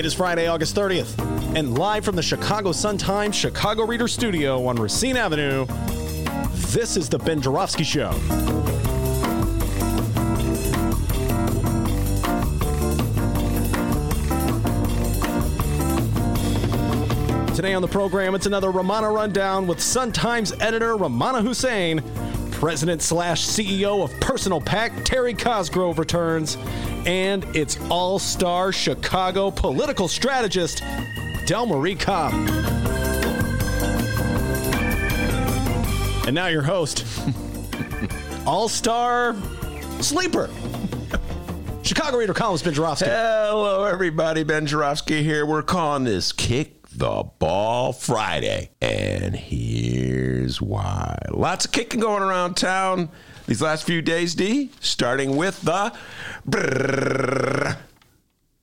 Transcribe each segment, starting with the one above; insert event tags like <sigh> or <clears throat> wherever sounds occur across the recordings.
It is Friday, August 30th, and live from the Chicago Sun-Times Chicago Reader Studio on Racine Avenue, this is the Ben Joravsky Show. Today on the program, it's another Rummana Rundown with Sun-Times editor Rummana Hussain. President slash CEO of Personal PAC, Terry Cosgrove returns. And it's all star Chicago political strategist, Del Marie Cobb. And now your host, <laughs> all star sleeper, Chicago Reader columnist Ben Joravsky. Hello, everybody. Ben Joravsky here. We're calling this Kick the Ball Friday. And here's why. Lots of kicking going around town these last few days, D, starting with the brrrr,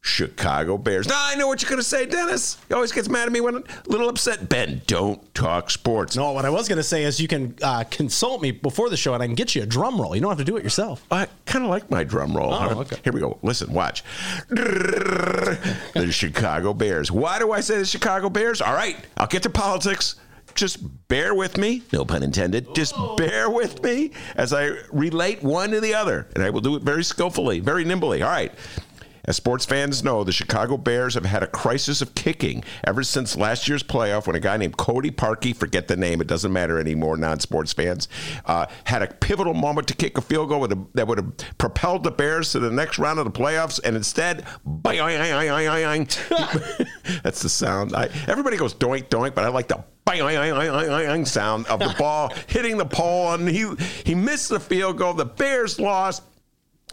Chicago Bears. Now, I know what you're going to say, Dennis. He always gets mad at me when I'm a little upset. Ben, don't talk sports. No, what I was going to say is you can uh, consult me before the show and I can get you a drum roll. You don't have to do it yourself. I kind of like my drum roll. Oh, okay. Here we go. Listen, watch. The Chicago Bears. Why do I say the Chicago Bears? All right, I'll get to politics. Just bear with me, no pun intended. Just bear with me as I relate one to the other, and I will do it very skillfully, very nimbly. All right. As sports fans know, the Chicago Bears have had a crisis of kicking ever since last year's playoff when a guy named Cody Parkey, forget the name, it doesn't matter anymore, non sports fans, uh, had a pivotal moment to kick a field goal that would have propelled the Bears to the next round of the playoffs, and instead, <laughs> that's the sound. I, everybody goes doink, doink, but I like the sound of the ball hitting the pole, and he, he missed the field goal. The Bears lost.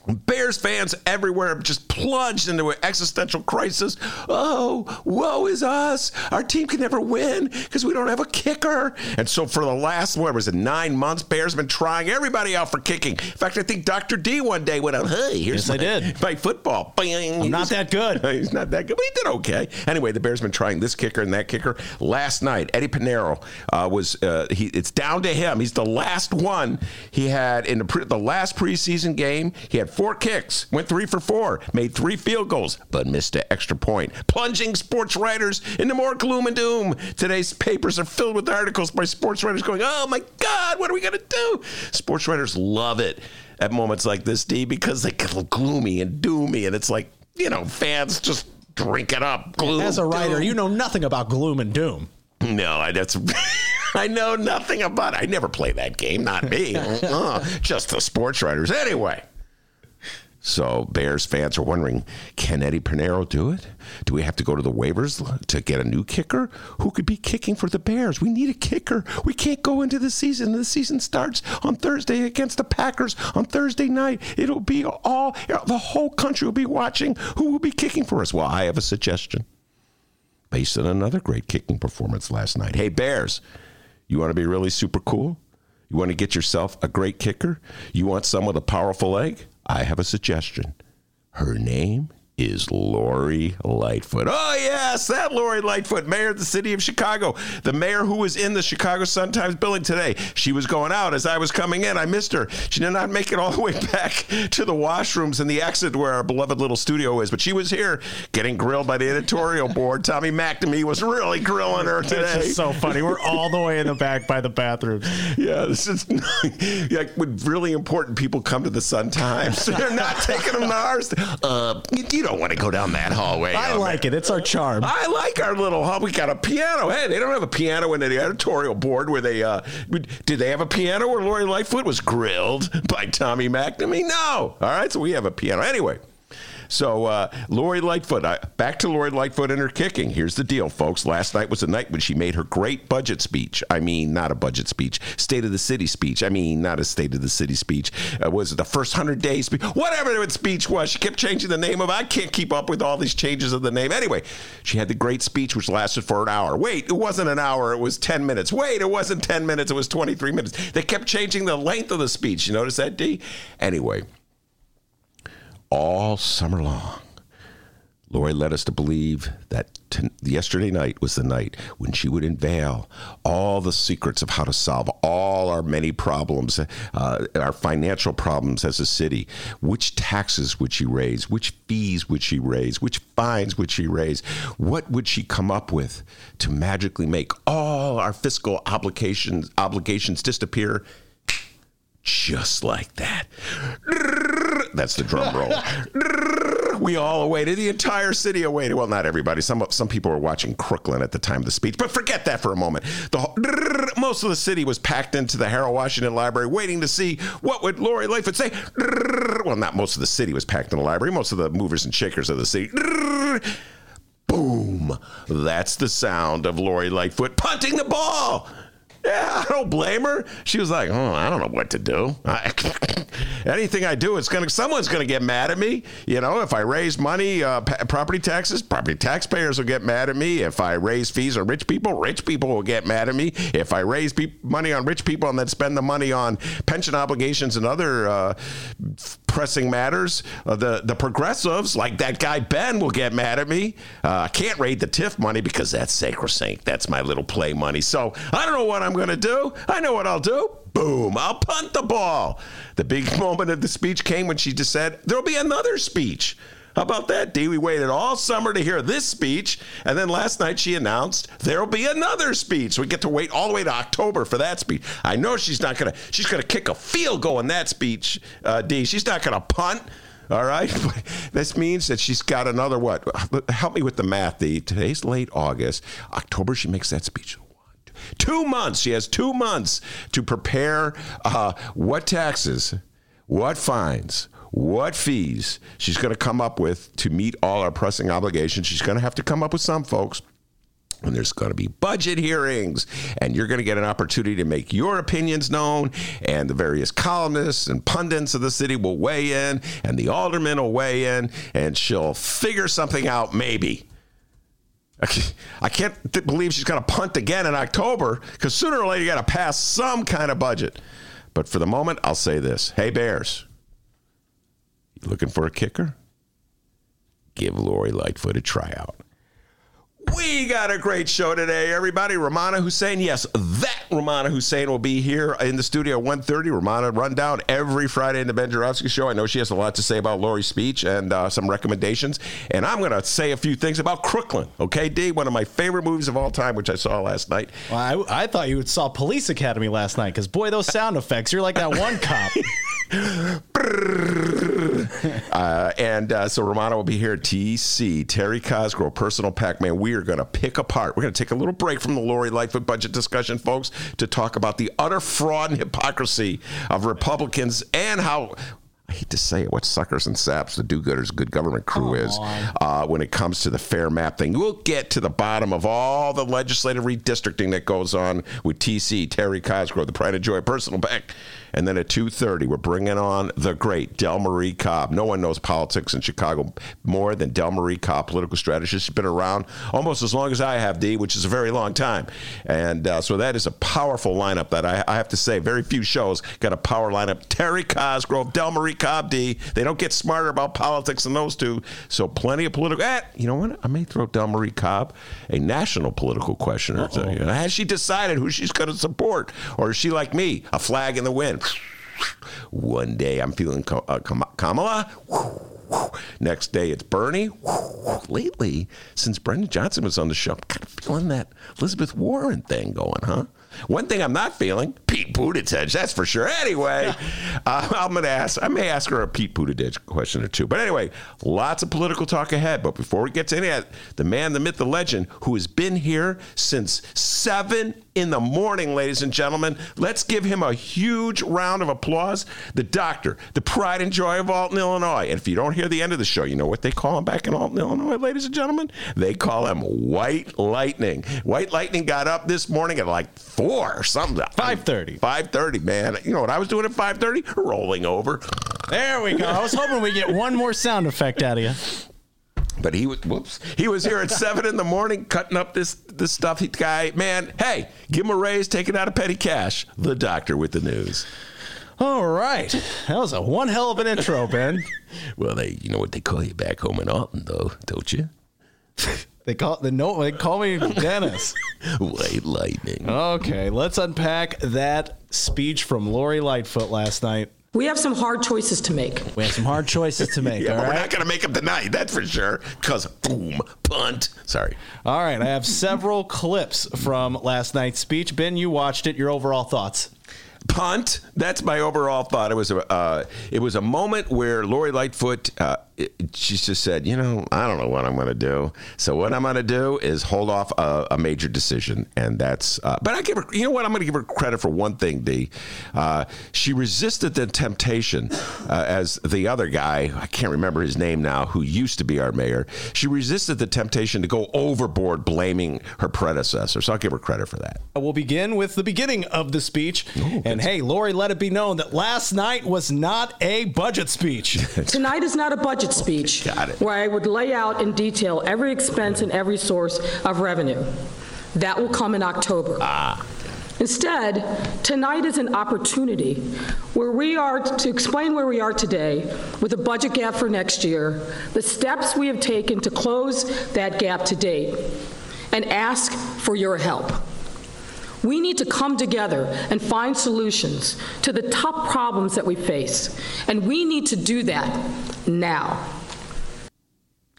Bears fans everywhere just plunged into an existential crisis. Oh, woe is us. Our team can never win because we don't have a kicker. And so for the last, what was it, nine months, Bears have been trying everybody out for kicking. In fact, I think Dr. D one day went out, hey, here's Yes, I my, did. my football. Bang. I'm not that good. <laughs> He's not that good, but he did okay. Anyway, the Bears have been trying this kicker and that kicker. Last night, Eddy Piñeiro uh, was uh, he. It's down to him. He's the last one. He had in the, pre, the last preseason game. He had four kicks, went three for four, made three field goals, but missed an extra point. Plunging sports writers into more gloom and doom. Today's papers are filled with articles by sports writers going, "Oh my God, what are we gonna do?" Sports writers love it at moments like this, D, because they get gloomy and doomy, and it's like you know, fans just drink it up. Gloom, As a writer, doom. you know nothing about gloom and doom. No, I, that's. <laughs> I know nothing about it. I never play that game. Not me. <laughs> Uh-uh. Just the sports writers. Anyway. So Bears fans are wondering, can Eddy Piñeiro do it? Do we have to go to the waivers to get a new kicker? Who could be kicking for the Bears? We need a kicker. We can't go into the season. The season starts on Thursday against the Packers on Thursday night. It'll be all the whole country will be watching. Who will be kicking for us? Well, I have a suggestion based on another great kicking performance last night. Hey, Bears, you want to be really super cool? You want to get yourself a great kicker? You want someone with a powerful leg? I have a suggestion. Her name is Lori Lightfoot. Oh, yes, that Lori Lightfoot, mayor of the city of Chicago. The mayor who was in the Chicago Sun-Times building today. She was going out as I was coming in. I missed her. She did not make it all the way back to the washrooms and the exit where our beloved little studio is, but she was here getting grilled by the editorial board. Tommy McNamee was really grilling her today. Just so funny. We're all the way in the back by the bathrooms. Yeah, this is <laughs> like when really important people come to the Sun Times. <laughs> They're not taking them to ours. Uh, you don't want to go down that hallway. I Oh, like it. It's our charm. I like our little hall. We got a piano. Hey, they don't have a piano in the editorial board where they uh did they have a piano where Lori Lightfoot was grilled by Tommy McNamee? No. All right, so we have a piano. Anyway. So, uh, Lori Lightfoot, I, back to Lori Lightfoot and her kicking. Here's the deal, folks. Last night was the night when she made her great budget speech. I mean, not a budget speech, State of the City speech. I mean, not a State of the City speech. Uh, was it the first 100 days speech? Whatever the speech was. She kept changing the name of it. I can't keep up with all these changes of the name. Anyway, she had the great speech, which lasted for an hour. Wait, it wasn't an hour, it was 10 minutes. Wait, it wasn't 10 minutes, it was 23 minutes. They kept changing the length of the speech. You notice that, D? Anyway, all summer long, Lori led us to believe that t- yesterday night was the night when she would unveil all the secrets of how to solve all our many problems, uh, our financial problems as a city. Which taxes would she raise? Which fees would she raise? Which fines would she raise? What would she come up with to magically make all our fiscal obligations obligations disappear just like that? That's the drum roll. <laughs> we all awaited. The entire city awaited. Well, not everybody. Some some people were watching Crooklyn at the time of the speech, but forget that for a moment. The <laughs> most of the city was packed into the Harold Washington Library, waiting to see what would Lori Lightfoot say. <laughs> Well, not most of the city was packed in the library. Most of the movers and shakers of the city. Boom! That's the sound of Lori Lightfoot punting the ball. Yeah, I don't blame her. She was like, "Oh, I don't know what to do. <laughs> anything I do, it's gonna someone's gonna get mad at me. You know, if I raise money, uh, property taxes, property taxpayers will get mad at me. If I raise fees on rich people, rich people will get mad at me. If I raise pe- money on rich people and then spend the money on pension obligations and other uh, pressing matters, uh, the the progressives like that guy Ben will get mad at me. Uh, I can't raid the TIF money because that's sacrosanct. That's my little play money. So I don't know what I'm." I'm going to do? I know what I'll do. Boom, I'll punt the ball. The big <laughs> moment of the speech came when she just said, There'll be another speech. How about that, Dee? We waited all summer to hear this speech, and then last night she announced there'll be another speech. We get to wait all the way to October for that speech. I know she's not gonna. She's gonna kick a field goal in that speech, uh, D. She's not gonna punt. All right. <laughs> this means that she's got another what? Help me with the math, D. Today's late August. October, she makes that speech. Two months. She has two months to prepare uh, what taxes, what fines, what fees she's going to come up with to meet all our pressing obligations. She's going to have to come up with some, folks. And there's going to be budget hearings, and you're going to get an opportunity to make your opinions known. And the various columnists and pundits of the city will weigh in, and the aldermen will weigh in, and she'll figure something out, maybe. I can't believe she's going to punt again in October because sooner or later you got to pass some kind of budget. But for the moment, I'll say this: Hey, Bears, you looking for a kicker? Give Lori Lightfoot a tryout. We got a great show today, everybody. Rummana Hussain, yes, that Rummana Hussain will be here in the studio at 1.30. Rummana Rundown every Friday in the Ben Joravsky Show. I know she has a lot to say about Lori's speech and uh, some recommendations. And I'm going to say a few things about Crooklyn, okay, D? One of my favorite movies of all time, which I saw last night. Well, I, I thought you saw Police Academy last night because, boy, those sound effects, you're like that one cop. <laughs> uh, and uh, so Rummana will be here at TC, Terry Cosgrove, Personal PAC Man. We are going to pick apart. We're going to take a little break from the Lori Lightfoot budget discussion, folks, to talk about the utter fraud and hypocrisy of Republicans and how I hate to say it, what suckers and saps the do-gooders good government crew is uh, when it comes to the fair map thing. We'll get to the bottom of all the legislative redistricting that goes on with TC, Terry Cosgrove, the Pride and Joy Personal PAC. And then at 2.30, we're bringing on the great Del Marie Cobb. No one knows politics in Chicago more than Del Marie Cobb, political strategist. She's been around almost as long as I have, D, which is a very long time. And uh, so that is a powerful lineup that I, I, have to say, very few shows got a power lineup. Terry Cosgrove, Del Marie Cobb, D. They don't get smarter about politics than those two. So plenty of political. Eh, you know what? I may throw Del Marie Cobb a national political questioner. So, you know, has she decided who she's going to support? Or is she like me, a flag in the wind? One day I'm feeling uh, Kamala. Next day it's Bernie. Lately, since Brendan Johnson was on the show, I'm kind of feeling that Elizabeth Warren thing going, huh? One thing I'm not feeling, Pete Buttigieg, that's for sure. Anyway, uh, I'm going to ask, I may ask her a Pete Buttigieg question or two. But anyway, lots of political talk ahead. But before we get to any of that, the man, the myth, the legend, who has been here since 7 in the morning, ladies and gentlemen, let's give him a huge round of applause. The doctor, the pride and joy of Alton, Illinois. And if you don't hear the end of the show, you know what they call him back in Alton, Illinois, ladies and gentlemen? They call him White Lightning. White Lightning got up this morning at like 4 or something. 5.30. 5.30, man. You know what I was doing at 5.30? Rolling over. There we go. I was hoping we get one more sound effect out of you. But he was whoops. He was here at seven in the morning cutting up this this stuff. He guy, man, hey, give him a raise, take it out of petty cash. The doctor with the news. All right, that was a one hell of an intro, Ben. <laughs> well, they, you know what they call you back home in Alton, though, don't you? <laughs> They call the no. They call me Dennis. <laughs> White lightning. Okay, let's unpack that speech from Lori Lightfoot last night. We have some hard choices to make. We have some hard choices to make. <laughs> yeah, all but right? we're not going to make them tonight, that's for sure. Because boom, punt. Sorry. All right, I have several clips from last night's speech. Ben, you watched it. Your overall thoughts? punt. That's my overall thought. It was a uh, it was a moment where Lori Lightfoot uh, it, she just said, you know, I don't know what I'm going to do. So what I'm going to do is hold off a, a major decision, and that's. Uh, but I give her, you know what? I'm going to give her credit for one thing. D. Uh, she resisted the temptation, uh, as the other guy, I can't remember his name now, who used to be our mayor. She resisted the temptation to go overboard, blaming her predecessor. So I'll give her credit for that. We'll begin with the beginning of the speech. and hey, Lori, let it be known that last night was not a budget speech. Tonight is not a budget speech Got it. where I would lay out in detail every expense and every source of revenue. That will come in October. Ah. Instead, tonight is an opportunity where we are to explain where we are today with a budget gap for next year, the steps we have taken to close that gap to date, and ask for your help. We need to come together and find solutions to the tough problems that we face, and we need to do that now.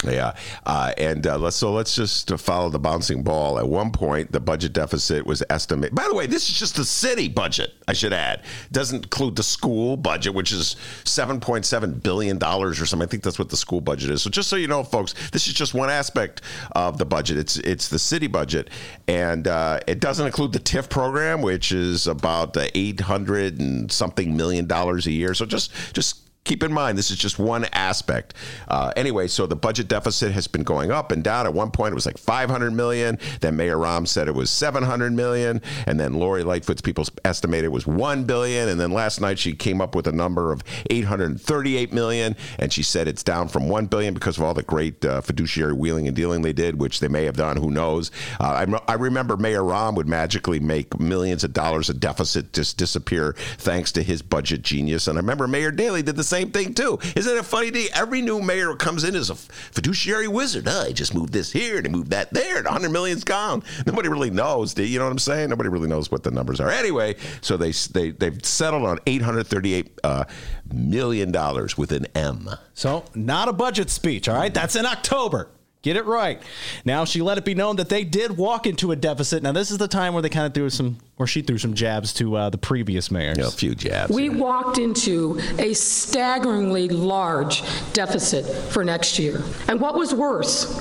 Yeah, uh, and uh, let's so let's just uh, follow the bouncing ball. At one point, the budget deficit was estimated. By the way, this is just the city budget. I should add, doesn't include the school budget, which is seven point seven billion dollars or something. I think that's what the school budget is. So just so you know, folks, this is just one aspect of the budget. It's it's the city budget, and uh, it doesn't include the TIF program, which is about eight hundred and something million dollars a year. So just just keep in mind this is just one aspect. Uh, anyway so the budget deficit has been going up and down. At one point it was like 500 million. Then mayor Rahm said it was 700 million. And then lori lightfoot's people estimated it was 1 billion. And then last night she came up with a number of 838 million. And she said it's down from 1 billion because of all the great uh, fiduciary wheeling and dealing they did which they may have done. Who knows? Uh, I, I remember mayor Rahm would magically make millions of dollars of deficit just disappear thanks to his budget genius. And i remember mayor daley did the same same thing too. Isn't it funny? D? Every new mayor comes in is a fiduciary wizard. Oh, I just moved this here and moved that there, and 100 million's gone. Nobody really knows. D. You know what I'm saying? Nobody really knows what the numbers are. Anyway, so they they they've settled on 838 uh, million dollars with an M. So, not a budget speech, all right? That's in October. Get it right. Now, she let it be known that they did walk into a deficit. Now, this is the time where they kind of threw some, or she threw some jabs to uh, the previous mayors. You know, a few jabs. We walked into a staggeringly large deficit for next year. And what was worse,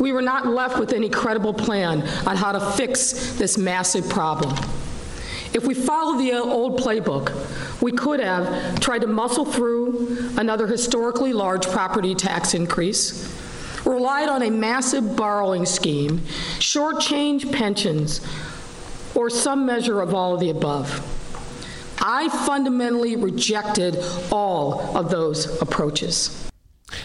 we were not left with any credible plan on how to fix this massive problem. If we followed the old playbook, we could have tried to muscle through another historically large property tax increase, relied on a massive borrowing scheme, shortchanged pensions, or some measure of all of the above. I fundamentally rejected all of those approaches.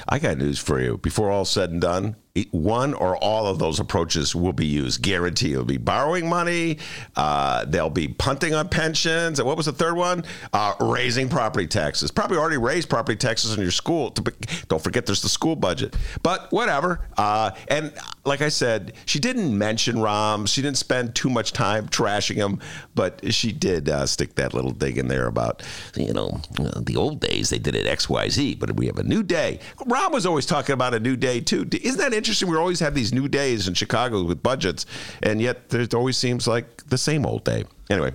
I got news for you. Before all said and done, one or all of those approaches will be used. Guarantee it'll be borrowing money. Uh, they'll be punting on pensions. And what was the third one? Uh, raising property taxes. Probably already raised property taxes in your school. Don't forget, there's the school budget. But whatever. Uh, and like I said, she didn't mention Rahm. She didn't spend too much time trashing him, but she did uh, stick that little dig in there about, you know, uh, the old days they did it X, Y, Z, but we have a new day. Rahm was always talking about a new day too. Isn't that interesting? We always have these new days in Chicago with budgets, and yet there always seems like the same old day. Anyway.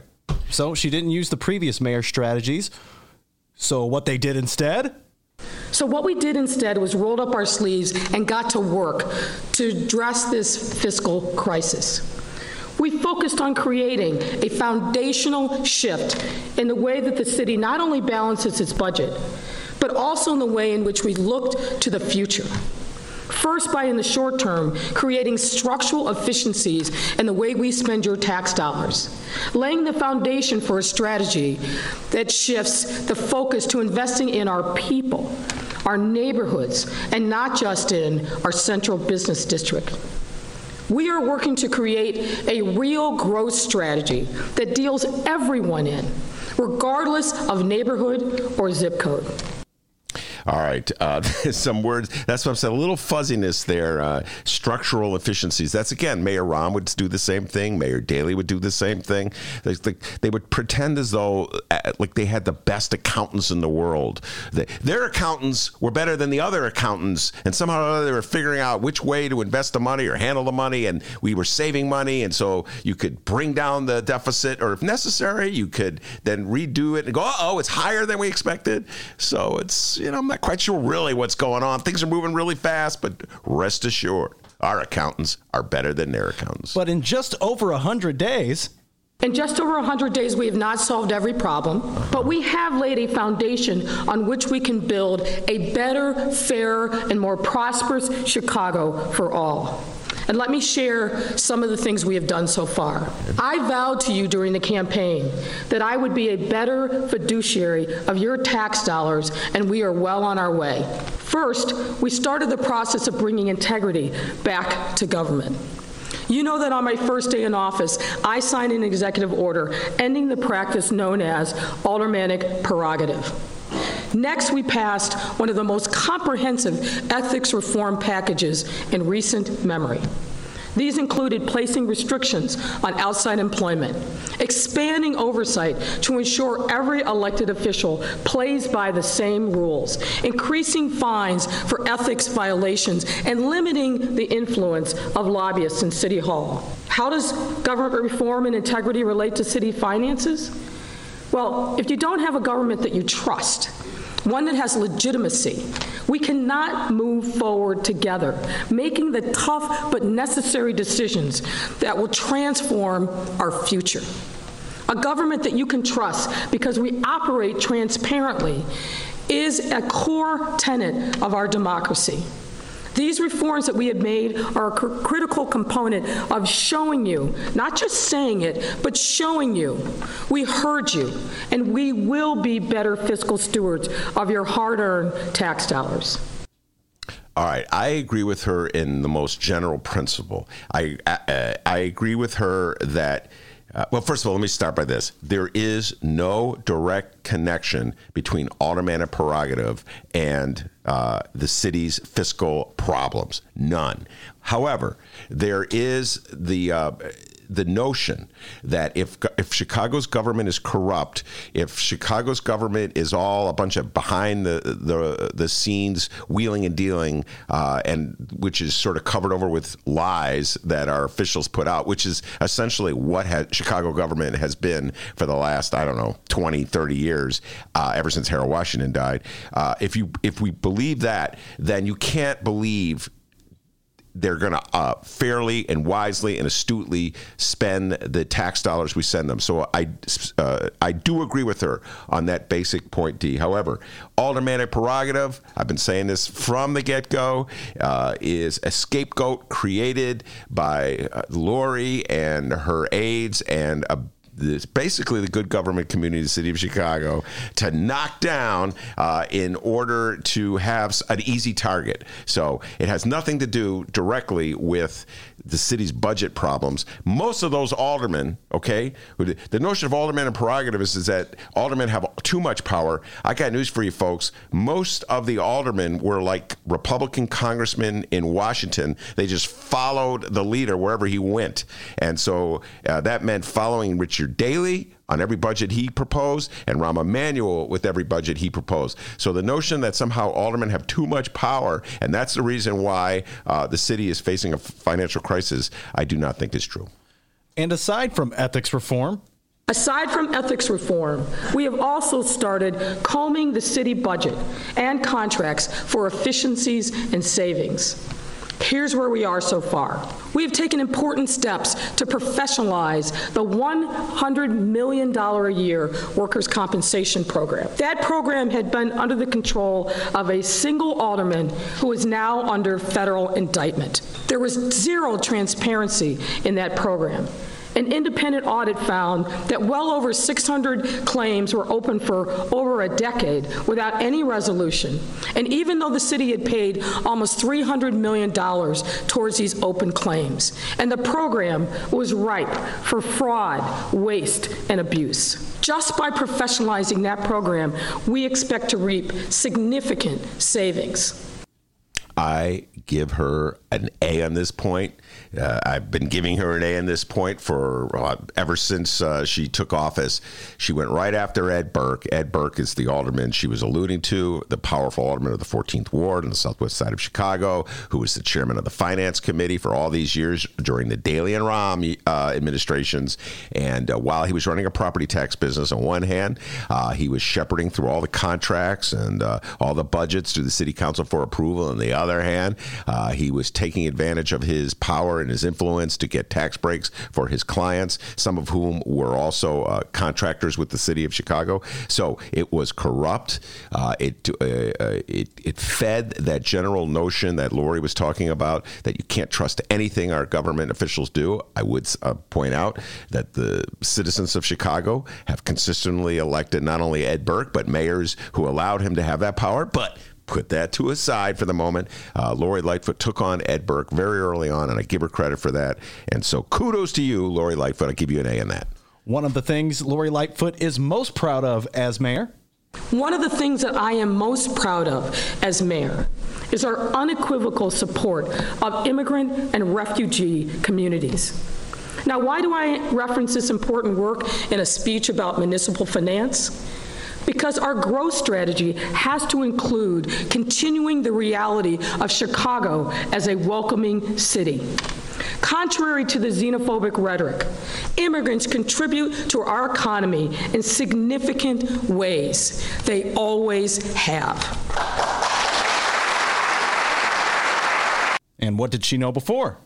So she didn't use the previous mayor's strategies. So what they did instead? So, what we did instead was rolled up our sleeves and got to work to address this fiscal crisis. We focused on creating a foundational shift in the way that the city not only balances its budget, but also in the way in which we looked to the future. First, by in the short term, creating structural efficiencies in the way we spend your tax dollars, laying the foundation for a strategy that shifts the focus to investing in our people, our neighborhoods, and not just in our central business district. We are working to create a real growth strategy that deals everyone in, regardless of neighborhood or zip code. All right. Uh, <laughs> some words. That's what I'm saying. A little fuzziness there. Uh, structural efficiencies. That's again, Mayor Rahm would do the same thing. Mayor Daley would do the same thing. They, they, they would pretend as though uh, like they had the best accountants in the world. They, their accountants were better than the other accountants, and somehow they were figuring out which way to invest the money or handle the money, and we were saving money, and so you could bring down the deficit, or if necessary, you could then redo it and go, oh, it's higher than we expected. So it's you know, I'm not not quite sure really what's going on. Things are moving really fast, but rest assured, our accountants are better than their accountants. But in just over 100 days, in just over 100 days, we have not solved every problem, but we have laid a foundation on which we can build a better, fairer, and more prosperous Chicago for all. And let me share some of the things we have done so far. I vowed to you during the campaign that I would be a better fiduciary of your tax dollars, and we are well on our way. First, we started the process of bringing integrity back to government. You know that on my first day in office, I signed an executive order ending the practice known as aldermanic prerogative. Next, we passed one of the most comprehensive ethics reform packages in recent memory. These included placing restrictions on outside employment, expanding oversight to ensure every elected official plays by the same rules, increasing fines for ethics violations, and limiting the influence of lobbyists in City Hall. How does government reform and integrity relate to city finances? Well, if you don't have a government that you trust, one that has legitimacy. We cannot move forward together, making the tough but necessary decisions that will transform our future. A government that you can trust because we operate transparently is a core tenet of our democracy. These reforms that we have made are a cr- critical component of showing you, not just saying it, but showing you we heard you and we will be better fiscal stewards of your hard earned tax dollars. All right, I agree with her in the most general principle. I I, I agree with her that. Uh, well, first of all, let me start by this. There is no direct connection between aldermanic prerogative and uh, the city's fiscal problems. None. However, there is the uh, the notion that if if Chicago's government is corrupt, if Chicago's government is all a bunch of behind the the, the scenes wheeling and dealing, uh, and which is sort of covered over with lies that our officials put out, which is essentially what Chicago government has been for the last I don't know 20, 30 years, uh, ever since Harold Washington died. Uh, if you if we believe that, then you can't believe they're going to uh, fairly and wisely and astutely spend the tax dollars we send them. So I, uh, I do agree with her on that basic point, D. However, aldermanic prerogative, I've been saying this from the get go, uh, is a scapegoat created by uh, Lori and her aides and a this, basically the good government community of the city of Chicago to knock down uh, in order to have an easy target. So it has nothing to do directly with the city's budget problems. Most of those aldermen, okay, the notion of aldermen and prerogatives is that aldermen have too much power. I got news for you, folks. Most of the aldermen were like Republican congressmen in Washington. They just followed the leader wherever he went. And so uh, that meant following Richard Daley, on every budget he proposed, and Rahm Emanuel with every budget he proposed. So the notion that somehow aldermen have too much power, and that's the reason why uh, the city is facing a financial crisis, I do not think is true. And aside from ethics reform, Aside from ethics reform, we have also started combing the city budget and contracts for efficiencies and savings. Here's where we are so far. We have taken important steps to professionalize the $100 million a year workers' compensation program. That program had been under the control of a single alderman who is now under federal indictment. There was zero transparency in that program. An independent audit found that well over 600 claims were open for over a decade without any resolution. And even though the city had paid almost $300 million towards these open claims, and the program was ripe for fraud, waste, and abuse. Just by professionalizing that program, we expect to reap significant savings. I give her an A on this point. Uh, I've been giving her an A on this point for uh, ever since uh, she took office. She went right after Ed Burke. Ed Burke is the alderman she was alluding to, the powerful alderman of the 14th Ward on the southwest side of Chicago, who was the chairman of the Finance Committee for all these years during the Daley and Rahm uh, administrations. And uh, while he was running a property tax business on one hand, uh, he was shepherding through all the contracts and all the budgets to the city council for approval. On the other hand, he was taking advantage of his power and his influence to get tax breaks for his clients, some of whom were also uh, contractors with the city of Chicago. So it was corrupt. Uh, it, uh, uh, it, it fed that general notion that Lori was talking about that you can't trust anything our government officials do. I would uh, point out that the citizens of Chicago have consistently elected not only Ed Burke, but mayors who allowed him to have that power, but put that to a side for the moment. Uh, Lori Lightfoot took on Ed Burke very early on, and I give her credit for that. And so kudos to you, Lori Lightfoot. I give you an A in that. One of the things Lori Lightfoot is most proud of as mayor. One of the things that I am most proud of as mayor is our unequivocal support of immigrant and refugee communities. Now, why do I reference this important work in a speech about municipal finance? Because our growth strategy has to include continuing the reality of Chicago as a welcoming city. Contrary to the xenophobic rhetoric, immigrants contribute to our economy in significant ways. They always have. And what did she know before?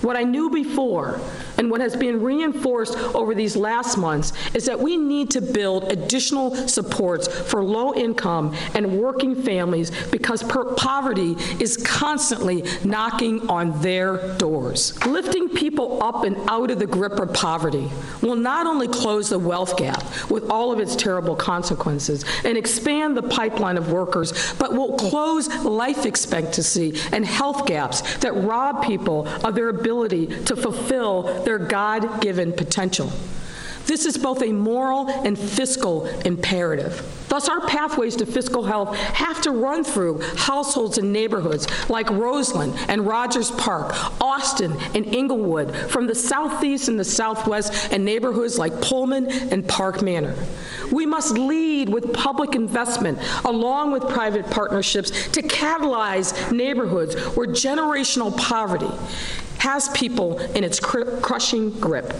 What I knew before and what has been reinforced over these last months is that we need to build additional supports for low income and working families because poverty is constantly knocking on their doors. Lifting people up and out of the grip of poverty will not only close the wealth gap with all of its terrible consequences and expand the pipeline of workers, but will close life expectancy and health gaps that rob people of their ability to fulfill their God given potential. This is both a moral and fiscal imperative. Thus, our pathways to fiscal health have to run through households and neighborhoods like Roseland and Rogers Park, Austin and Englewood, from the southeast and the southwest, and neighborhoods like Pullman and Park Manor. We must lead with public investment along with private partnerships to catalyze neighborhoods where generational poverty has people in its cr- crushing grip.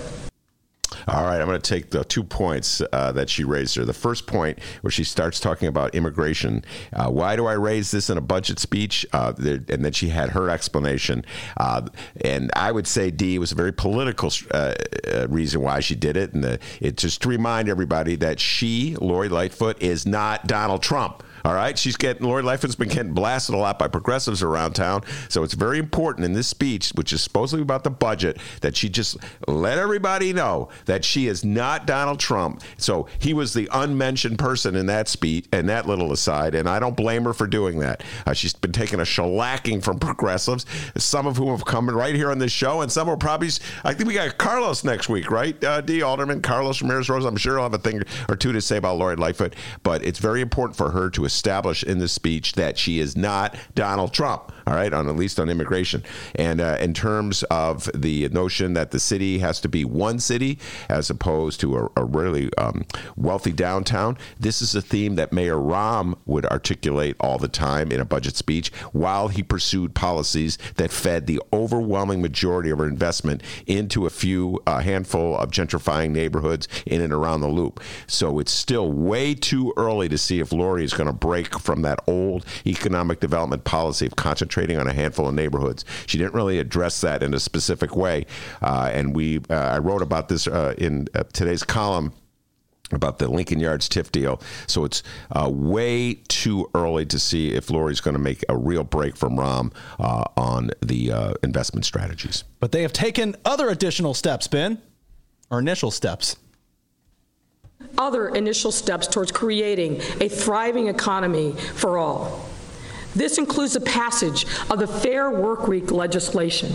All right, I'm going to take the two points uh, that she raised here. The first point, where she starts talking about immigration. Uh, why do I raise this in a budget speech? Uh, and then she had her explanation. Uh, and I would say, D, was a very political uh, uh, reason why she did it. And the, it just to remind everybody that she, Lori Lightfoot, is not Donald Trump All right, she's getting Lori Lightfoot's been getting blasted a lot by progressives around town, so it's very important in this speech, which is supposedly about the budget, that she just let everybody know that she is not Donald Trump. So he was the unmentioned person in that speech and that little aside, and I don't blame her for doing that. Uh, she's been taking a shellacking from progressives, some of whom have come right here on this show, and some will probably. I think we got Carlos next week, right? Uh, D. Alderman Carlos Ramirez-Rosa. I'm sure he'll have a thing or two to say about Lori Lightfoot, but it's very important for her to establish in the speech that she is not Donald Trump. All right, on at least on immigration, and uh, in terms of the notion that the city has to be one city as opposed to a, a really um, wealthy downtown, this is a theme that Mayor Rahm would articulate all the time in a budget speech while he pursued policies that fed the overwhelming majority of our investment into a few a handful of gentrifying neighborhoods in and around the loop. So it's still way too early to see if Lori is going to break from that old economic development policy of concentrating on a handful of neighborhoods. She didn't really address that in a specific way, uh, and we uh, I wrote about this uh, in uh, today's column about the Lincoln Yards TIF deal. So it's uh, way too early to see if Lori's going to make a real break from Rahm uh, on the uh, investment strategies. But they have taken other additional steps, Ben, or initial steps. Other initial steps towards creating a thriving economy for all. This includes the passage of the Fair Workweek legislation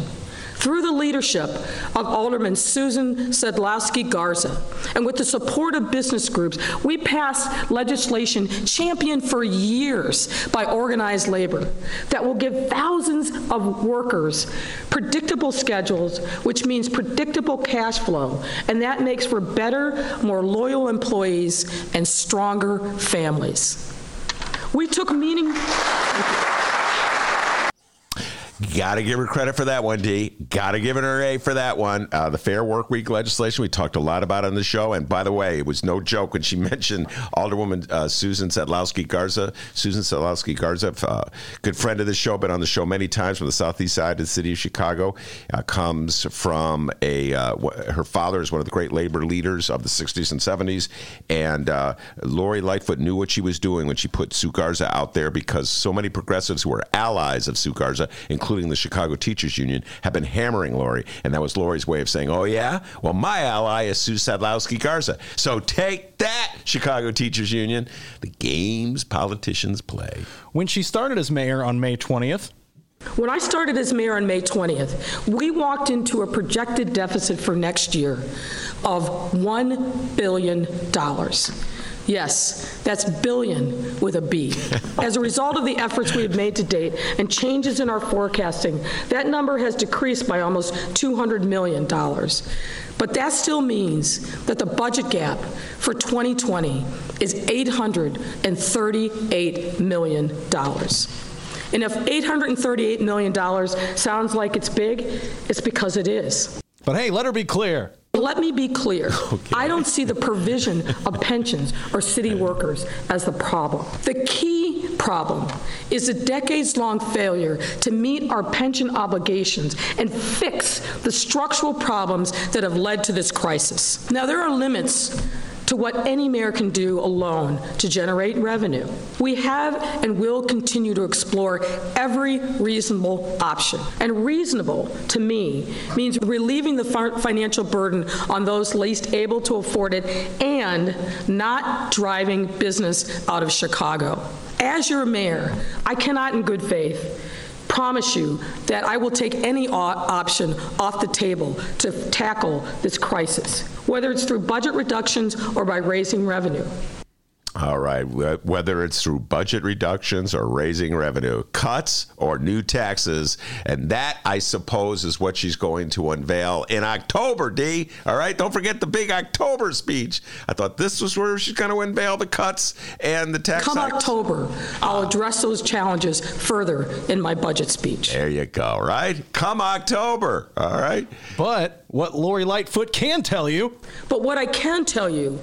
through the leadership of Alderman Susan Sadlowski Garza and with the support of business groups, we passed legislation championed for years by organized labor that will give thousands of workers predictable schedules, which means predictable cash flow, and that makes for better, more loyal employees and stronger families. We took meaning. Got to give her credit for that one, D. Got to give her A for that one. Uh, the Fair Work Week legislation, we talked a lot about on the show. And by the way, it was no joke when she <laughs> mentioned Alderwoman uh, Susan Sadlowski Garza. Susan Sadlowski Garza, uh, good friend of the show, been on the show many times from the southeast side of the city of Chicago. Uh, comes from a, uh, her father is one of the great labor leaders of the 60s and 70s. And uh, Lori Lightfoot knew what she was doing when she put Sue Garza out there because so many progressives who are allies of Sue Garza, including including the Chicago Teachers Union, have been hammering Lori. And that was Lori's way of saying, oh, yeah? Well, my ally is Sue Sadlowski Garza. So take that, Chicago Teachers Union. The games politicians play. When she started as mayor on May 20th, when I started as mayor on May 20th, we walked into a projected deficit for next year of $1 billion. Yes, that's billion with a B. <laughs> As a result of the efforts we have made to date and changes in our forecasting, that number has decreased by almost $200 million. But that still means that the budget gap for 2020 is $838 million. And if $838 million sounds like it's big, it's because it is. But hey, let her be clear. Let me be clear. Okay. I don't see the provision of pensions or city workers as the problem. The key problem is a decades long failure to meet our pension obligations and fix the structural problems that have led to this crisis. Now, there are limits to what any mayor can do alone to generate revenue. We have and will continue to explore every reasonable option. And reasonable, to me, means relieving the financial burden on those least able to afford it and not driving business out of Chicago. As your mayor, I cannot in good faith promise you that I will take any option off the table to tackle this crisis, whether it's through budget reductions or by raising revenue. All right. Whether it's through budget reductions or raising revenue, cuts or new taxes. And that, I suppose, is what she's going to unveil in October, D. All right. Don't forget the big October speech. I thought this was where she's going to unveil the cuts and the tax Come hikes. October, I'll address those challenges further in my budget speech. There you go, right? Come October. All right. But what Lori Lightfoot can tell you. But what I can tell you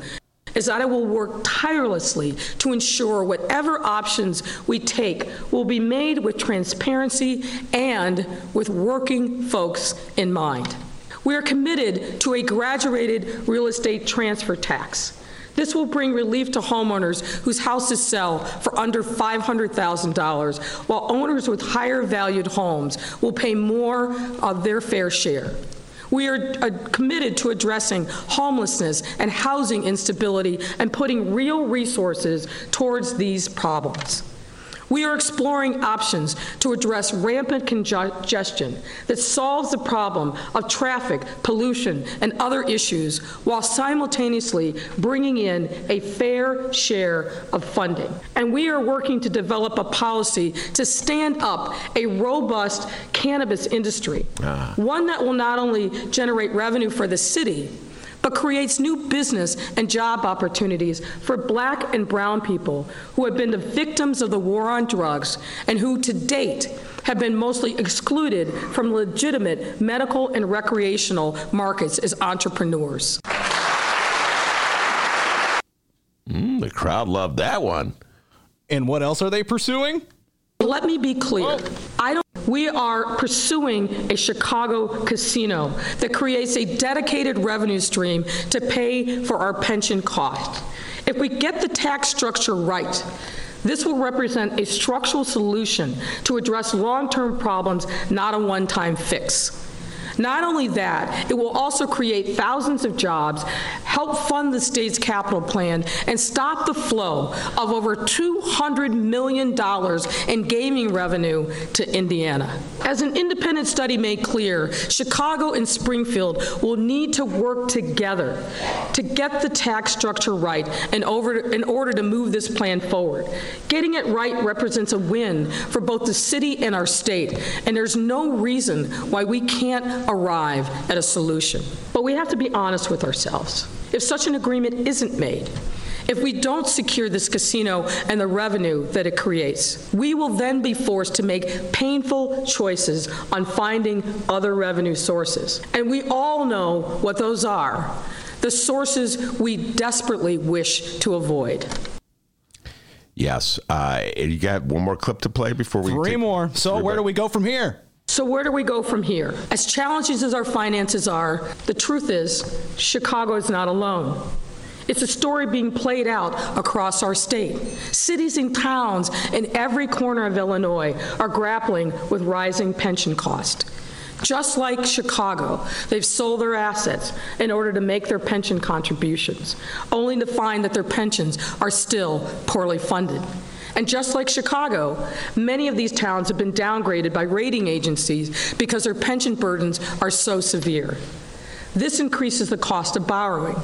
is that I will work tirelessly to ensure whatever options we take will be made with transparency and with working folks in mind. We are committed to a graduated real estate transfer tax This will bring relief to homeowners whose houses sell for under $500,000, while owners with higher valued homes will pay more of their fair share. We are uh, committed to addressing homelessness and housing instability and putting real resources towards these problems. We are exploring options to address rampant congestion that solves the problem of traffic, pollution, and other issues while simultaneously bringing in a fair share of funding. And we are working to develop a policy to stand up a robust cannabis industry, ah. one that will not only generate revenue for the city, but creates new business and job opportunities for black and brown people who have been the victims of the war on drugs and who to date have been mostly excluded from legitimate medical and recreational markets as entrepreneurs. Mm, the crowd loved that one. And what else are they pursuing? Let me be clear. Oh. I don't we are pursuing a Chicago casino that creates a dedicated revenue stream to pay for our pension costs. If we get the tax structure right, this will represent a structural solution to address long term problems, not a one time fix. Not only that, it will also create thousands of jobs, help fund the state's capital plan, and stop the flow of over $200 million in gaming revenue to Indiana. As an independent study made clear, Chicago and Springfield will need to work together to get the tax structure right in, over, in order to move this plan forward. Getting it right represents a win for both the city and our state, and there's no reason why we can't arrive at a solution. But we have to be honest with ourselves. If such an agreement isn't made, if we don't secure this casino and the revenue that it creates, we will then be forced to make painful choices on finding other revenue sources. And we all know what those are the sources we desperately wish to avoid. Yes. Uh, you got one more clip to play before we. Three more. So, where do we go from here? So, where do we go from here? As challenging as our finances are, the truth is, Chicago is not alone. It's a story being played out across our state. Cities and towns in every corner of Illinois are grappling with rising pension costs. Just like Chicago, they've sold their assets in order to make their pension contributions, only to find that their pensions are still poorly funded. And just like Chicago, many of these towns have been downgraded by rating agencies because their pension burdens are so severe. This increases the cost of borrowing.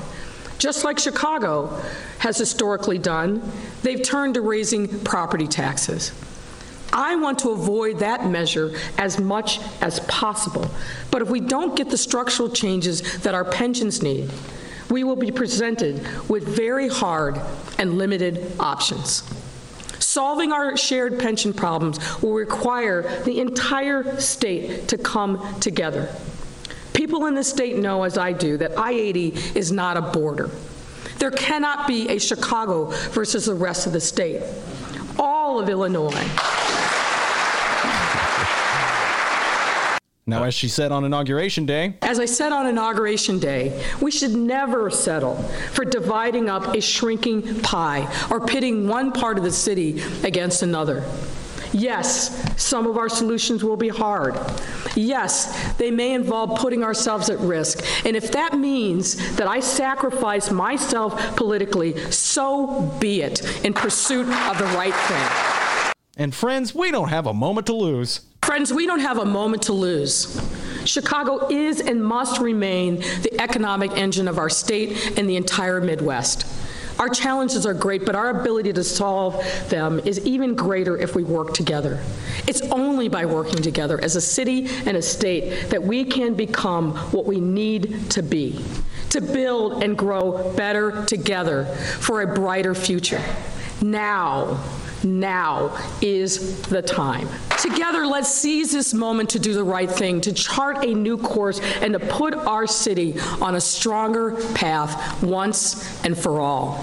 Just like Chicago has historically done, they've turned to raising property taxes. I want to avoid that measure as much as possible. But if we don't get the structural changes that our pensions need, we will be presented with very hard and limited options. Solving our shared pension problems will require the entire state to come together. People in the state know, as I do, that I 80 is not a border. There cannot be a Chicago versus the rest of the state. All of Illinois Now, as she said on Inauguration Day, as I said on Inauguration Day, we should never settle for dividing up a shrinking pie or pitting one part of the city against another. Yes, some of our solutions will be hard. Yes, they may involve putting ourselves at risk. And if that means that I sacrifice myself politically, so be it in pursuit of the right thing. And friends, we don't have a moment to lose. Friends, we don't have a moment to lose. Chicago is and must remain the economic engine of our state and the entire Midwest. Our challenges are great, but our ability to solve them is even greater if we work together. It's only by working together as a city and a state that we can become what we need to be, to build and grow better together for a brighter future. Now, now is the time. Together, let's seize this moment to do the right thing, to chart a new course, and to put our city on a stronger path once and for all.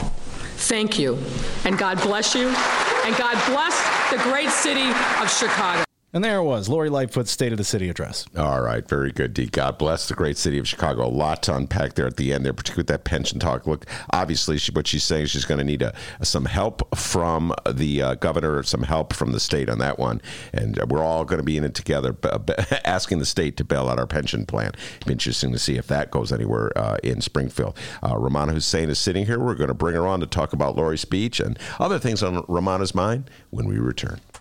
Thank you, and God bless you, and God bless the great city of Chicago. And there it was, Lori Lightfoot's State of the City address. All right, very good, D. God bless the great city of Chicago. A lot to unpack there at the end there, particularly with that pension talk. Look, obviously, she, what she's saying is she's going to need a, some help from the uh, governor, some help from the state on that one. And we're all going to be in it together, b- b- <laughs> asking the state to bail out our pension plan. It'll be interesting to see if that goes anywhere uh, in Springfield. Uh, Rummana Hussain is sitting here. We're going to bring her on to talk about Lori's speech and other things on Rummana's mind when we return.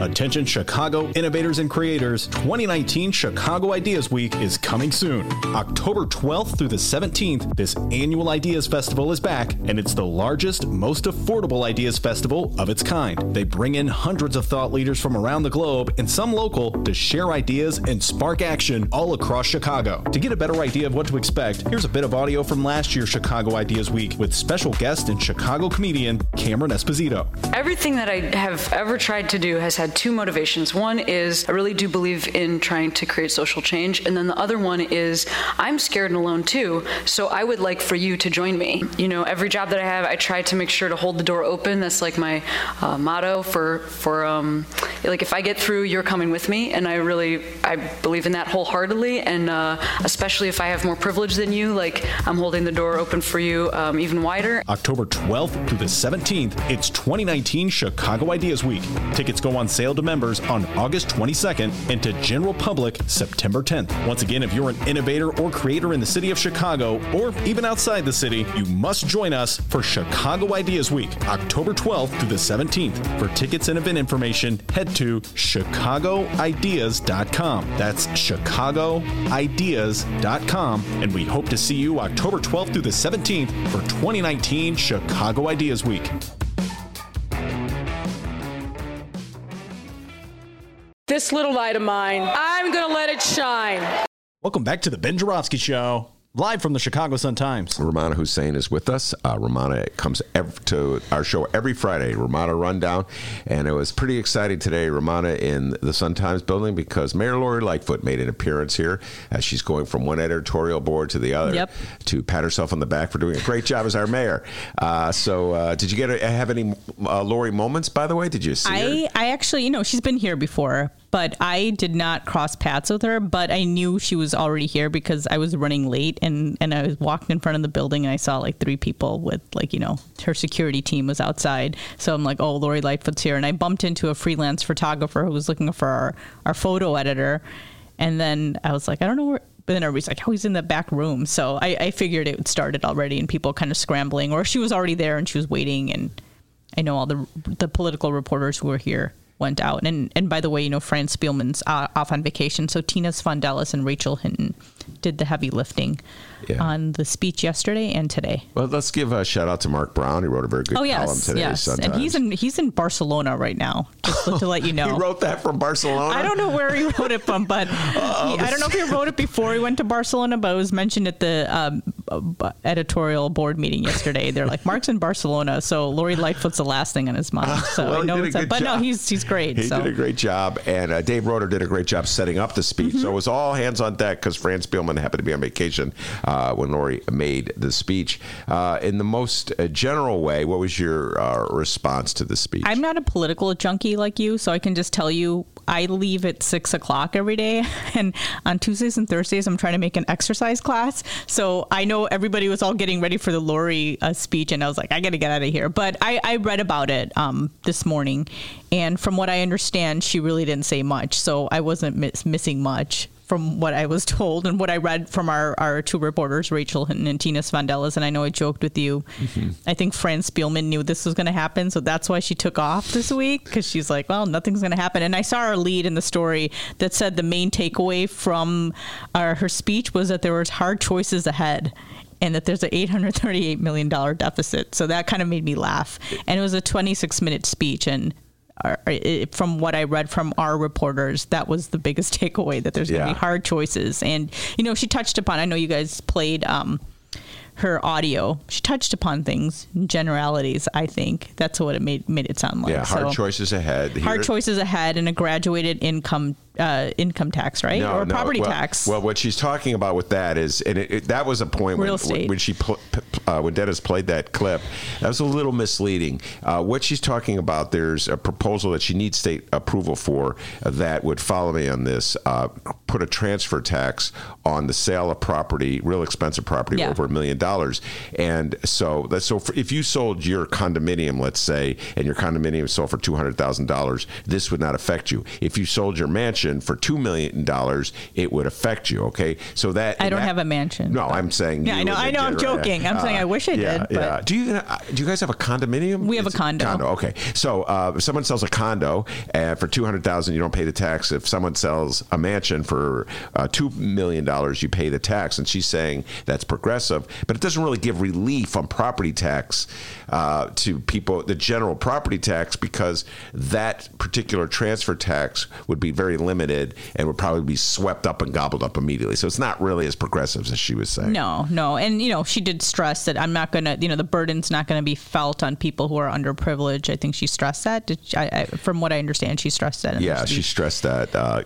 Attention Chicago innovators and creators, 2019 Chicago Ideas Week is coming soon. October 12th through the 17th, this annual Ideas Festival is back, and it's the largest, most affordable Ideas Festival of its kind. They bring in hundreds of thought leaders from around the globe and some local to share ideas and spark action all across Chicago. To get a better idea of what to expect, here's a bit of audio from last year's Chicago Ideas Week with special guest and Chicago comedian Cameron Esposito. Everything that I have ever tried to do has had two motivations. One is I really do believe in trying to create social change, and then the other one is I'm scared and alone too, so I would like for you to join me. You know, every job that I have, I try to make sure to hold the door open. That's like my uh, motto for for um, like if I get through, you're coming with me, and I really I believe in that wholeheartedly, and uh, especially if I have more privilege than you, like I'm holding the door open for you um, even wider. October 12th through the 17th, it's 2019 Chicago Ideas Week. Tickets go on sale to members on August 22nd and to general public September 10th. Once again, if you're an innovator or creator in the city of Chicago or even outside the city, you must join us for Chicago Ideas Week, October 12th through the 17th. For tickets and event information, head to chicagoideas.com. That's chicagoideas.com. And we hope to see you October 12th through the 17th for 2019 Chicago Ideas Week. This little light of mine, I'm going to let it shine. Welcome back to the Ben Joravsky Show, live from the Chicago Sun Times. Rummana Hussain is with us. Uh, Rummana comes ev- to our show every Friday, Rummana Rundown. And it was pretty exciting today, Rummana, in the Sun Times building because Mayor Lori Lightfoot made an appearance here as she's going from one editorial board to the other Yep. to pat herself on the back for doing a great job as our mayor. Uh, so, uh, did you get a, have any uh, Lori moments, by the way? Did you see her? I, I actually, you know, she's been here before, but I did not cross paths with her. But I knew she was already here because I was running late and, and I was walking in front of the building and I saw like three people with like, you know, her security team was outside. So I'm like, oh, Lori Lightfoot's here. And I bumped into a freelance photographer who was looking for our, our photo editor. And then I was like, I don't know where. But then everybody's like, oh, he's in the back room. So I, I figured it started already and people kind of scrambling, or she was already there and she was waiting. And I know all the the political reporters who were here went out. And and by the way, you know, Fran Spielman's uh, off on vacation, so Tina Sfondeles and Rachel Hinton did the heavy lifting Yeah. on the speech yesterday and today. well, let's give a shout out to Mark Brown. He wrote a very good Oh column today. yes, and he's in he's in Barcelona right now. Just to let you <laughs> know. He wrote that from Barcelona. I don't know where he wrote it from, but <laughs> he, I don't know if he wrote it before he went to Barcelona, but it was mentioned at the um, uh, editorial board meeting yesterday. They're like, Mark's in Barcelona, so Lori Lightfoot's the last thing on his mind. <laughs> So Well, I know it's a, but no, he's he's great. He so. did a great job, and uh, Dave Roeder did a great job setting up the speech. Mm-hmm. So it was all hands on deck because Fran Spielman happened to be on vacation uh, when Lori made the speech. Uh, in the most uh, general way, what was your uh, response to the speech? I'm not a political junkie like you, so I can just tell you I leave at six o'clock every day, <laughs> and on Tuesdays and Thursdays I'm trying to make an exercise class. So I know everybody was all getting ready for the Lori uh, speech, and I was like, I got to get out of here. But I, I read about it um, this morning, and from what I understand, she really didn't say much, so I wasn't miss- missing much from what I was <laughs> told and what I read from our, our two reporters, Rachel Hinton and Tina Sfondeles. And I know I joked with you. I think Fran Spielman knew this was going to happen. So that's why she took off this week because she's like, well, nothing's going to happen. And I saw her lead in the story that said the main takeaway from uh, her speech was that there was hard choices ahead. And that there's an $838 million deficit. So that kind of made me laugh. And it was a 26 minute speech. And from what I read from our reporters, that was the biggest <laughs> takeaway that there's going to be hard choices. And you know, she touched upon. I know you guys played. Um, her audio, she touched upon things, generalities. I think that's what it made made it sound like. Yeah, hard So, choices ahead. Hard choices ahead, and a graduated income uh, income tax, right, or property well, tax. Well, what she's talking about with that is, and it, it, that was a point when, when she pl- uh, when Dennis played that clip. That was a little misleading. Uh, what she's talking about, there's a proposal that she needs state approval for that would follow me on this. Uh, put a transfer tax on the sale of property, real expensive property Yeah. over a million dollars, and so that's so for, if you sold your condominium, let's say, and your condominium sold for two hundred thousand dollars, this would not affect you. If you sold your mansion for two million dollars, it would affect you. Okay, so that I don't that- have a mansion. No, I'm saying. Yeah, I know- I know, I'm joking. I'm saying I wish I yeah, did, but- Yeah. Do you uh, do you guys have a condominium? We have a condo. Condo. Okay. So uh, if someone sells a condo and for two hundred thousand, you don't pay the tax. If someone sells a mansion for uh, two million dollars, you pay the tax. And she's saying that's progressive, but it doesn't really give relief on property tax uh, to people, the general property tax, because that particular transfer tax would be very limited and would probably be swept up and gobbled up immediately. So it's not really as progressive as she was saying. No, no. And, you know, she did stress that I'm not going to, you know, the burden's not going to be felt on people who are underprivileged. I think she stressed that. Did she, I, I, from what I understand, she stressed that. Yeah, she stressed that. Uh,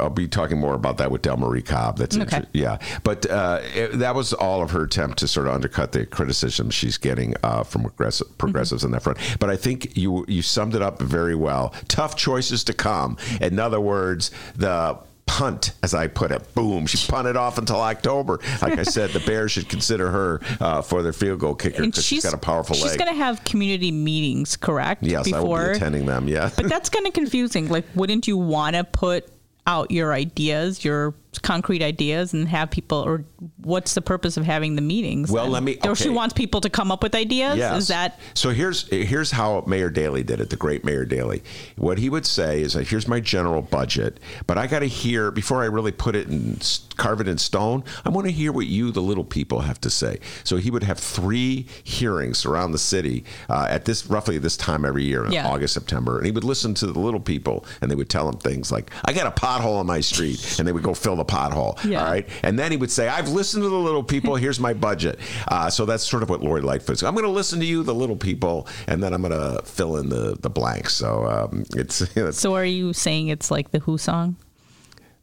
I'll be talking more about that with Del Marie Cobb. That's Okay. inter- yeah, but uh, it, that was all of her attempt to sort of undercut the criticism she's getting uh, from progressive, progressives Mm-hmm. on that front. But I think you you summed it up very well. Tough choices to come. In other words, the punt, as I put it, boom, she punted off until October. Like I said, the <laughs> Bears should consider her uh, for their field goal kicker because she's got a powerful She's leg. going to have community meetings, correct? yes, I will before, be attending them. Yeah, But that's kind of confusing. Like, wouldn't you want to put out your ideas, your concrete ideas, and have people, or what's the purpose of having the meetings? Well, then? let me- Or she wants people to come up with ideas? Yes. Is that. so? Here's here's how Mayor Daley did it. The great Mayor Daley. What he would say is, that here's my general budget, but I got to hear before I really put it and carve it in stone. I want to hear what you, the little people, have to say. So he would have three hearings around the city uh, at this roughly this time every year in Yeah. August, September, and he would listen to the little people, and they would tell him things like, "I got a pothole on my street," and they would go fill the pothole. Yeah. All right, and then he would say, "I've listened to the little people. Here's my budget." Uh, so that's sort of what Lori Lightfoot. I'm going to listen to you, the little people, and then I'm going to fill in the the blanks. So um, it's, <laughs> it's So are you saying it's like the Who song?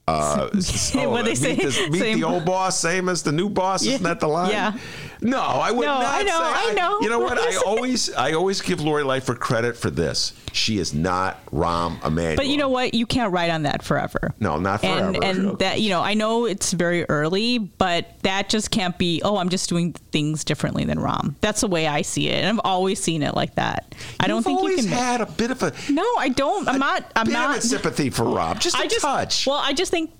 uh, <laughs> oh, What they meet say- this- meet same- the old boss, same as the new boss. Yeah. Isn't that the line? Yeah. No, I would No, not. I know, say- I know. You know what? I What is it? always, I always give Lori Lightfoot credit for this. She is not Rahm Emanuel. But you know what? You can't ride on that forever. No, not And forever. and that you know, I know it's very early, but that just can't be. Oh, I'm just doing things differently than Rahm. That's the way I see it, and I've always seen it like that. I don't think you can. had a bit of a no, I don't. I'm not. I'm not. sympathy for Rob. Just a I just touch. well, I just think.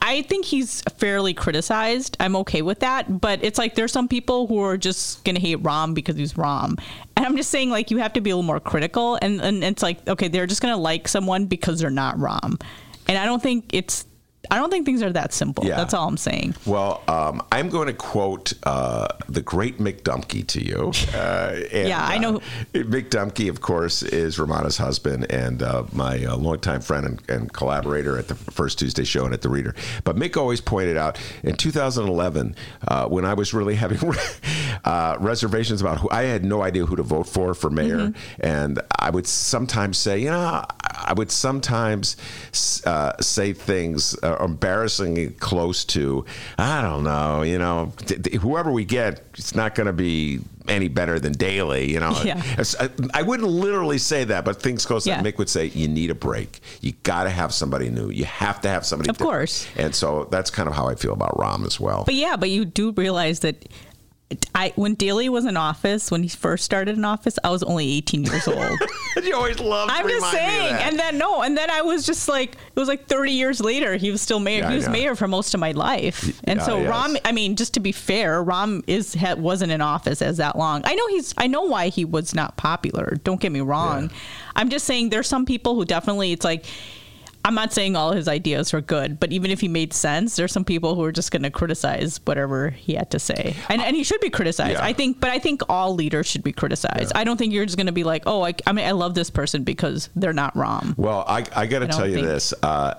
I- think he's fairly criticized. I'm okay with that, but it's like there's some people who are just gonna hate Rahm because he's Rahm, and I'm just saying like you have to be a little more critical. And and it's like okay, they're just gonna like someone because they're not Rahm, and I don't think it's. I don't think things are that simple. Yeah. That's all I'm saying. Well, um, I'm going to quote uh, the great Mick Dumke to you. Uh, <laughs> and, Yeah, I know. Uh, Mick Dumke, of course, is Rummana's husband and uh, my uh, longtime friend and, and collaborator at the First Tuesday Show and at the Reader. But Mick always pointed out in 2011, uh, when I was really having <laughs> uh, reservations about who, I had no idea who to vote for for mayor, Mm-hmm. and I would sometimes say, you know, I would sometimes uh, say things uh, embarrassingly close to, I don't know, you know, th- th- whoever we get, it's not going to be any better than Daley. you know. Yeah. I, I wouldn't literally say that, but things close. Yeah. Mick would say, you need a break. You got to have somebody new. You have to have somebody. Of different." course. And so that's kind of how I feel about Rahm as well. But yeah, but you do realize that I when Daley was in office, when he first started in office, I was only 18 years old. <laughs> you always love. I'm just remind me of saying. And then no, and then I was just like, it was like 30 years later, he was still mayor. Yeah, he was mayor for most of my life. And Yeah, so yes. Rahm, I mean, just to be fair, Rahm is ha, wasn't in office as that long. I know he's. I know why he was not popular. Don't get me wrong. I'm just saying there's some people who definitely it's like. I'm not saying all his ideas were good, but even if he made sense, there's some people who are just going to criticize whatever he had to say, and and he should be criticized. Yeah. I think, but I think all leaders should be criticized. I don't think you're just going to be like, oh, I, I mean, I love this person because they're not wrong. Well, I, I got to tell you think- this. Uh,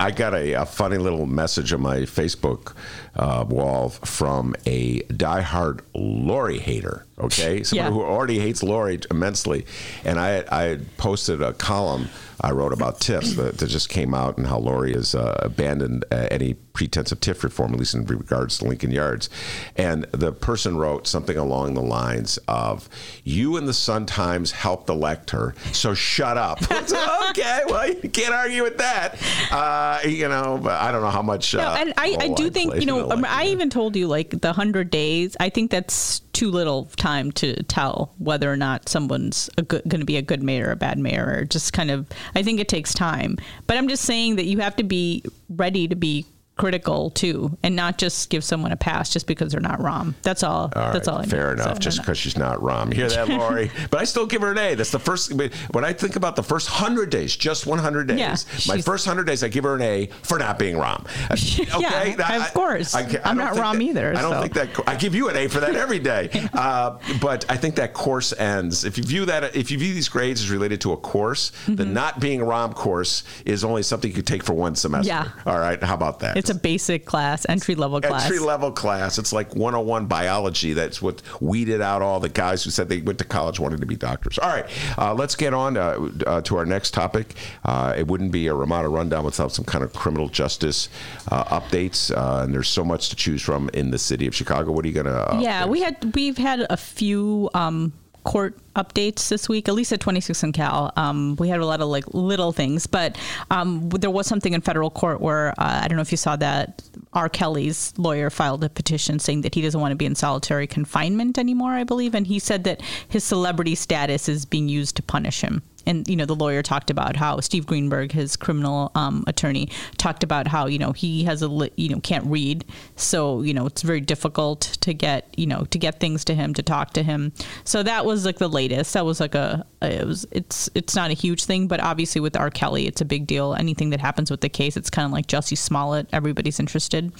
I got a, a funny little message on my Facebook uh, wall from a diehard Lori hater. Okay, someone Yeah. who already hates Lori immensely, and I I posted a column I wrote about TIFs that, that just came out and how Lori has uh, abandoned uh, any pretense of TIF reform, at least in regards to Lincoln Yards. And the person wrote something along the lines of, "You and the Sun Times helped elect her, so shut up." <laughs> Said, okay, well, you can't argue with that. Uh, you know, but I don't know how much. No, uh, and I, I do think you know. um, I even told you like the hundred days. I think that's too little time to tell whether or not someone's going to be a good mayor or a bad mayor. Or just kind of, I think it takes time. But I'm just saying that you have to be ready to be critical too, and not just give someone a pass just because they're not Rahm. That's all. All that's right, all. I fair need. enough. So, just no, no. because she's not Rahm. You hear that, <laughs> Lori? but I still give her an A. That's the first. When I think about the first hundred days, just one hundred days, Yeah, my first hundred days, I give her an A for not being Rahm. <laughs> Okay, Yeah, of course. I'm don't not Rahm that- either, I don't so. think that. I give you an A for that every day. <laughs> uh, but I think that course ends. If you view that, if you view these grades as related to a course, the Mm-hmm. not being Rahm course is only something you could take for one semester. Yeah. All right. How about that? It's a basic class, entry level class. entry level class. It's like 101 biology. That's what weeded out all the guys who said they went to college wanting to be doctors. All right, uh, let's get on uh, uh, to our next topic. Uh, it wouldn't be a Rummana rundown without some kind of criminal justice uh, updates. Uh, and there's so much to choose from in the city of Chicago. What are you going to? Uh, yeah, we had we've had a few um, court updates this week, at least at 26 and Cal. Um, we had a lot of like little things, but um, there was something in federal court where uh, I don't know if you saw that R. Kelly's lawyer filed a petition saying that he doesn't want to be in solitary confinement anymore. I believe, and he said that his celebrity status is being used to punish him. And you know, the lawyer talked about how Steve Greenberg, his criminal um, attorney, talked about how you know he has a li- you know can't read, so you know it's very difficult to get you know to get things to him to talk to him. So that was like the latest. That was like a it was it's it's not a huge thing, but obviously with R. Kelly, it's a big deal. Anything that happens with the case, it's kind of like Jussie Smollett. Everybody's interested.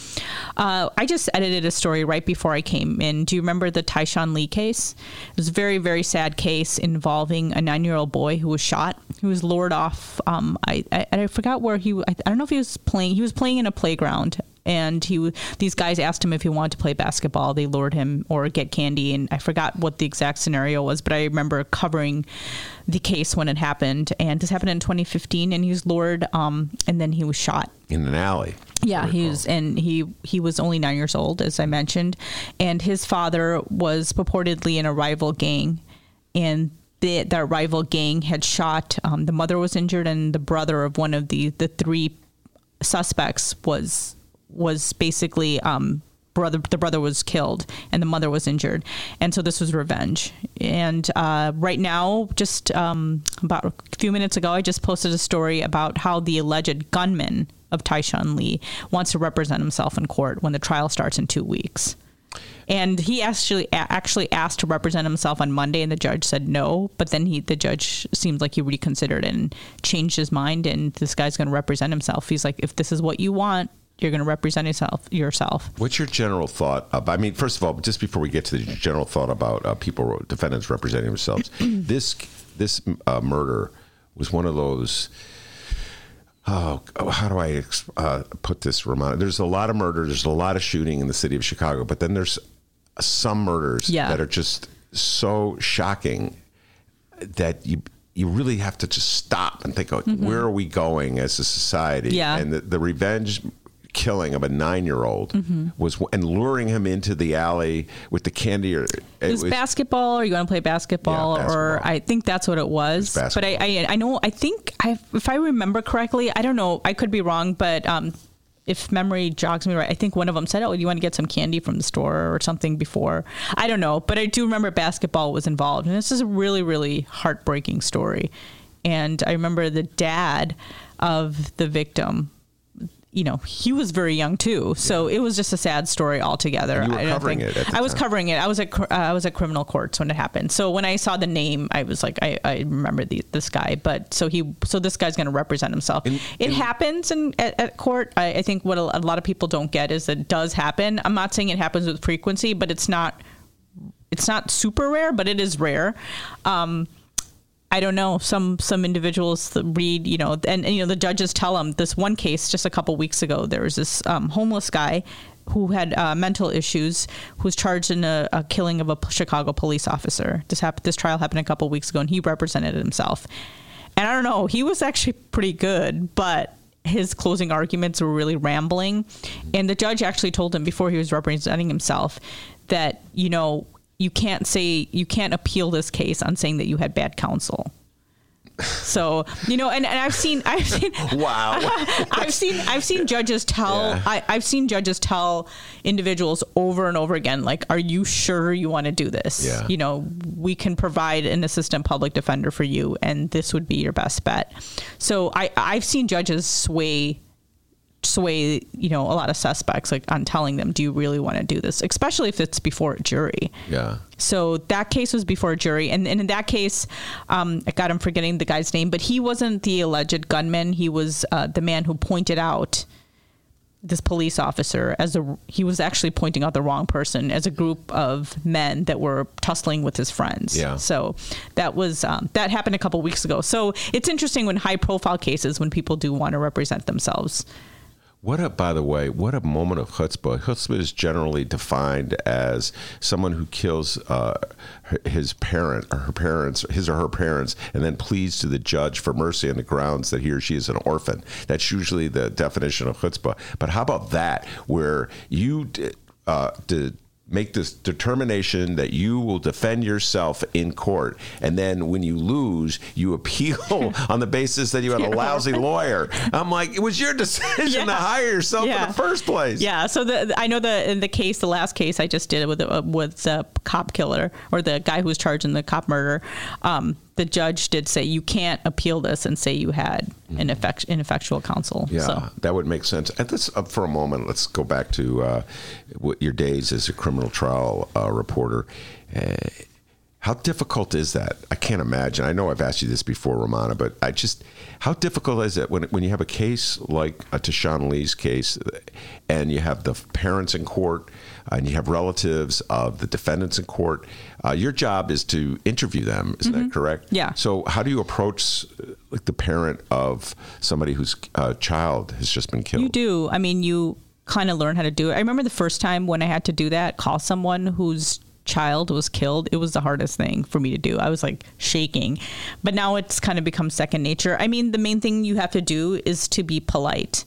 Uh, I just edited a story right before I came in. Do you remember the Tyshawn Lee case? It was a very very sad case involving a nine year old boy who was shot. He was lured off. Um, I, I I forgot where he. I, I don't know if he was playing. He was playing in a playground. And he, these guys asked him if he wanted to play basketball. They lured him or get candy, and I forgot what the exact scenario was. But I remember covering the case when it happened, and this happened in 2015. And he was lured, um, and then he was shot. in an alley. Yeah, he was, and he he was only nine years old, as I mentioned, and his father was purportedly in a rival gang, and that rival gang had shot. Um, the mother was injured, and the brother of one of the the three suspects was was basically um, brother. The brother was killed, and the mother was injured, and so this was revenge. And uh, right now, just um, about a few minutes ago, I just posted a story about how the alleged gunman of Tyshawn Lee wants to represent himself in court when the trial starts in two weeks. And he actually actually asked to represent himself on Monday, and the judge said no. But then he, the judge, seemed like he reconsidered and changed his mind. And this guy's going to represent himself. He's like, if this is what you want, you're going to represent yourself. Yourself. What's your general thought? Of, I mean, first of all, just before we get to the general thought about uh, people, defendants representing themselves, <clears throat> this this uh, murder was one of those. Oh, oh, how do I uh, put this, Rummana? There's a lot of murder. There's a lot of shooting in the city of Chicago, but then there's some murders Yeah. that are just so shocking that you you really have to just stop and think, oh, where are we going as a society? Mm-hmm. Yeah. And the, the revenge killing of a nine year old Mm-hmm. was and luring him into the alley with the candy or it Is basketball? or you want to play basketball? Yeah, Or. I think that's what it was. It's but I, I, I know. I think I, if I remember correctly, I don't know. I could be wrong, but um, if memory jogs me right, I think one of them said, "Oh, you want to get some candy from the store or something before." I don't know, but I do remember basketball was involved, and this is a really, really heartbreaking story. And I remember the dad of the victim you know, he was very young too. So it was just a sad story altogether. And you were I don't think- it at the I was time. covering it. I was at uh, I was at criminal courts when it happened. So when I saw the name, I was like, I, I remember the, this guy. But so he so this guy's going to represent himself. And- it and- happens in at, at court. I, I think what a, a lot of people don't get is that it does happen. I'm not saying it happens with frequency, but it's not it's not super rare, but it is rare. Um, I don't know. Some some individuals read, you know, and, and you know the judges tell them this one case just a couple weeks ago. There was this um, homeless guy who had uh, mental issues, who was charged in a, a killing of a Chicago police officer. This happened. This trial happened a couple weeks ago, and he represented himself. And I don't know. He was actually pretty good, but his closing arguments were really rambling. And the judge actually told him before he was representing himself that you know you can't say you can't appeal this case on saying that you had bad counsel. So you know, and, and I've seen <laughs> I've seen Wow. <laughs> I've seen I've seen judges tell Yeah. I, I've seen judges tell individuals over and over again, like, are you sure you want to do this? Yeah. You know, we can provide an assistant public defender for you and this would be your best bet. So I, I've seen judges sway sway, you know, a lot of suspects like on telling them, do you really want to do this? Especially if it's before a jury. Yeah. So that case was before a jury, and, and in that case, um, God, I'm forgetting the guy's name, but he wasn't the alleged gunman. He was uh, the man who pointed out this police officer as a. He was actually pointing out the wrong person as a group of men that were tussling with his friends. Yeah. So that was um, that happened a couple weeks ago. So it's interesting when high profile cases when people do want to represent themselves. What a, by the way, what a moment of chutzpah. Chutzpah is generally defined as someone who kills uh, his parent or her parents, his or her parents, and then pleads to the judge for mercy on the grounds that he or she is an orphan. That's usually the definition of chutzpah. But how about that, where you uh, did make this determination that you will defend yourself in court, and then when you lose, you appeal <laughs> on the basis that you had a lousy lawyer. I'm like, it was your decision to hire yourself in the first place. Yeah. So the I know the in the case, the last case I just did with the, with the cop killer or the guy who was charged in the cop murder. Um, the judge did say you can't appeal this and say you had an effect, ineffectual counsel. Yeah, So that would make sense. And this, uh, for a moment, let's go back to uh, what your days as a criminal trial uh, reporter. Uh, how difficult is that? I can't imagine. I know I've asked you this before, Rummana, but I just how difficult is it when when you have a case like a Tyshawn Lee's case, and you have the parents in court, and you have relatives of the defendants in court. Uh, your job is to interview them. Isn't that correct? Mm-hmm. Yeah. So how do you approach uh, like the parent of somebody whose uh, child has just been killed? you do. I mean, you kind of learn how to do it. I remember the first time when I had to do that, call someone whose child was killed. It was the hardest thing for me to do. I was like shaking, but now it's kind of become second nature. I mean, the main thing you have to do is to be polite.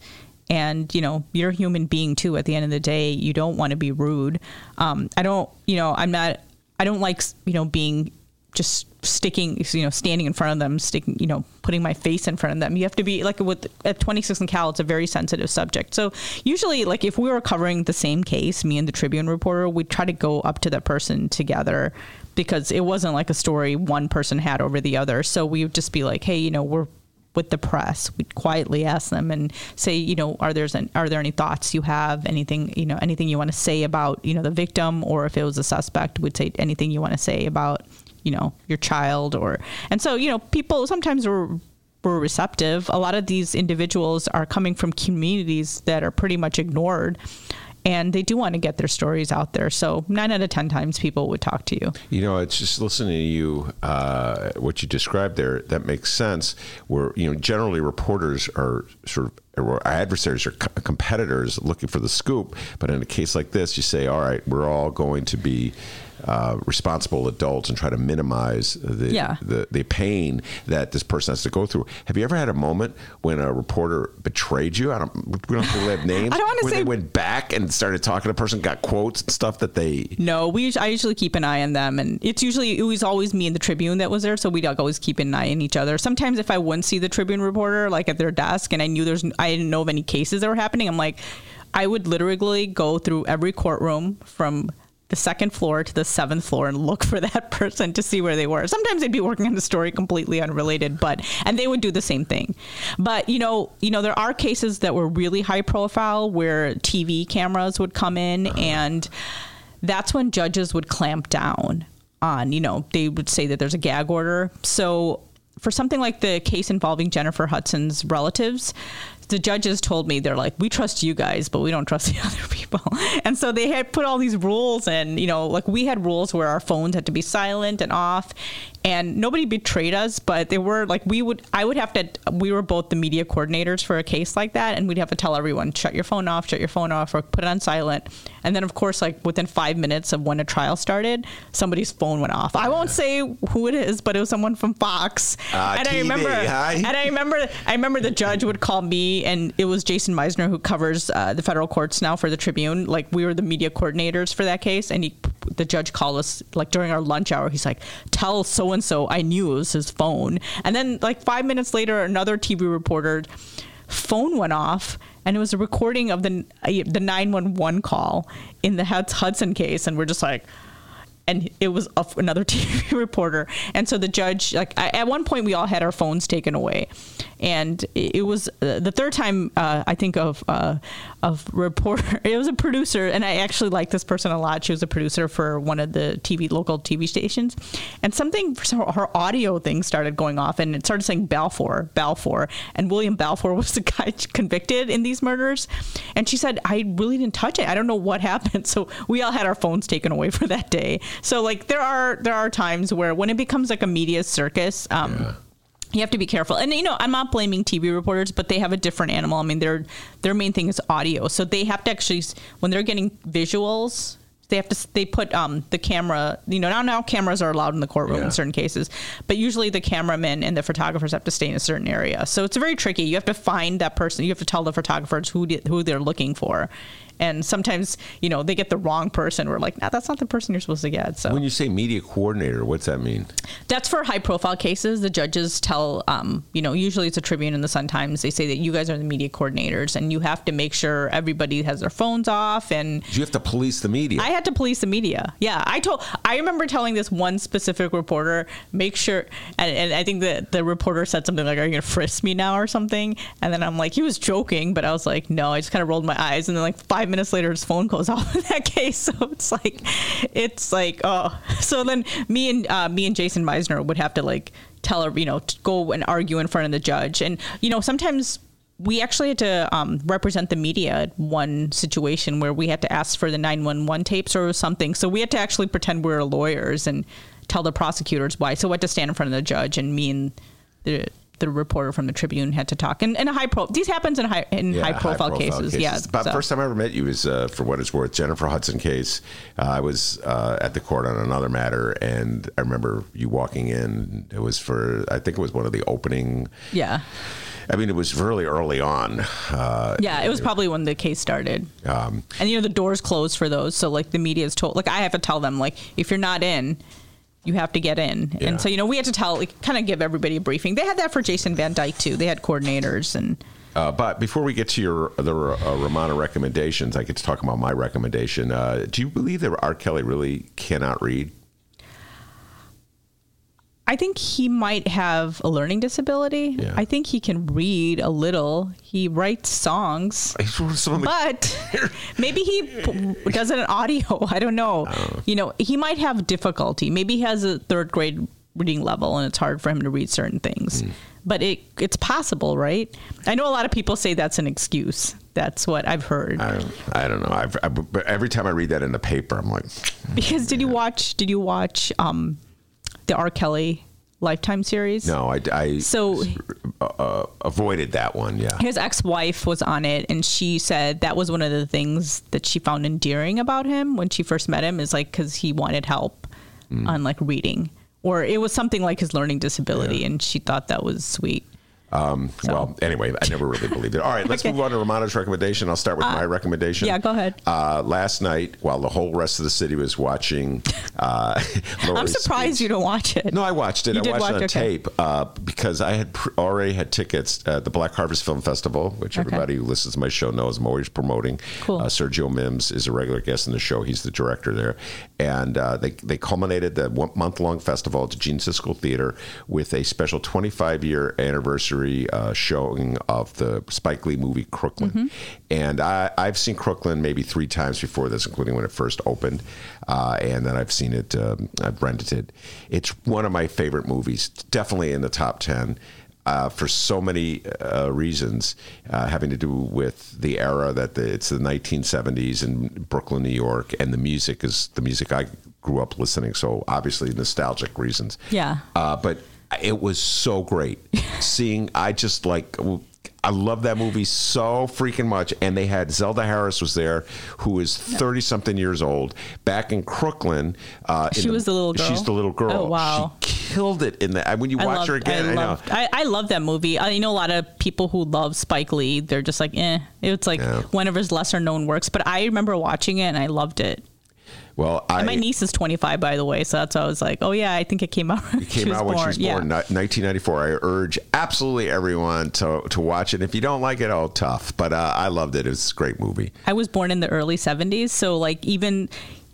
And you know you're a human being too. At the end of the day, you don't want to be rude. Um, I don't, you know, I'm not. I don't like you know being just sticking, you know, standing in front of them, sticking, you know, putting my face in front of them. You have to be like with at 26 and Cal, it's a very sensitive subject. So usually, like if we were covering the same case, me and the Tribune reporter, we'd try to go up to that person together because it wasn't like a story one person had over the other. So we would just be like, hey, you know, we're with the press, we'd quietly ask them and say, you know, are there's an, are there any thoughts you have, anything, you know, anything you want to say about, you know, the victim, or if it was a suspect, we'd say anything you want to say about, you know, your child, or and so you know, people sometimes were were receptive. A lot of these individuals are coming from communities that are pretty much ignored. And they do want to get their stories out there. So nine out of ten times people would talk to you. You know, it's just listening to you, uh, what you described there, that makes sense. Where, you know, generally reporters are sort of, or our adversaries co- competitors looking for the scoop. But in a case like this, you say, all right, we're all going to be uh, responsible adults and try to minimize the, Yeah. the, the pain that this person has to go through. Have you ever had a moment when a reporter betrayed you? I don't, we don't have have <laughs> names. I don't wanna say- they went back and started talking to the person, got quotes and stuff that they No, we. I usually keep an eye on them, and it's usually it was always me and the Tribune that was there, so we'd always keep an eye on each other. Sometimes if I wouldn't see the Tribune reporter like at their desk, and I knew there's I didn't know of any cases that were happening, I'm like, I would literally go through every courtroom from the second floor to the seventh floor and look for <laughs> that person to see where they were. Sometimes they'd be working on a story completely unrelated, but and they would do the same thing. But you know, you know, there are cases that were really high profile where TV cameras would come in uh-huh. and that's when judges would clamp down on, you know, they would say that there's a gag order. So for something like the case involving Jennifer Hudson's relatives, the judges told me they're like, we trust you guys, but we don't trust <laughs> the other people. And so they had put all these rules, and you know, like we had rules where our phones had to be silent and off, and nobody betrayed us, but they were like we would, I would have to. We were both the media coordinators for a case like that, and we'd have to tell everyone, shut your phone off, shut your phone off, or put it on silent. And then, of course, like within five minutes of when a trial started, somebody's phone went off. I won't say who it is, but it was someone from Fox. Uh, and I remember, huh? and I remember, I remember the judge would call me, and it was Jason Meisner who covers uh, the federal courts now for the Tribune. Like we were the media coordinators for that case, and he, the judge called us like during our lunch hour. He's like, "Tell so and so I knew it was his phone." And then like five minutes later, another TV reporter phone went off. And it was a recording of the uh, the nine one one call in the Hudson case, and we're just like, and it was another <laughs> TV reporter. And so the judge, like at one point, we all had our phones taken away, and it, it was uh, the third time uh, I think of uh, of reporter. <laughs> It was a producer, and I actually like this person a lot. She was a producer for one of the TV local TV stations, and something so her audio thing started going off, and it started saying Balfour, Balfour, and William Balfour <laughs> was the guy <laughs> convicted in these murders, and she said I really didn't touch it. I don't know what happened. So we all had our phones taken away for that day. So like there are there are times where when it becomes like a media circus. Um, You have to be careful, and you know I'm not blaming TV reporters, but they have a different animal. I mean, their their main thing is audio, so they have to actually when they're getting visuals, they have to they put um, the camera. You know now now cameras are allowed in the courtroom Yeah. in certain cases, but usually the cameramen and the photographers have to stay in a certain area. So it's very tricky. You have to find that person. You have to tell the photographers who di- who they're looking for, and sometimes you know they get the wrong person. We're like, nah, that's not the person you're supposed to get. So When you say media coordinator, what's that mean? that's for high profile cases. The judges tell, um, you know, usually it's a Tribune and the Sun Times. They say that you guys are the media coordinators and you have to make sure everybody has their phones off. And You have to police the media. I had to police the media. Yeah, I told. I remember telling this one specific reporter, make sure. And, and I think that the reporter said something like, "Are you gonna frisk me now or something?" And then I'm like, he was joking, but I was like, no. I just kind of rolled my eyes, and then like five minutes later, his phone goes <laughs> off in that case. So it's like, it's like, oh. <laughs> So then me and uh, me and Jason Meisner would have to like tell her, you know, to go and argue in front of the judge, and you know, sometimes we actually had to um, represent the media at one situation where we had to ask for the 911 tapes or something. So we had to actually pretend we were lawyers and tell the prosecutors why. So we had to stand in front of the judge, and me and the the reporter from the Tribune had to talk. And, and a high pro these happens in high in Yeah, high, profile cases. Yeah. But so. first time I ever met you was, uh, for what it's worth, Jennifer Hudson case. Uh, I was uh, at the court on another matter, and I remember you walking in. It was for, I think it was one of the opening. yeah. I mean, it was really early on. Uh, Yeah, it was probably when the case started. Um, and you know the doors closed for those, so like the media is told like I have to tell them like if you're not in, you have to get in. Yeah. And so you know we had to tell like kind of give everybody a briefing. They had that for Jason Van Dyke too. They had coordinators and Uh, but before we get to your the uh, Rummana recommendations, I get to talk about my recommendation. Uh, do you believe that R. Kelly really cannot read? I think he might have a learning disability. Yeah. I think he can read a little. He writes songs. <laughs> He's some of the- But <laughs> maybe he p- does it in audio. <laughs> I don't know. You know, he might have difficulty. Maybe he has a third grade reading level and it's hard for him to read certain things. But it it's possible, right? I know a lot of people say that's an excuse. That's what I've heard. I don't, I don't know. I've, I, but every time I read that in the paper, I'm like, because did you watch did you watch um the R. Kelly Lifetime series? no, I, I So uh, avoided that one. Yeah. his ex-wife was on it and she said that was one of the things that she found endearing about him when she first met him is like because he wanted help on like reading or it was something like his learning disability and she thought that was sweet Um, Well, anyway, I never really believed it. All right, let's <laughs> Okay. move on to Rummana's recommendation. I'll start with my recommendation. yeah, go ahead. Uh, last night, while the whole rest of the city was watching, <laughs> uh, I'm surprised speech- you don't watch it. no, I watched it. You I watched watch it on okay. tape uh, because I had pr- already had tickets at the Black Harvest Film Festival, which Okay. everybody who listens to my show knows I'm always promoting. Cool. Uh, Sergio Mims is a regular guest in the show. He's the director there. And uh, they, they culminated the month long festival at the Gene Siskel Theater with a special 25 year anniversary uh, showing of the Spike Lee movie Crooklyn. Mm-hmm. And I, I've seen Crooklyn maybe three times before this, including when it first opened. Uh, and then I've seen it, um, I've rented it. It's one of my favorite movies, definitely in the top 10. Uh, for so many uh, reasons, uh, having to do with the era that the, it's the 1970s in Brooklyn, New York, and the music is the music I grew up listening. So obviously nostalgic reasons. Yeah. Uh, but it was so great <laughs> seeing. I just like. I love that movie so freaking much. And they had Zelda Harris was there, who is thirty something years old, back in Crooklyn. Uh, in She was the little girl? She's the little girl. Oh, wow. She killed it in that. When you I watch loved, her again, I, I, know. I, I love that movie. I know a lot of people who love Spike Lee. They're just like, eh. It's like Yeah. one of his lesser known works. But I remember watching it and I loved it. Well, I And my niece is 25, by the way, so that's why I was like, oh yeah, I think it came out. When It came she was out when she was Yeah. born, ni- 1994. I urge absolutely everyone to to watch it. If you don't like it, oh, tough. But uh, I loved it. It was a great movie. I was born in the early 70s, so like even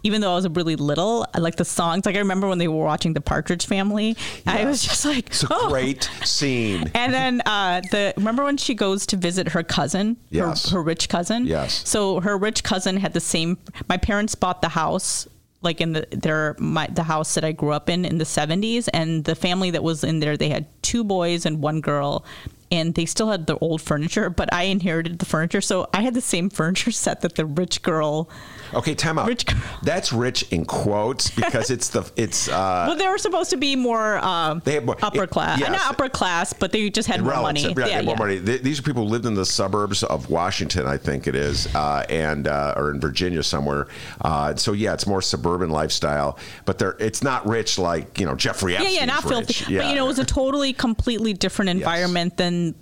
even though I was really little, I like the songs. Like I remember when they were watching The Partridge Family, I was just like, It's a oh. great scene. And then uh, the remember when she goes to visit her cousin, Yes. her, her rich cousin. Yes. So her rich cousin had the same. My parents bought the house like in the their my the house that I grew up in in the 70s, and the family that was in there they had two boys and one girl. And they still had the old furniture, but I inherited the furniture, so I had the same <laughs> furniture set that the rich girl. Okay, time out. Rich girl. That's rich in quotes because it's the it's uh, <laughs> Well, they were supposed to be more, um, They had more- upper it- class, yes. not upper class, but they just had more money. relative. Yeah, more money. Th- These are people who lived in the suburbs of Washington, I think it is, uh, and uh, or in Virginia somewhere. Uh, so yeah, it's more suburban lifestyle, but they're it's not rich like you know Jeffrey yeah, Epstein's yeah, not rich. filthy. Yeah. But you know, it was a totally, completely different environment than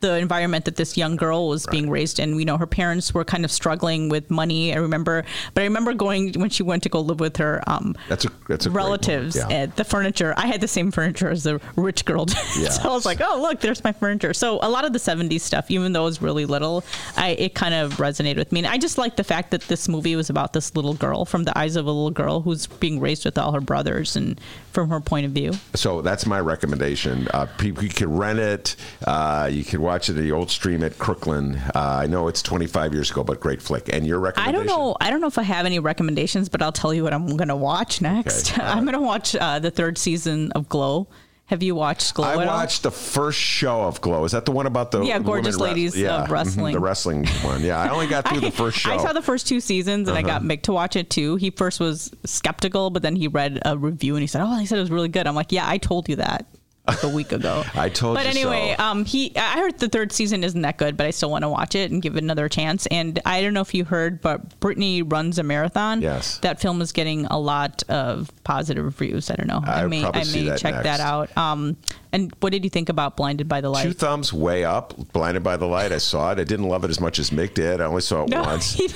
the environment that this young girl was being raised in. You know, her parents were kind of struggling with money. I remember, but I remember going when she went to go live with her um, That's a that's a relatives yeah. at the furniture. I had the same furniture as the rich girl did. Yes. <laughs> so I was like, oh, look, there's my furniture. So a lot of the 70s stuff, even though it was really little, I it kind of resonated with me. And I just like the fact that this movie was about this little girl from the eyes of a little girl who's being raised with all her brothers and from her point of view. So that's my recommendation. Uh, people, you can rent it. Uh, you can watch it the old stream at Crooklyn. Uh, I know it's 25 years ago, but great flick. And your recommendation? I don't know. I don't know if I have any recommendations, but I'll tell you what I'm going to watch next. <laughs> Okay, I'm going to watch uh, the third season of Glow. Have you watched Glow? I at all? watched the first show of Glow. Is that the one about the Yeah, gorgeous ladies of mhm, wrestling. the wrestling one? Yeah, I only got through the <laughs> first show. Uh-huh. I saw the first two seasons and I got Mick to watch it too. He first was skeptical, but then he read a review and he said, "Oh, he said it was really good." I'm like, "Yeah, I told you that." Like a week ago. <laughs> I told but you anyway, so. um, he I heard the third season isn't that good, but I still want to watch it and give it another chance. And I don't know if you heard, but Brittany runs a marathon. Yes. that film is getting a lot of positive reviews. I don't know. I I'll may I may check next. that out. Um, and what did you think about Blinded by the Light? Two thumbs way up. Blinded by the light. I saw it. I didn't love it as much as Mick did. I only saw it no, once. <laughs> we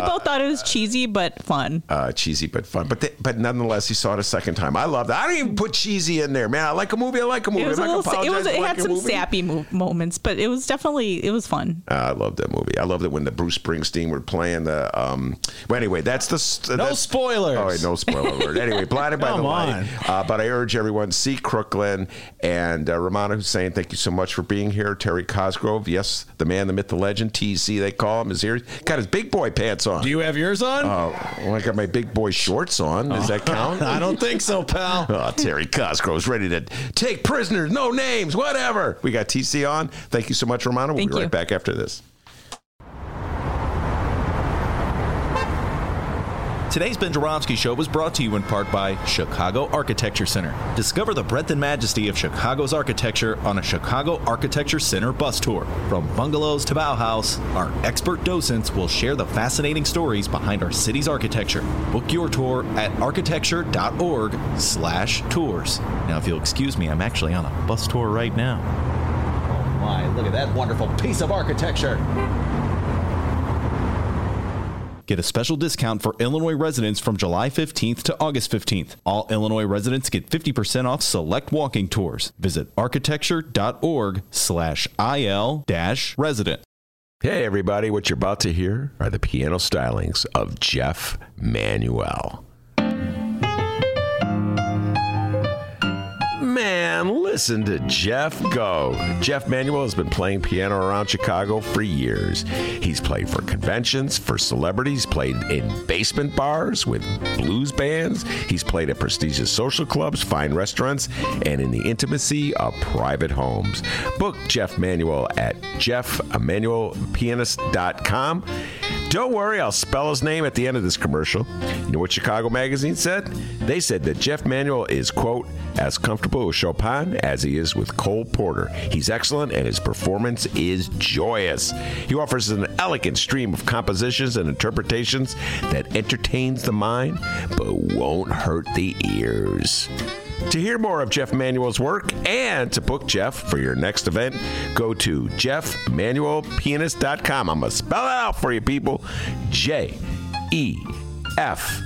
both thought it was cheesy but fun. uh, cheesy but fun. But they, but nonetheless, he saw it a second time. I love that. I didn't even put cheesy in there, man. I like a movie. I like a movie. It was a I'm not little. gonna It was. apologize It had some movie. sappy mo- moments, but it was definitely. It was fun. Uh, I love that movie. I loved it when the Bruce Springsteen were playing the. Um, well, anyway, that's the. st- No that's- spoilers. All right, no spoiler alert. Anyway, blinded by <laughs> the Come light. on. Uh, but I urge everyone see Crooklyn and uh, Rummana Hussain. Thank you so much for being here. Terry Cosgrove, yes, the man, the myth, the legend. TC they call him is here. Got his big boy pants on. Do you have yours on? Oh, well, I got my big boy shorts on. Does that count? <laughs> I don't think so, pal. Oh, Terry Cosgrove's ready to take prisoners, no names, whatever. We got TC on. Thank you so much, Rummana. We'll Thank be right back after this. Today's Ben Joravsky Show was brought to you in part by Chicago Architecture Center. Discover the breadth and majesty of Chicago's architecture on a Chicago Architecture Center bus tour. From bungalows to Bauhaus, our expert docents will share the fascinating stories behind our city's architecture. Book your tour at architecture.org slash tours. Now, if you'll excuse me, I'm actually on a bus tour right now. Oh my, look at that wonderful piece of architecture. Get a special discount for Illinois residents from July 15th to August 15th. All Illinois residents get 50% off select walking tours. Visit architecture.org slash IL dash resident. Hey, everybody, what you're about to hear are the piano stylings of Jeff Manuel. Man, listen to Jeff go. Jeff Manuel has been playing piano around Chicago for years. He's played for conventions, for celebrities, played in basement bars with blues bands. He's played at prestigious social clubs, fine restaurants, and in the intimacy of private homes. Book Jeff Manuel at jeffmanuelpianist.com. Don't worry, I'll spell his name at the end of this commercial. You know what Chicago Magazine said? They said that Jeff Manuel is, quote, as comfortable with Chopin as he is with Cole Porter. He's excellent and his performance is joyous. He offers an elegant stream of compositions and interpretations that entertains the mind but won't hurt the ears. To hear more of Jeff Manuel's work and to book Jeff for your next event, go to jeffmanuelpianist.com. I'm going to spell it out for you, people. J E F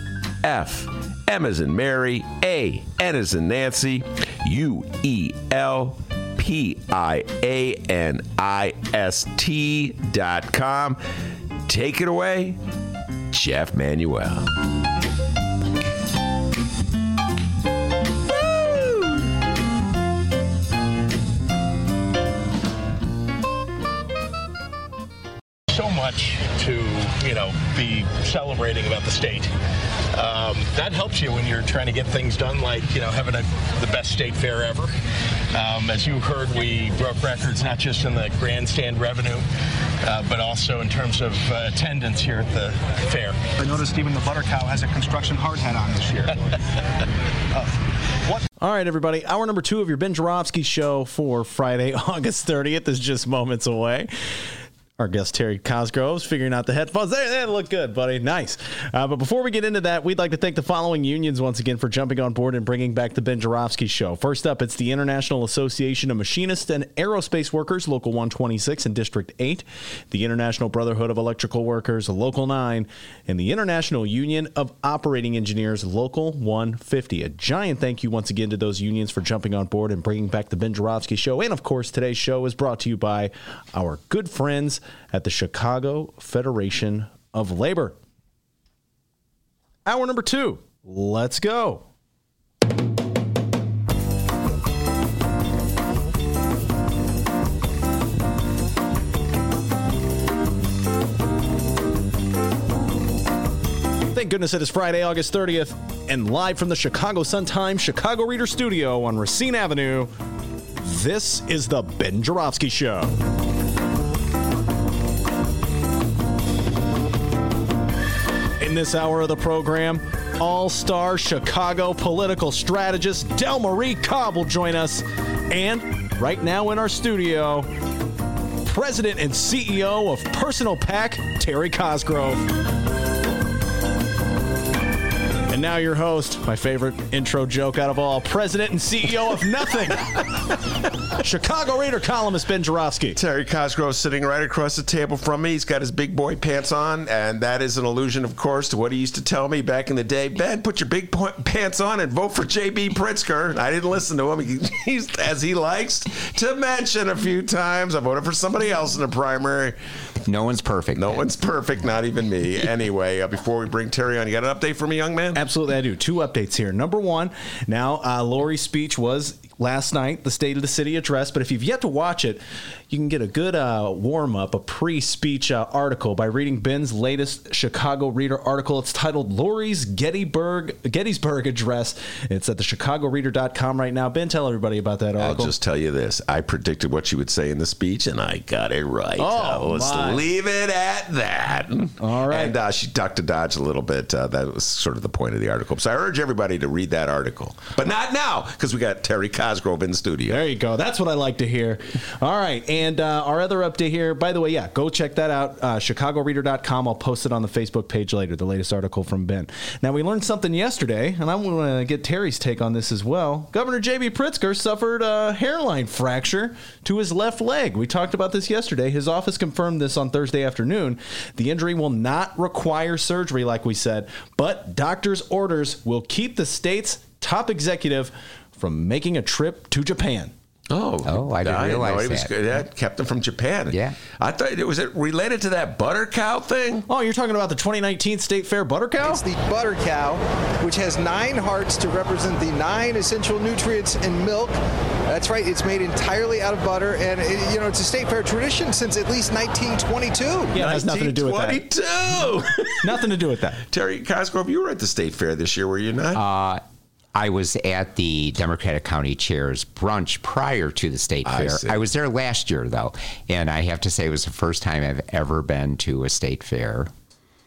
F M as in Mary, A N as in Nancy, U E L P I A N I S T dot com. Take it away, Jeff Manuel. Much to you know be celebrating about the state. Um, that helps you when you're trying to get things done, like you know having a, the best state fair ever. Um, as you heard, we broke records not just in the grandstand revenue, uh, but also in terms of uh, attendance here at the fair. I noticed even the butter cow has a construction hard hat on this year. <laughs> All right, everybody. Hour number two of your Ben Joravsky show for Friday, <laughs> August 30th is just moments away. Our guest Terry Cosgrove's figuring out the headphones. They, they look good, buddy. Nice. Uh, but before we get into that, we'd like to thank the following unions once again for jumping on board and bringing back the Ben Joravsky Show. First up, it's the International Association of Machinists and Aerospace Workers, Local 126 and District 8, the International Brotherhood of Electrical Workers, Local 9, and the International Union of Operating Engineers, Local 150. A giant thank you once again to those unions for jumping on board and bringing back the Ben Joravsky Show. And of course, today's show is brought to you by our good friends at the Chicago Federation of Labor. Hour number two. Let's go. Thank goodness it is Friday, August 30th, and live from the Chicago Sun-Times Chicago Reader Studio on Racine Avenue, this is the Ben Joravsky Show. In this hour of the program, all star Chicago political strategist Del Marie Cobb will join us. And right now in our studio, President and CEO of Personal PAC, Terry Cosgrove. Now your host, my favorite intro joke out of all, President and CEO of Nothing, <laughs> Chicago Reader columnist Ben Joravsky. Terry Cosgrove sitting right across the table from me. He's got his big boy pants on, and that is an allusion, of course, to what he used to tell me back in the day. Ben, put your big po- pants on and vote for J.B. Pritzker. I didn't listen to him. He, <laughs> he's as he likes to mention a few times. I voted for somebody else in the primary. <laughs> No one's perfect. No one's perfect, not even me. <laughs> Anyway, uh, before we bring Terry on, you got an update for me, young man? Absolutely, I do. Two updates here. Number one, now uh, Lori's speech was last night, the State of the City address. But if you've yet to watch it, you can get a good uh, warm up, a pre speech uh, article by reading Ben's latest Chicago Reader article. It's titled Lori's Gettysburg, Gettysburg Address. It's at the chicagoreader.com right now. Ben, tell everybody about that article. I'll just tell you this. I predicted what you would say in the speech, and I got it right. Oh, let's leave it at that. All right. And uh, she ducked to dodge a little bit. Uh, that was sort of the point of the article. So I urge everybody to read that article. But not now, because we got Terry Cosgrove in the studio. There you go. That's what I like to hear. All right. And uh, our other update here, by the way, yeah, go check that out. Uh, ChicagoReader.com. I'll post it on the Facebook page later, the latest article from Ben. Now, we learned something yesterday, and I want to get Terry's take on this as well. Governor J.B. Pritzker suffered a hairline fracture to his left leg. We talked about this yesterday. His office confirmed this on Thursday afternoon. The injury will not require surgery, like we said, but doctor's orders will keep the state's top executive from making a trip to Japan. Oh, Oh, I didn't realize know he was that. good. That kept him from Japan. Yeah. I thought it was it related to that butter cow thing. Oh, you're talking about the 2019 State Fair butter cow? It's the butter cow, which has nine hearts to represent the nine essential nutrients in milk. That's right. It's made entirely out of butter, and it, you know it's a state fair tradition since at least 1922. Yeah, it has nothing to do with that. 22. <laughs> Nothing to do with that. Terry Cosgrove, you were at the state fair this year, were you not? Uh, I was at the Democratic County Chairs brunch prior to the state I fair. see. I was there last year, though, and I have to say it was the first time I've ever been to a state fair.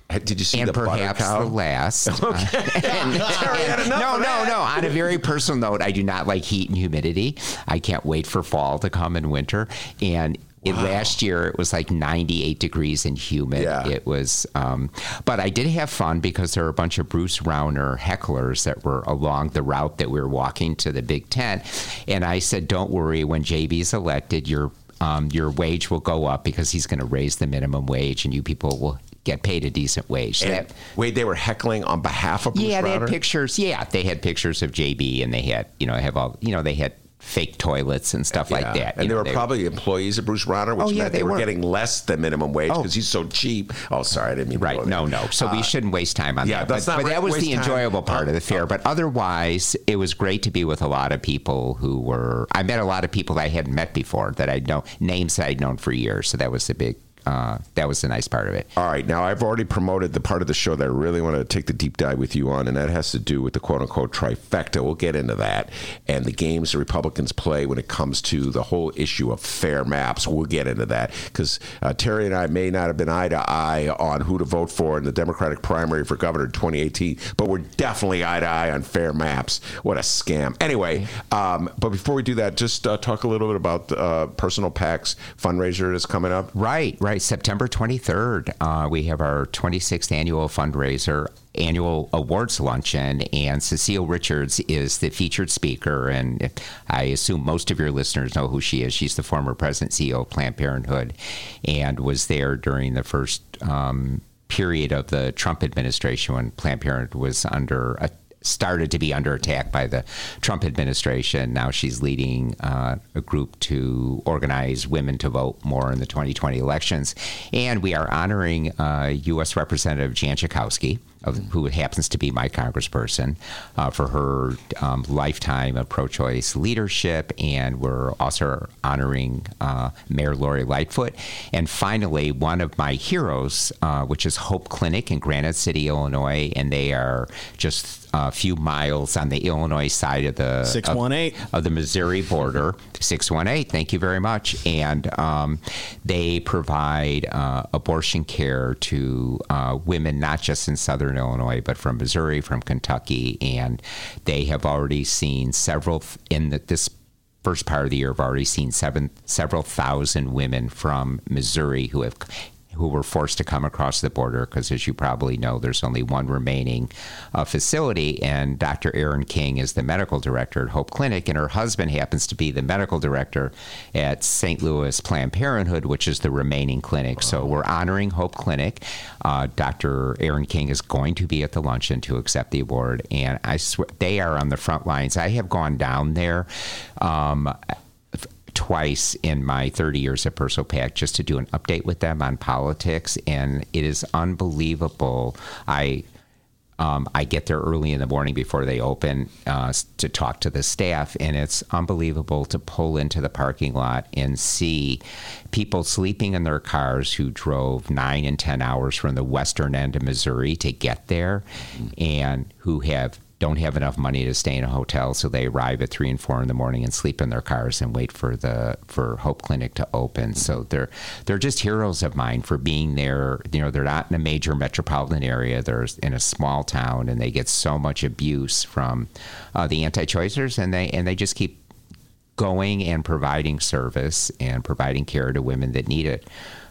Did you see and the butter perhaps the last. <laughs> Terry <laughs> <laughs> had enough no, no, no. On a very personal note, I do not like heat and humidity. I can't wait for fall to come and winter. And it, last year it was like 98 degrees and humid. Yeah. It was, um, but I did have fun because there were a bunch of Bruce Rauner hecklers that were along the route that we were walking to the Big Tent, and I said, "Don't worry, when JB's elected, your um, your wage will go up because he's going to raise the minimum wage, and you people will." Get paid a decent wage. So that- wait, they were heckling on behalf of Bruce yeah, they had pictures. Yeah, they had pictures of JB, and they had you know have all you know they had fake toilets and stuff like that. And you they know, were probably employees of Bruce Rauner, which Oh, yeah, meant they, they were, were. getting less than minimum wage Oh. because he's so cheap. Oh, sorry, I didn't mean to Right. No, no. So we Uh, shouldn't waste time on yeah, that. that's but not but that was the time. enjoyable part Uh, of the fair. But otherwise, it was great to be with a lot of people who were. I met a lot of people that I hadn't met before that I know names that I'd known for years. So that was the big. Uh, that was the nice part of it. All right, now I've already promoted the part of the show that I really want to take the deep dive with you on, and that has to do with the quote unquote trifecta. We'll get into that and the games the Republicans play when it comes to the whole issue of fair maps. We'll get into that because uh, Terry and I may not have been eye to eye on who to vote for in the Democratic primary for governor in 2018, but we're definitely eye to eye on fair maps. What a scam. Anyway, um, but before we do that, just uh, talk a little bit about uh, Personal PAC's fundraiser that's coming up. Right, right, right. September 23rd, uh, we have our 26th annual fundraiser, annual awards luncheon, and Cecile Richards is the featured speaker. And I assume most of your listeners know who she is. She's the former president CEO of Planned Parenthood and was there during the first um, period of the Trump administration when Planned Parenthood was under a started to be under attack by the Trump administration. Now she's leading uh, a group to organize women to vote more in the 2020 elections. And we are honoring uh, U.S. Representative Jan Schakowsky, of, who happens to be my congressperson, uh, for her um, lifetime of pro choice leadership. And we're also honoring uh, Mayor Lori Lightfoot. And finally, one of my heroes, uh, which is Hope Clinic in Granite City, Illinois. And they are just a few miles on the Illinois side of the 618. of, of the Missouri border. 618. Thank you very much. And um, they provide uh, abortion care to uh, women, not just in Southern Illinois, but from Missouri, from Kentucky, and they have already seen several in the, this. First part of the year, have already seen seven, several thousand women from Missouri who have who were forced to come across the border because, as you probably know, there's only one remaining uh, facility. And Dr. Erin King is the medical director at Hope Clinic, and her husband happens to be the medical director at St. Louis Planned Parenthood, which is the remaining clinic. So we're honoring Hope Clinic. Uh, Dr. Erin King is going to be at the luncheon to accept the award, and I swear they are on the front lines. I have gone down there. Um, twice in my 30 years at Personal PAC just to do an update with them on politics, and it is unbelievable. I um, I get there early in the morning before they open uh, to talk to the staff, and it's unbelievable to pull into the parking lot and see people sleeping in their cars who drove nine and 10 hours from the western end of Missouri to get there and who have don't have enough money to stay in a hotel, so they arrive at three and four in the morning and sleep in their cars and wait for the for Hope Clinic to open. So they're they're just heroes of mine for being there. You know, they're not in a major metropolitan area; they're in a small town, and they get so much abuse from uh, the anti-choicers, and they and they just keep going and providing service and providing care to women that need it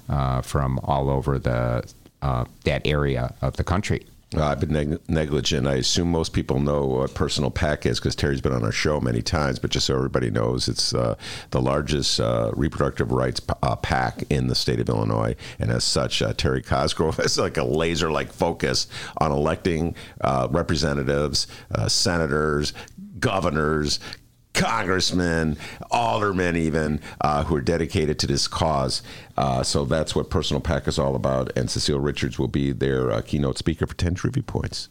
uh, from all over the uh, that area of the country. Uh, I've been neg- negligent. I assume most people know what Personal PAC is because Terry's been on our show many times. But just so everybody knows, it's uh, the largest uh, reproductive rights p- uh, PAC in the state of Illinois, and as such, uh, Terry Cosgrove <laughs> has like a laser-like focus on electing representatives, senators, governors, congressmen, aldermen, even uh, who are dedicated to this cause. Uh, so that's what Personal PAC is all about. And Cecile Richards will be their uh, keynote speaker for 10 trivia points.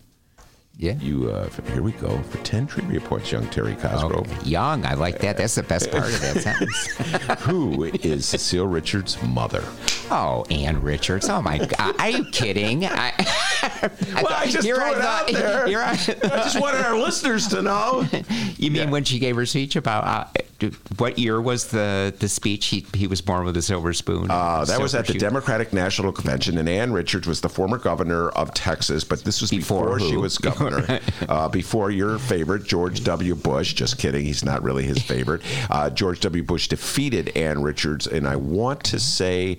Yeah. You uh, here we go for 10 trivia points, young Terry Cosgrove. Young, I like that. That's the best part of that sentence. <laughs> Who is Cecile Richards' mother? Oh, Ann Richards. Oh my God. Are you kidding? I, <laughs> well, I just threw I it thought- out there. here I- I just wanted our listeners to know. <laughs> You mean when she gave her speech about uh, what year was the, the speech? He, he was born with a silver spoon. Uh, that was at the shoe- Democratic National Convention, and Ann Richards was the former governor of Texas, but this was before, Before she was governor. <laughs> uh, before your favorite, George W. Bush. Just kidding, he's not really his favorite. Uh, George W. Bush defeated Ann Richards, and I want to say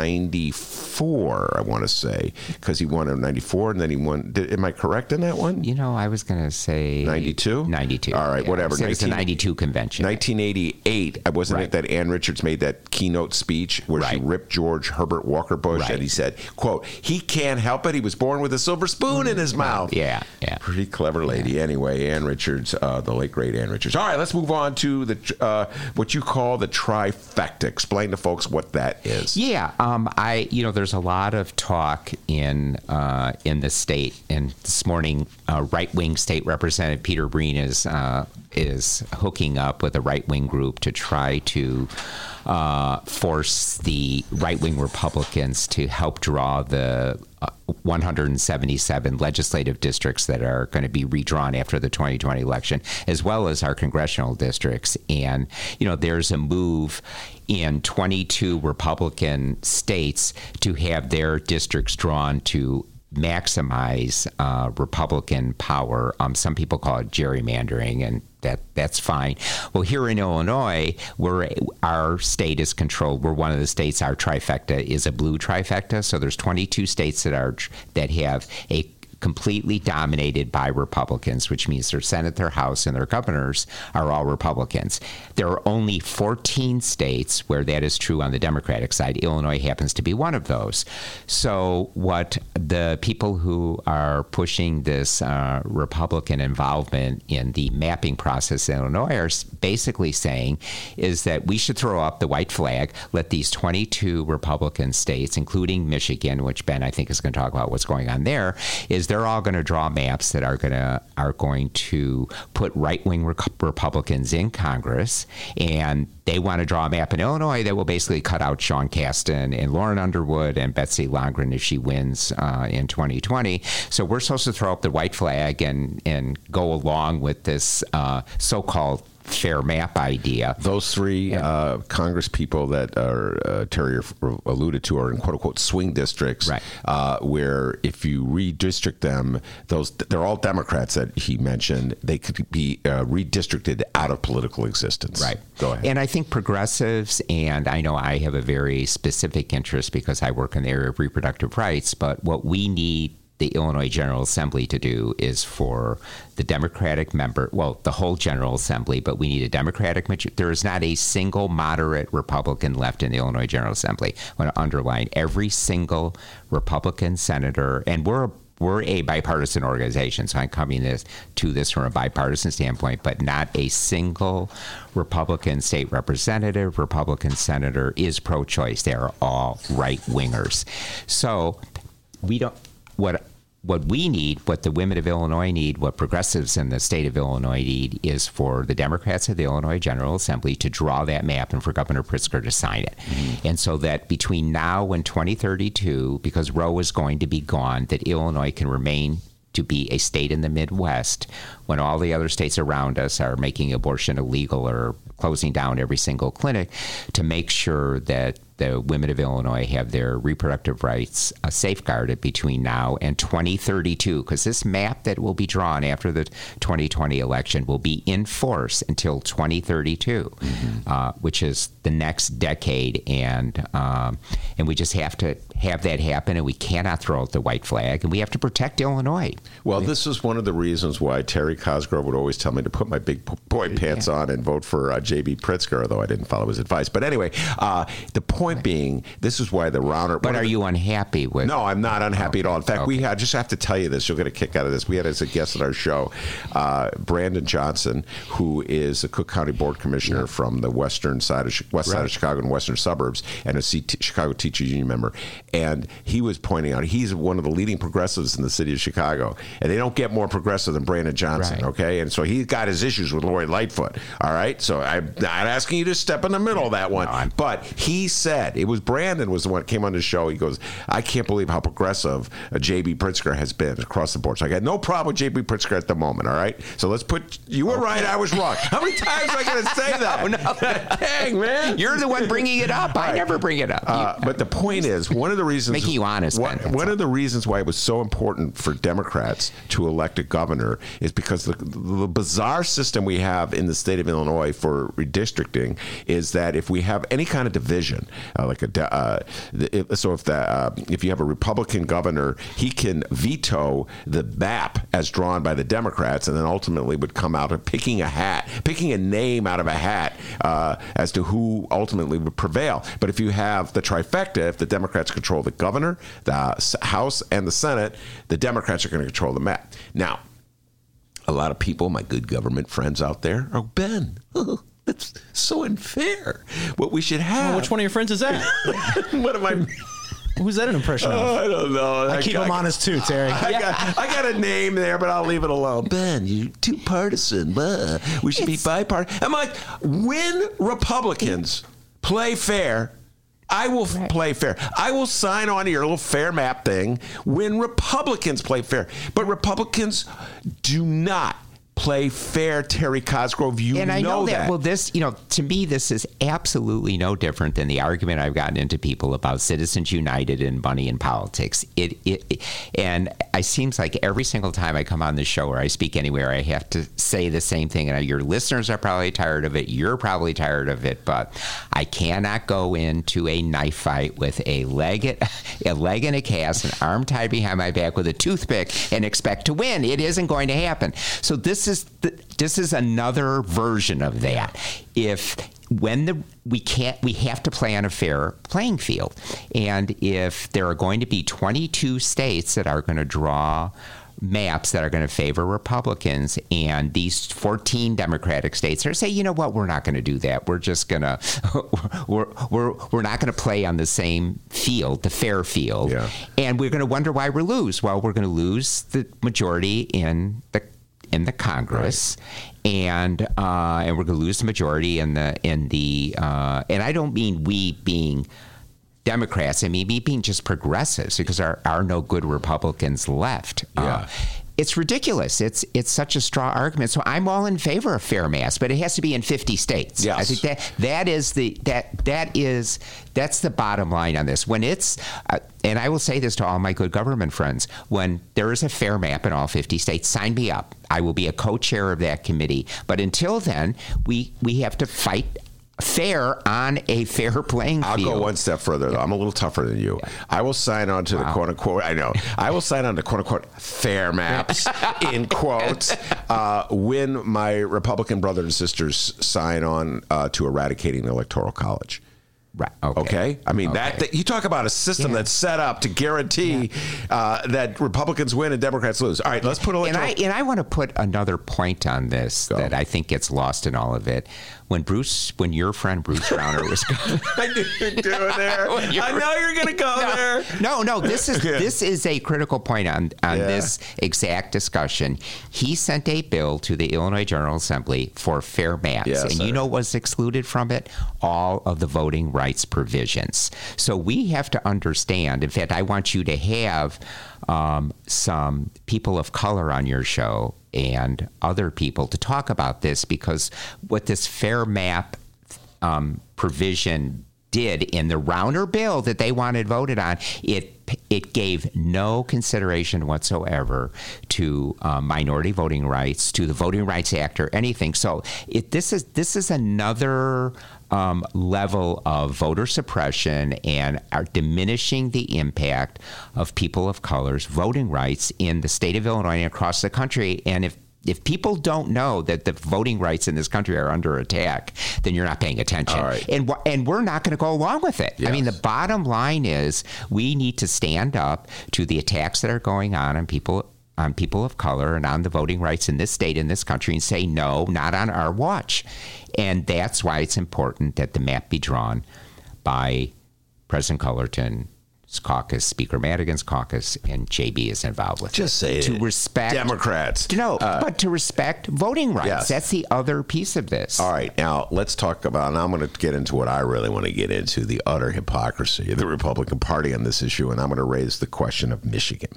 1994. I want to say because he won in '94, and then he won. Did, am I correct in that one? You know, I was going to say 92? 92. All right, Yeah, whatever. It was the 92 convention. 1988, I wasn't Right. it that Ann Richards made that keynote speech where she ripped George Herbert Walker Bush Right. and he said, quote, he can't help it. He was born with a silver spoon in his mouth. Yeah, yeah. Pretty clever lady. Anyway, Ann Richards, uh, the late great Ann Richards. All right, let's move on to the uh, what you call the trifecta. Explain to folks what that is. Yeah, um, I you know there's a lot of talk in uh, in the state, and this morning, uh, right wing state representative Peter Breen is uh, is hooking up with a right wing group to try to uh, force the right wing Republicans to help draw the uh, 177 legislative districts that are going to be redrawn after the 2020 election, as well as our congressional districts. And, you know, there's a move in 22 Republican states to have their districts drawn to maximize uh, Republican power. Um, some people call it gerrymandering, and that that's fine. Well, here in Illinois, where our state is controlled, we're one of the states. Our trifecta is a blue trifecta. So there's 22 states that are that have a completely dominated by Republicans, which means their Senate, their House, and their governors are all Republicans. There are only 14 states where that is true on the Democratic side. Illinois happens to be one of those. So, what the people who are pushing this uh, Republican involvement in the mapping process in Illinois are basically saying is that we should throw up the white flag, let these 22 Republican states, including Michigan, which Ben I think is going to talk about what's going on there, is they're all going to draw maps that are going to are going to put right wing Republicans in Congress, and they want to draw a map in Illinois that will basically cut out Sean Casten and Lauren Underwood and Betsy Londrigan if she wins uh, in 2020. So we're supposed to throw up the white flag and and go along with this uh, so-called fair map idea. Those three uh, Congress people that are uh, Terry alluded to are in quote unquote swing districts, Right. uh, where if you redistrict them, those they're all Democrats that he mentioned. They could be uh, redistricted out of political existence. Right. Go ahead. And I think progressives, and I know I have a very specific interest because I work in the area of reproductive rights, but what we need the Illinois General Assembly to do is for the Democratic member, well, the whole General Assembly, but we need a Democratic majority. There is not a single moderate Republican left in the Illinois General Assembly. I want to underline every single Republican senator, and we're a we're a bipartisan organization, so I'm coming this, to this from a bipartisan standpoint, but not a single Republican state representative, Republican senator is pro choice. They are all right wingers. So we don't, what what we need, what the women of Illinois need, what progressives in the state of Illinois need is for the Democrats of the Illinois General Assembly to draw that map and for Governor Pritzker to sign it. Mm-hmm. And so that between now and 2032, because Roe is going to be gone, that Illinois can remain to be a state in the Midwest when all the other states around us are making abortion illegal or closing down every single clinic, to make sure that the women of Illinois have their reproductive rights uh, safeguarded between now and 2032, because this map that will be drawn after the 2020 election will be in force until 2032, mm-hmm. uh, which is the next decade, and um, and we just have to have that happen, and we cannot throw out the white flag, and we have to protect Illinois. Well, this is one of the reasons why Terry Cosgrove would always tell me to put my big boy pants yeah. on and vote for uh, J.B. Pritzker, although I didn't follow his advice. But anyway, uh, the point right. being, this is why the Rauner. But are the, you unhappy with? No, I'm not unhappy at all. In fact, okay. we had, I just have to tell you this. You'll get a kick out of this. We had as a guest at our show, uh, Brandon Johnson, who is a Cook County Board Commissioner yeah. from the western side of west right. side of Chicago and western suburbs, and a C- Chicago Teachers Union member, and he was was pointing out, he's one of the leading progressives in the city of Chicago, and they don't get more progressive than Brandon Johnson. Right. Okay, and so he got his issues with Lori Lightfoot. All right, so I'm not asking you to step in the middle of that one, no, but he said it was Brandon was the one that came on the show. He goes, I can't believe how progressive J.B. Pritzker has been across the board. So I got no problem with J.B. Pritzker at the moment. All right, so let's put you were okay. right, I was wrong. How many times am I going to say <laughs> that? no, no. Dang man, you're the one bringing it up. I never bring it up. Uh, but the point is, one of the reasons making you honest. One, one of the reasons why it was so important for Democrats to elect a governor is because the, the bizarre system we have in the state of Illinois for redistricting is that if we have any kind of division, uh, like a uh, so if the uh, if you have a Republican governor, he can veto the map as drawn by the Democrats, and then ultimately would come out of picking a hat, picking a name out of a hat uh, as to who ultimately would prevail. But if you have the trifecta, if the Democrats control the governor, the House and the Senate, the Democrats are going to control the map. Now, a lot of people, my good government friends out there, are Ben. <laughs> That's so unfair. What we should have. Oh, which one of your friends is that? <laughs> what am I? Who's that an impression of? Oh, I don't know. I, I keep I, him honest too, <laughs> Terry. I, yeah. got, I got a name there, but I'll leave it alone. Ben, you're too partisan. We should it's, be bipartisan. I'm like, when Republicans play fair, I will right. play fair. I will sign on to your little fair map thing when Republicans play fair. But Republicans do not play fair, Terry Cosgrove. You and I know, know that. that. Well, this, you know, to me, this is absolutely no different than the argument I've gotten into people about Citizens United and money in politics. It, it, it, and it seems like every single time I come on the show or I speak anywhere, I have to say the same thing. And your listeners are probably tired of it. You're probably tired of it. But I cannot go into a knife fight with a leg, a leg in a cast, an arm tied behind my back with a toothpick, and expect to win. It isn't going to happen. So this is the, this is another version of that. If when the we can't we have to play on a fair playing field, and if there are going to be 22 states that are going to draw maps that are going to favor Republicans, and these 14 Democratic states are say, you know what, we're not going to do that. We're just going <laughs> to we're we're we're not going to play on the same field, the fair field, yeah. and we're going to wonder why we lose. Well, we're going to lose the majority in the in the Congress, right. and uh, and we're going to lose the majority in the in the uh, and I don't mean we being Democrats. I mean me being just progressives because there are no good Republicans left. Uh, yeah. Uh, it's ridiculous. It's it's such a straw argument. So I'm all in favor of fair mass, but it has to be in 50 states. Yes. I think that that is the that that is that's the bottom line on this. When it's uh, and I will say this to all my good government friends, when there is a fair map in all 50 states, sign me up. I will be a co-chair of that committee. But until then, we we have to fight fair on a fair playing field. I'll go one step further, though. I'm a little tougher than you. I will sign on to wow. the quote unquote, I know, I will sign on to quote unquote fair maps, <laughs> in quotes, uh, when my Republican brothers and sisters sign on uh, to eradicating the Electoral College. Right. Okay. okay? I mean, okay. that, that, you talk about a system yeah. that's set up to guarantee yeah. uh, that Republicans win and Democrats lose. All right, let's put a. And I and I want to put another point on this Go. that I think gets lost in all of it when Bruce, when your friend Bruce Rauner was, <laughs> I knew <laughs> you were doing there. I know you're going to go no, there. No, no, this is <laughs> this is a critical point on on yeah. this exact discussion. He sent a bill to the Illinois General Assembly for fair maps, yes, and sir. you know what was excluded from it? All of the voting rights provisions. So we have to understand. In fact, I want you to have um, some people of color on your show and other people to talk about this because what this fair map um, provision did in the Rauner bill that they wanted voted on, it it gave no consideration whatsoever to uh, minority voting rights, to the Voting Rights Act, or anything. So it, this is this is another um, level of voter suppression and are diminishing the impact of people of color's voting rights in the state of Illinois and across the country. And if if people don't know that the voting rights in this country are under attack, then you're not paying attention. And and we're not going to go along with it. I mean, the bottom line is we need to stand up to the attacks that are going on on people on people of color and on the voting rights in this state in this country and say no, not on our watch. And that's why it's important that the map be drawn by President Cullerton caucus, Speaker Madigan's caucus, and JB is involved with Just it. say to it. respect Democrats. No, Uh, but to respect voting rights. Yes. That's the other piece of this. All right, now let's talk about. And I'm going to get into what I really want to get into: the utter hypocrisy of the Republican Party on this issue, and I'm going to raise the question of Michigan.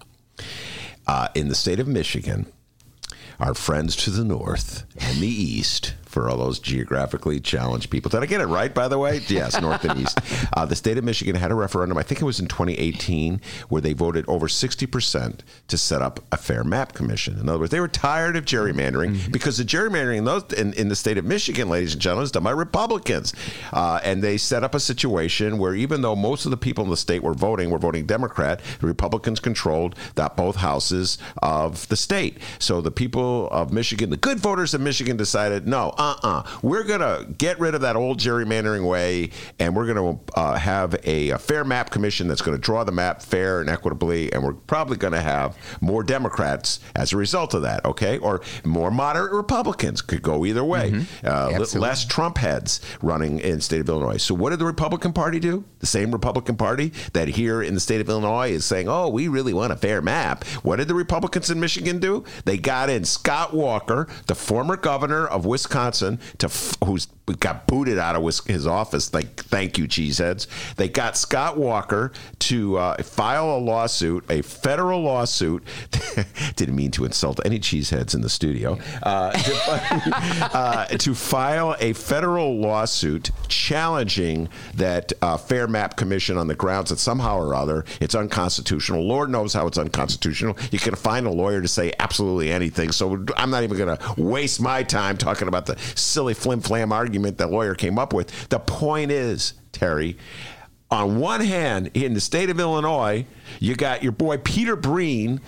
Uh, in the state of Michigan, our friends to the north and the east, for all those geographically challenged people. Did I get it right, by the way? Yes, north and east. <laughs> Uh, the state of Michigan had a referendum, I think it was in 2018, where they voted over 60% to set up a fair map commission. In other words, they were tired of gerrymandering because the gerrymandering in, those, in, in the state of Michigan, ladies and gentlemen, is done by Republicans. Uh, and they set up a situation where even though most of the people in the state were voting, were voting Democrat, the Republicans controlled that both houses of the state. So the people of Michigan, the good voters of Michigan decided, no, uh-uh, we're going to get rid of that old gerrymandering way, and we're going to uh, have a, a fair map commission that's going to draw the map fair and equitably, and we're probably going to have more Democrats as a result of that, okay? Or more moderate Republicans could go either way. Uh, li- Absolutely. less Trump heads running in the state of Illinois. So what did the Republican Party do? The same Republican Party that here in the state of Illinois is saying, "Oh, we really want a fair map." What did the Republicans in Michigan do? They got in Scott Walker, the former governor of Wisconsin, to who's got booted out of his office. Like, thank you, cheeseheads. They got Scott Walker to uh, file a lawsuit, a federal lawsuit. <laughs> Didn't mean to insult any cheeseheads in the studio. Uh, to, <laughs> uh, to file a federal lawsuit challenging that uh, Fair Map Commission on the grounds that somehow or other it's unconstitutional. Lord knows how it's unconstitutional. You can find a lawyer to say absolutely anything. So I'm not even going to waste my time talking about the silly flim flam argument that lawyer came up with. The point is, Terry, on one hand, in the state of Illinois, you got your boy Peter Breen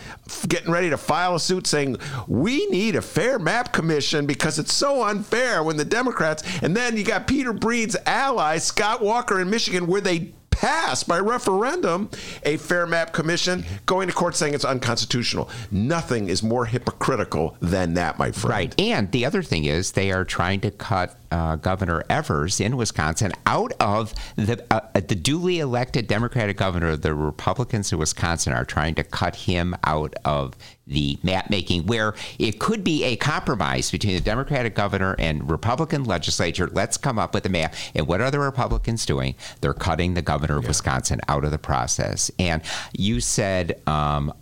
getting ready to file a suit saying, We need a fair map commission because it's so unfair when the Democrats, and then you got Peter Breen's ally, Scott Walker in Michigan, where they passed by referendum a fair map commission going to court saying it's unconstitutional. Nothing is more hypocritical than that, my friend. Right. And the other thing is they are trying to cut uh, Governor Evers in Wisconsin out of the uh, the duly elected Democratic governor. The Republicans in Wisconsin are trying to cut him out of the map making, where it could be a compromise between the Democratic governor and Republican legislature. Let's come up with a map. And what are the Republicans doing? They're cutting the governor of Wisconsin out of the process. And you said. Um,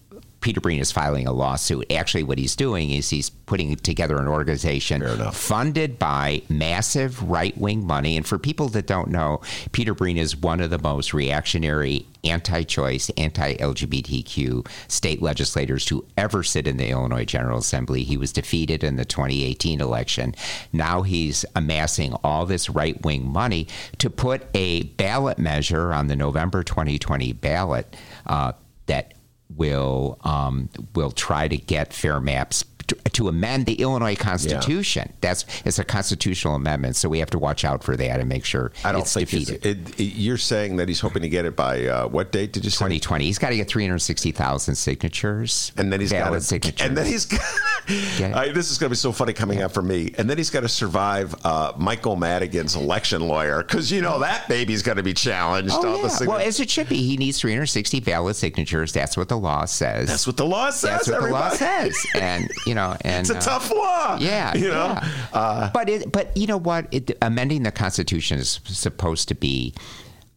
Peter Breen is filing a lawsuit. Actually, what he's doing is he's putting together an organization funded by massive right wing money. And for people that don't know, Peter Breen is one of the most reactionary, anti choice, anti LGBTQ state legislators to ever sit in the Illinois General Assembly. He was defeated in the 2018 election. Now he's amassing all this right wing money to put a ballot measure on the November 2020 ballot uh, that will um, will try to get fair maps to, to amend the Illinois Constitution. That's it's a constitutional amendment, so we have to watch out for that and make sure I don't it's think it's, it, it- you're saying that he's hoping to get it by uh, what date did you say? 2020. He's got to get 360,000 signatures, And then he's got to, signatures. and then he's got, <laughs> I- this is going to be so funny coming up for me. And then he's got to survive uh, Michael Madigan's election lawyer because you know that baby's going to be challenged. Oh, the yeah. Well, as it should be, he needs 360 valid signatures. That's what the law says. That's what the law says. That's what the law says. And, you know, know, and it's a uh, tough law. Yeah, you know. yeah. Uh, but it, but you know what? It, amending the Constitution is supposed to be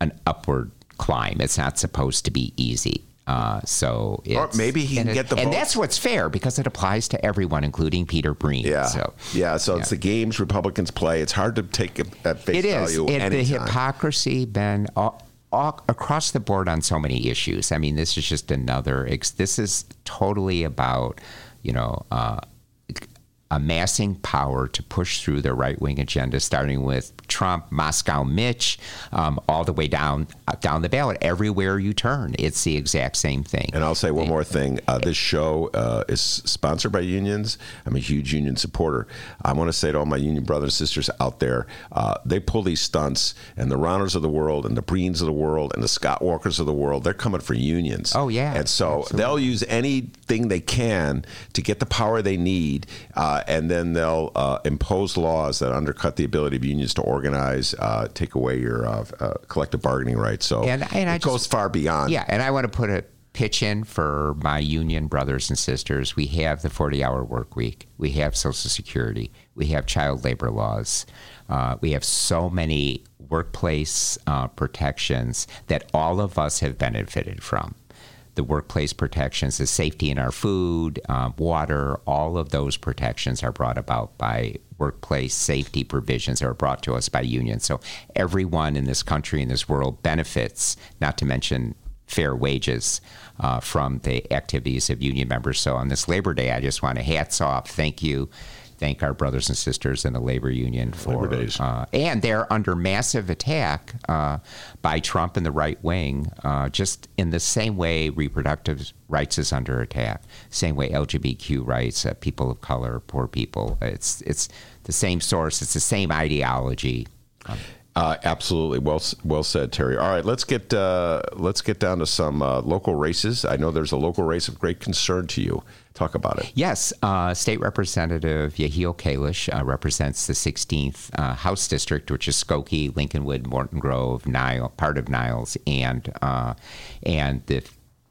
an upward climb. It's not supposed to be easy. Uh, so Or maybe he can it- get the and votes. that's what's fair because it applies to everyone, including Peter Breen. yeah, So yeah. So it's the games Republicans play. It's hard to take it at face it is. value. It, the hypocrisy, Ben, all, all, across the board on so many issues. I mean, this is just another. This is totally about, you know, uh, amassing power to push through their right wing agenda, starting with Trump, Moscow Mitch, um, all the way down uh, down the ballot. Everywhere you turn, it's the exact same thing. And I'll say one more thing. Uh, this show uh, is sponsored by unions. I'm a huge union supporter. I want to say to all my union brothers and sisters out there, uh, they pull these stunts, and the Rauners of the world, and the Breens of the world, and the Scott Walkers of the world, they're coming for unions. Oh, yeah. And so they'll use anything they can to get the power they need, uh, and then they'll uh, impose laws that undercut the ability of unions to organize, uh, take away your uh, uh, collective bargaining rights. So And- and it goes far beyond. Yeah, and I want to put a pitch in for my union brothers and sisters. We have the 40 hour work week, we have Social Security, we have child labor laws, uh, we have so many workplace uh, protections that all of us have benefited from. The workplace protections, the safety in our food, uh, water, all of those protections are brought about by workplace safety provisions that are brought to us by unions. So everyone in this country, in this world, benefits, not to mention fair wages uh, from the activities of union members. So on this Labor Day, I just want to hats off, thank you, thank our brothers and sisters in the labor union for Labor. Uh, and they're under massive attack uh, by Trump and the right wing, uh, just in the same way reproductive rights is under attack, same way LGBTQ rights, uh, people of color, poor people. It's it's the same source, it's the same ideology. Uh, absolutely, well well said, Terry. All right, let's get uh, let's get down to some uh, local races. I know there's a local race of great concern to you. Talk about it. Yes, uh, State Representative Yehiel Kalish uh, represents the 16th uh, House District, which is Skokie, Lincolnwood, Morton Grove, Nile, part of Niles, and uh, and the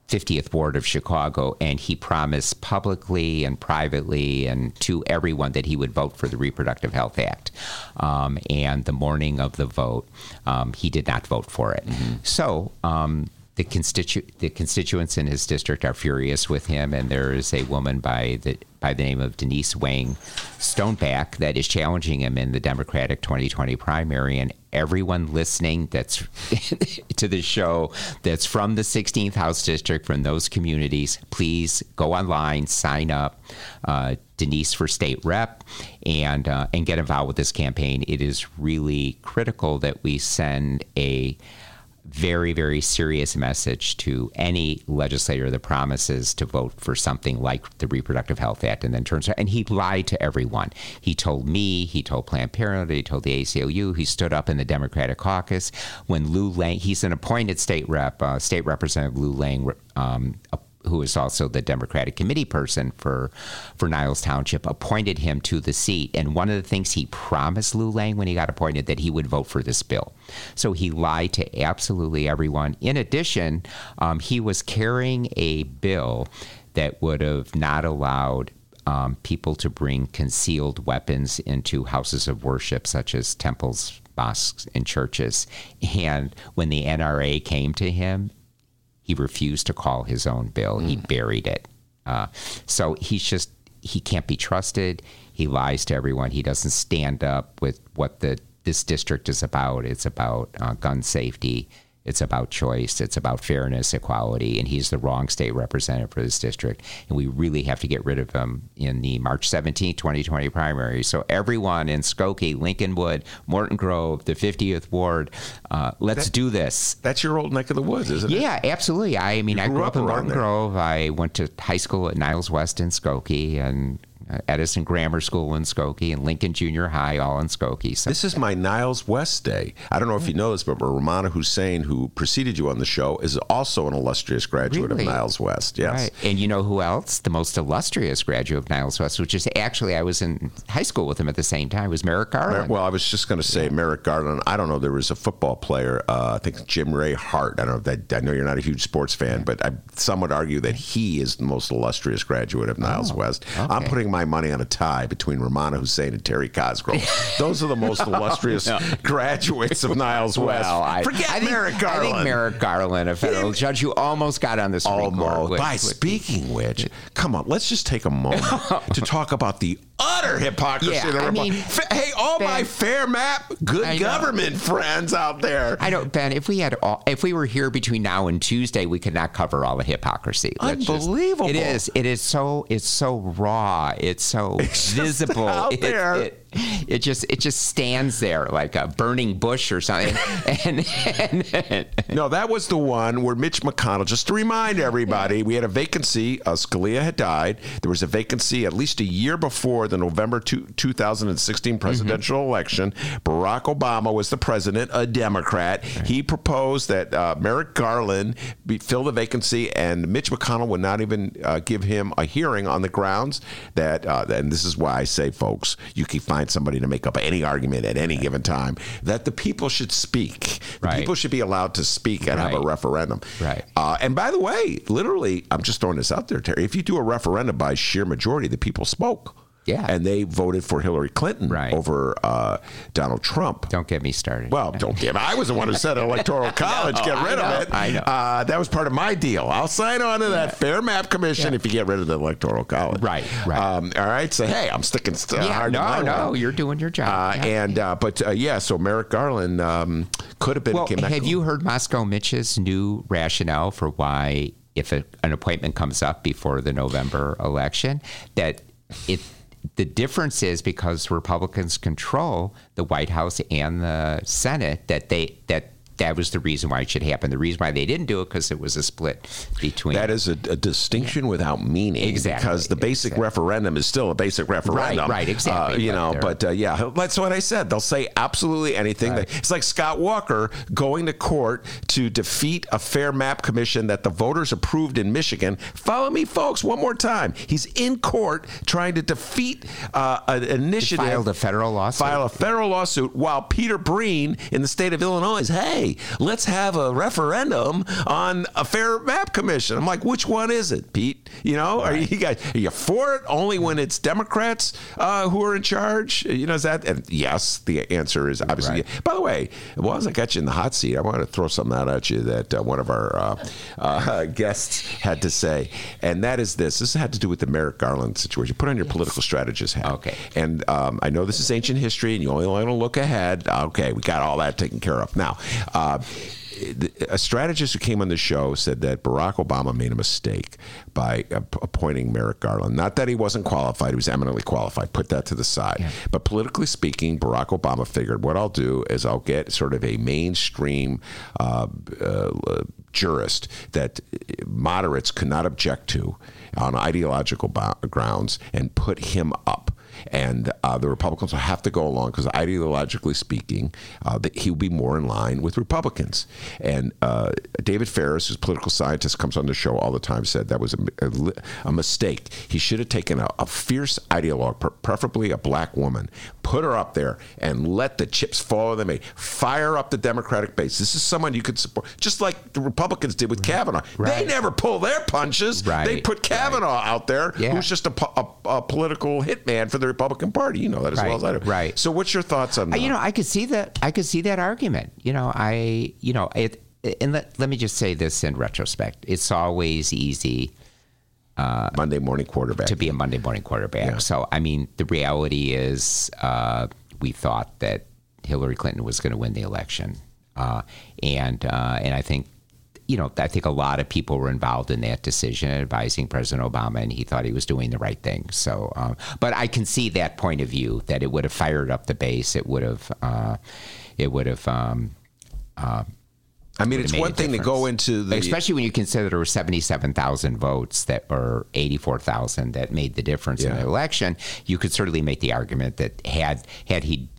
50th Ward of Chicago. And he promised publicly and privately and to everyone that he would vote for the Reproductive Health Act. Um, and the morning of the vote, um, he did not vote for it. So. Um, the, constitu- the constituents in his district are furious with him, and there is a woman by the by the name of Denise Wang Stoneback that is challenging him in the Democratic 2020 primary. And everyone listening that's <laughs> to the show that's from the 16th House District from those communities, please go online, sign up. Uh, Denise for state rep, and uh, and get involved with this campaign. It is really critical that we send a very, very serious message to any legislator that promises to vote for something like the Reproductive Health Act and then turns out, and he lied to everyone. He told me, he told Planned Parenthood, he told the ACLU, he stood up in the Democratic caucus when Lou Lang, he's an appointed state rep, uh, State Representative Lou Lang, um, who is also the Democratic committee person for for Niles Township, appointed him to the seat. And one of the things he promised Lou Lang when he got appointed that he would vote for this bill. So he lied to absolutely everyone. In addition, um, he was carrying a bill that would have not allowed um, people to bring concealed weapons into houses of worship, such as temples, mosques, and churches. And when the NRA came to him he refused to call his own bill. He buried it. Uh, so he's just he can't be trusted. He lies to everyone. He doesn't stand up with what the this district is about. It's about uh, gun safety. It's about choice. It's about fairness, equality, and he's the wrong state representative for this district. And we really have to get rid of him in the March 17, 2020 primary. So everyone in Skokie, Lincolnwood, Morton Grove, the 50th Ward, uh, let's That- do this. That's your old neck of the woods, isn't it? Yeah, absolutely. I mean, You I grew grew up up in Morton there. Grove. I went to high school at Niles West in Skokie and Edison Grammar School in Skokie and Lincoln Junior High, all in Skokie. So This is my Niles West Day. I don't know if you know this, but Rummana Hussain, who preceded you on the show, is also an illustrious graduate Really? of Niles West. Yes. Right. And you know who else? The most illustrious graduate of Niles West, which is actually, I was in high school with him at the same time, was Merrick Garland. Well, I was just going to say Merrick Garland. I don't know. There was a football player. Uh, I think Jim Ray Hart. I don't know. That I know you're not a huge sports fan, but I, some would argue that he is the most illustrious graduate of Niles West. I'm Oh, okay. putting my money on a tie between Rummana Hussain and Terry Cosgrove. <laughs> Those are the most <laughs> illustrious <laughs> graduates of Niles West. Well, I, Forget I think, Merrick Garland. I think Merrick Garland, a federal judge who almost got on this. Almost. with- By with- speaking which, come on, let's just take a moment to talk about the utter hypocrisy. Yeah, I mean, hey, all my fair map, good I know. government friends out there. I don't, Ben. If we had, all, if we were here between now and Tuesday, we could not cover all the hypocrisy. Let's just- Unbelievable. it is. It is so. It's so raw. It's so visible. out it, there. It, it just. It just stands there like a burning bush or something. <laughs> and, and, No, that was the one where Mitch McConnell, just to remind everybody, we had a vacancy. Uh, Scalia had died. There was a vacancy at least a year before the November two, 2016 presidential election. Barack Obama was the president, a Democrat. He proposed that uh, Merrick Garland be, fill the vacancy, and Mitch McConnell would not even uh, give him a hearing on the grounds that, uh, and this is why I say, folks, you can find somebody to make up any argument at any given time, that the people should speak. The Right. people should be allowed to speak and have a referendum. Right. Uh, and by the way, literally, I'm just throwing this out there, Terry. If you do a referendum by sheer majority, the people spoke. Yeah. And they voted for Hillary Clinton Right. over uh, Donald Trump. don't get me started. Well, don't give. I was the one who said Electoral <laughs> College. Get rid know, of it. I know. Uh, that was part of my deal. I'll sign on to that Fair Map Commission if you get rid of the Electoral College. Right, right. Um, all right. So hey, I'm sticking st- yeah, hard no, no, line. you're doing your job. Uh, Yeah. And uh, but uh, yeah, so Merrick Garland um, could have been. Well, have you heard Moscow Mitch's new rationale for why, if a, an appointment comes up before the November election, that if the difference is because Republicans control the White House and the Senate, that they that that was the reason why it should happen. The reason why they didn't do it because it was a split between That is a, a distinction without meaning. Exactly, Because the basic exactly. referendum is still a basic referendum. right, Right. exactly, Uh, you but know, but uh, yeah, that's what I said. They'll say absolutely anything. Right. It's like Scott Walker going to court to defeat a fair map commission that the voters approved in Michigan. Follow me, folks, one more time. He's in court trying to defeat uh, an initiative. filed a federal lawsuit. File a federal lawsuit while Peter Breen in the state of Illinois is, hey, let's have a referendum on a fair map commission. I'm like, which one is it, Pete? You know, are you guys are you for it only when it's Democrats uh, who are in charge? You know, is that? And yes, the answer is obviously. Right. yeah. By the way, while I got you in the hot seat, I want to throw something out at you that uh, one of our uh, uh, <laughs> guests had to say, and that is this. This had to do with the Merrick Garland situation. Put on your political strategist hat. Okay. And um, I know this is ancient history, and you only want to look ahead. Okay, we got all that taken care of. Now, uh, a strategist who came on the show said that Barack Obama made a mistake by appointing Merrick Garland. Not that he wasn't qualified; he was eminently qualified. Put that to the side. But politically speaking, Barack Obama figured what I'll do is I'll get sort of a mainstream uh, uh, jurist that moderates could not object to on ideological grounds and put him up and uh, the Republicans will have to go along because ideologically speaking, uh, that he will be more in line with Republicans. And uh, David Ferris, who's a political scientist, comes on the show all the time, said that was a, a a mistake. He should have taken a, a fierce ideologue, pre- preferably a black woman, put her up there and let the chips fall where they may. Fire up the Democratic base. This is someone you could support, just like the Republicans did with Kavanaugh. They never pull their punches. They put Kavanaugh out there, Yeah. who's just a, a, a political hitman for the Republican Party. You know that as well as I do. right. So, what's your thoughts on that? You know, I could see that. I could see that argument. You know, I, you know, it. And let, let me just say this in retrospect: it's always easy Monday morning quarterback. to be a Monday morning quarterback. Yeah. So, I mean, the reality is, uh, we thought that Hillary Clinton was going to win the election, uh, and uh, and I think. You know, I think a lot of people were involved in that decision, advising President Obama, and he thought he was doing the right thing. So, um, but I can see that point of view that it would have fired up the base. It would have, uh, it would have. Um, I mean, it's one thing to go into the. especially when you consider there were 77,000 votes that or 84,000 that made the difference in the election. You could certainly make the argument that had had he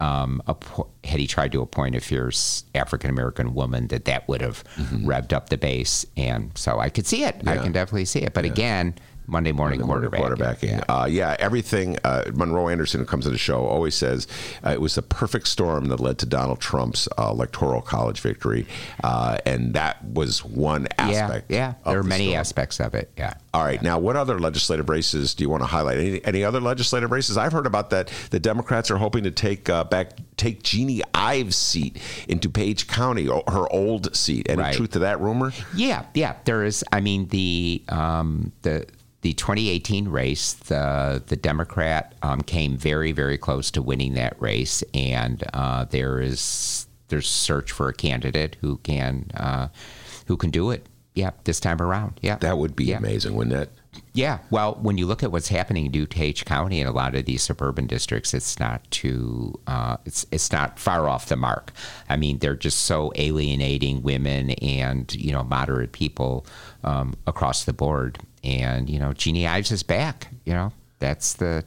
um, appo- had he tried to appoint a fierce African American woman, that that would have revved up the base. And so I could see it. I Mm-hmm. Can definitely see it. But again, Monday morning Monday morning quarterbacking. quarterbacking. Uh, yeah, everything. Uh, Monroe Anderson, who comes to the show, always says uh, it was the perfect storm that led to Donald Trump's uh, electoral college victory, uh, and that was one aspect. Yeah, yeah. There are the many storm. aspects of it. Yeah. All right. Now, what other legislative races do you want to highlight? Any, any other legislative races? I've heard about that. The Democrats are hoping to take uh, back take Jeannie Ives' seat in DuPage County, her old seat. Any Right. truth to that rumor? Yeah, yeah. There is. I mean, the um, the the 2018 race, the the Democrat um, came very very close to winning that race, and uh, there is there's search for a candidate who can uh, who can do it. Yeah, this time around. Yeah, That would be Yeah. amazing, wouldn't it? Yeah, well, when you look at what's happening in DuPage County and a lot of these suburban districts, it's not too, uh, it's it's not far off the mark. I mean, they're just so alienating women and you know moderate people um, across the board. And you know, Jeannie Ives is back. You know, that's the.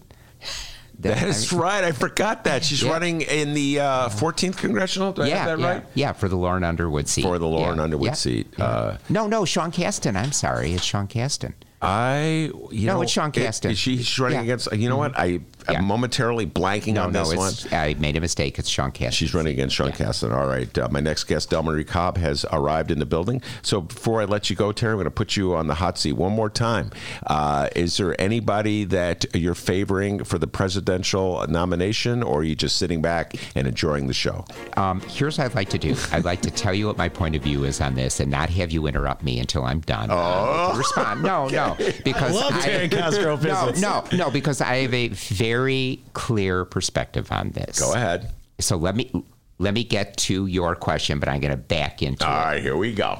That is right. I forgot that she's Yeah. running in the uh, 14th congressional. Do I yeah, have that yeah, right? yeah, for the Lauren Underwood seat. For the Lauren Yeah, Underwood yeah, seat. Uh, no, no, Sean Casten. I'm sorry, it's Sean Casten. I, you No, know, it's Sean it- Casten. is she, she's running against. You know what? I Yeah. momentarily blanking No, on no, this one. I made a mistake. It's Sean Casten. She's running against Sean Casten. All right. Uh, my next guest, Del Marie Cobb, has arrived in the building. So before I let you go, Terry, I'm going to put you on the hot seat one more time. Uh, is there anybody that you're favoring for the presidential nomination, or are you just sitting back and enjoying the show? Um, here's what I'd like to do. I'd like to tell you what my point of view is on this, and not have you interrupt me until I'm done. Oh, respond. No, no, <laughs> because love Terry Cosgrove <laughs> no, no, no, because I have a very clear perspective on this. Go ahead. So let me let me get to your question, but I'm going to back into All it. right, here we go.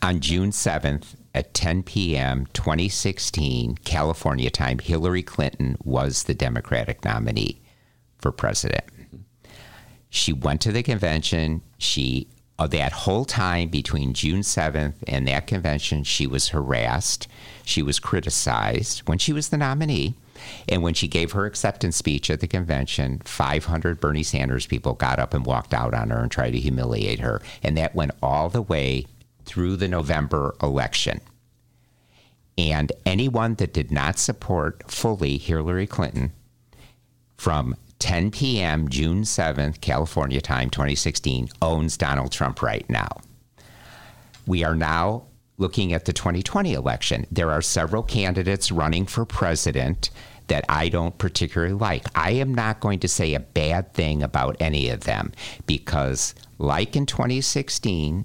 On June 7th at 10 p.m., 2016, California time, Hillary Clinton was the Democratic nominee for president. She went to the convention. She, uh, that whole time between June 7th and that convention, she was harassed. She was criticized when she was the nominee. And when she gave her acceptance speech at the convention, 500 Bernie Sanders people got up and walked out on her and tried to humiliate her. And that went all the way through the November election. And anyone that did not support fully Hillary Clinton from 10 p.m. June 7th, California time, 2016, owns Donald Trump right now. We are now looking at the 2020 election. There are several candidates running for president that I don't particularly like. I am not going to say a bad thing about any of them because, like in 2016,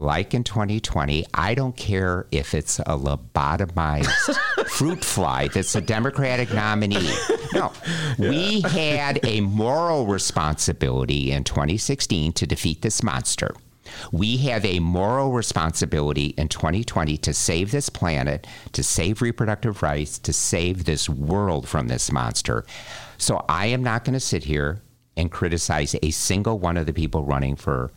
like in 2020, I don't care if it's a lobotomized <laughs> fruit fly that's a Democratic nominee. No, we had a moral responsibility in 2016 to defeat this monster. We have a moral responsibility in 2020 to save this planet, to save reproductive rights, to save this world from this monster. So I am not going to sit here and criticize a single one of the people running for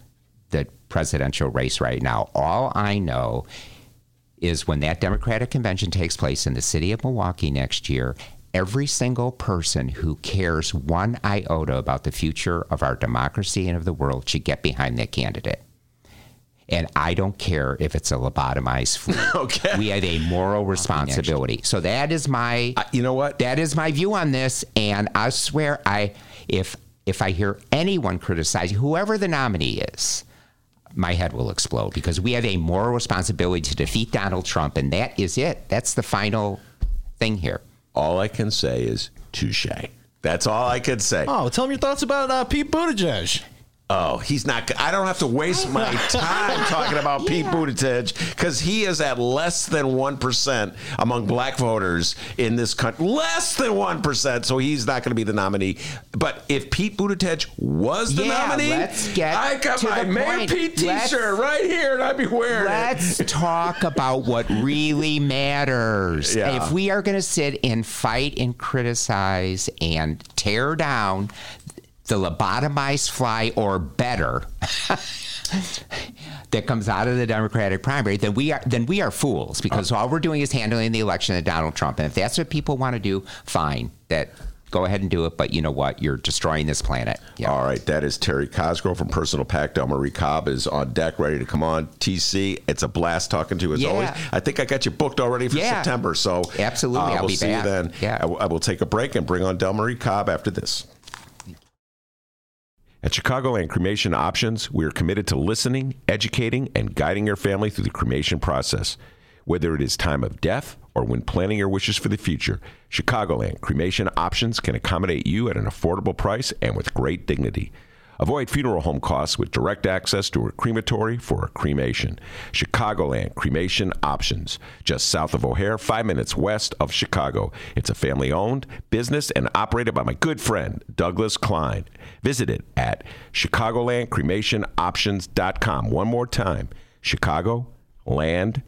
the presidential race right now. All I know is when that Democratic convention takes place in the city of Milwaukee next year, every single person who cares one iota about the future of our democracy and of the world should get behind that candidate. And I don't care if it's a lobotomized flea. <laughs> Okay. We have a moral responsibility. So that is my Uh, you know what? that is my view on this and i swear i if if i hear anyone criticize whoever the nominee is my head will explode because we have a moral responsibility to defeat donald trump and that is it that's the final thing here All I can say is touche. That's all I could say. Oh, tell them your thoughts about uh, Pete Buttigieg. Oh, he's not. I don't have to waste my <laughs> time talking about Pete Buttigieg because he is at less than one percent among black voters in this country. Less than one percent, so he's not going to be the nominee. But if Pete Buttigieg was the Yeah, nominee, let's get I got to my Mayor. Pete Let's- T-shirt right here, and I'd be wearing it. let's talk about what really matters Yeah. if we are going to sit and fight and criticize and tear down the lobotomized fly or better <laughs> that comes out of the Democratic primary, then we are then we are fools because all we're doing is handling the election of Donald Trump. And if that's what people want to do, fine. That go ahead and do it. But you know what? You're destroying this planet. Yeah. All right, that is Terry Cosgrove from Personal PAC. Del Marie Cobb is on deck, ready to come on. TC, it's a blast talking to you as Yeah. always. I think I got you booked already for Yeah. September, so Absolutely, uh, I'll we'll be see back. you then. Yeah. I, w- I will take a break and bring on Del Marie Cobb after this. At Chicagoland Cremation Options, we are committed to listening, educating, and guiding your family through the cremation process. Whether it is time of death or when planning your wishes for the future, Chicagoland Cremation Options can accommodate you at an affordable price and with great dignity. Avoid funeral home costs with direct access to a crematory for a cremation. Chicagoland Cremation Options, just south of O'Hare, five minutes west of Chicago. It's a family owned business and operated by my good friend, Douglas Klein. Visit it at ChicagolandCremationOptions.com. One more time Chicago Land.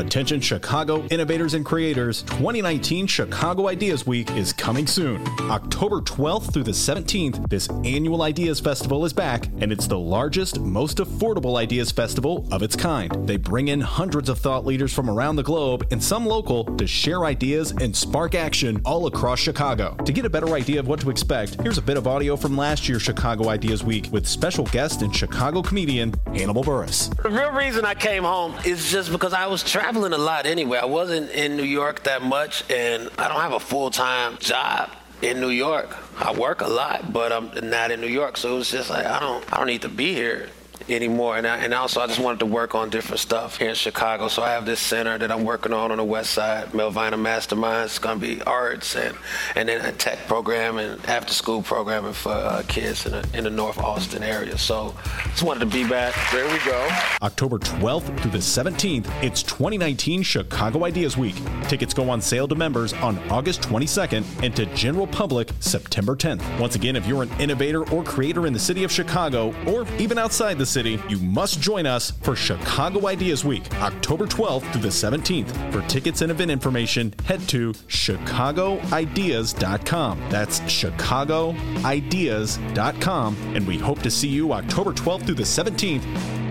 Attention Chicago innovators and creators, 2019 Chicago Ideas Week is coming soon. October 12th through the 17th, this annual Ideas Festival is back, and it's the largest, most affordable Ideas Festival of its kind. They bring in hundreds of thought leaders from around the globe and some local to share ideas and spark action all across Chicago. To get a better idea of what to expect, here's a bit of audio from last year's Chicago Ideas Week with special guest and Chicago comedian Hannibal Buress. The real reason I came home is just because I was traveling a lot anyway. I wasn't in New York that much, and I don't have a full time job in New York. I work a lot, but I'm not in New York, so it was just like I don't, I don't need to be here anymore. And, I, and also, I just wanted to work on different stuff here in Chicago. So I have this center that I'm working on on the West Side, Melvina Masterminds. It's gonna be arts and and then a tech program and after school programming for uh, kids in the, in the North Austin area. So just wanted to be back. There we go. October 12th through the 17th, it's 2019 Chicago Ideas Week. Tickets go on sale to members on August 22nd and to general public September 10th. Once again, if you're an innovator or creator in the city of Chicago or even outside the city, you must join us for Chicago Ideas Week, October 12th through the 17th. For tickets and event information, head to chicagoideas.com. That's chicagoideas.com, and we hope to see you October 12th through the 17th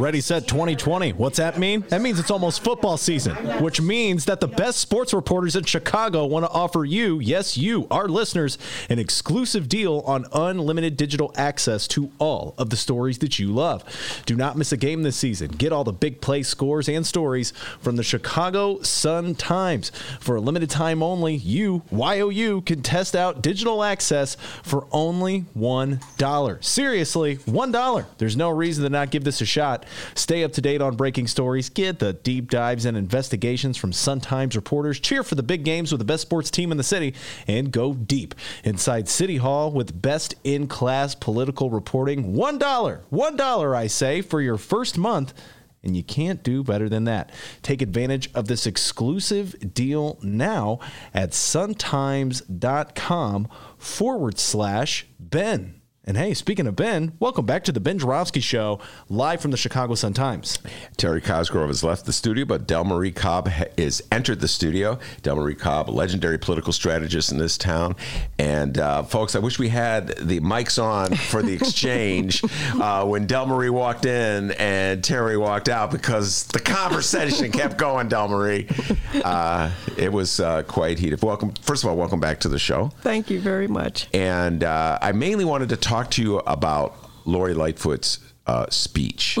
Ready, set 2020. What's that mean? That means it's almost football season, which means that the best sports reporters in Chicago want to offer you, yes, you, our listeners, an exclusive deal on unlimited digital access to all of the stories that you love. Do not miss a game this season. Get all the big play scores and stories from the Chicago Sun Times. For a limited time only, you, YOU, can test out digital access for only $1. Seriously, $1. There's no reason to not give this a shot. Stay up to date on breaking stories, get the deep dives and investigations from Sun Times reporters, cheer for the big games with the best sports team in the city, and go deep inside City Hall with best in class political reporting. $1. $1, I say, for your first month. And you can't do better than that. Take advantage of this exclusive deal now at suntimes.com forward slash Ben. And hey, speaking of Ben, welcome back to the Ben Joravsky Show, live from the Chicago Sun Times. Terry Cosgrove has left the studio, but Del Marie Cobb has entered the studio. Del Marie Cobb, a legendary political strategist in this town. And uh, folks, I wish we had the mics on for the exchange <laughs> uh, when Del Marie walked in and Terry walked out because the conversation kept going, Del Marie. Uh, it was uh, quite heated. Welcome, first of all, welcome back to the show. Thank you very much. And uh, I mainly wanted to talk to you about Lori Lightfoot's uh, speech.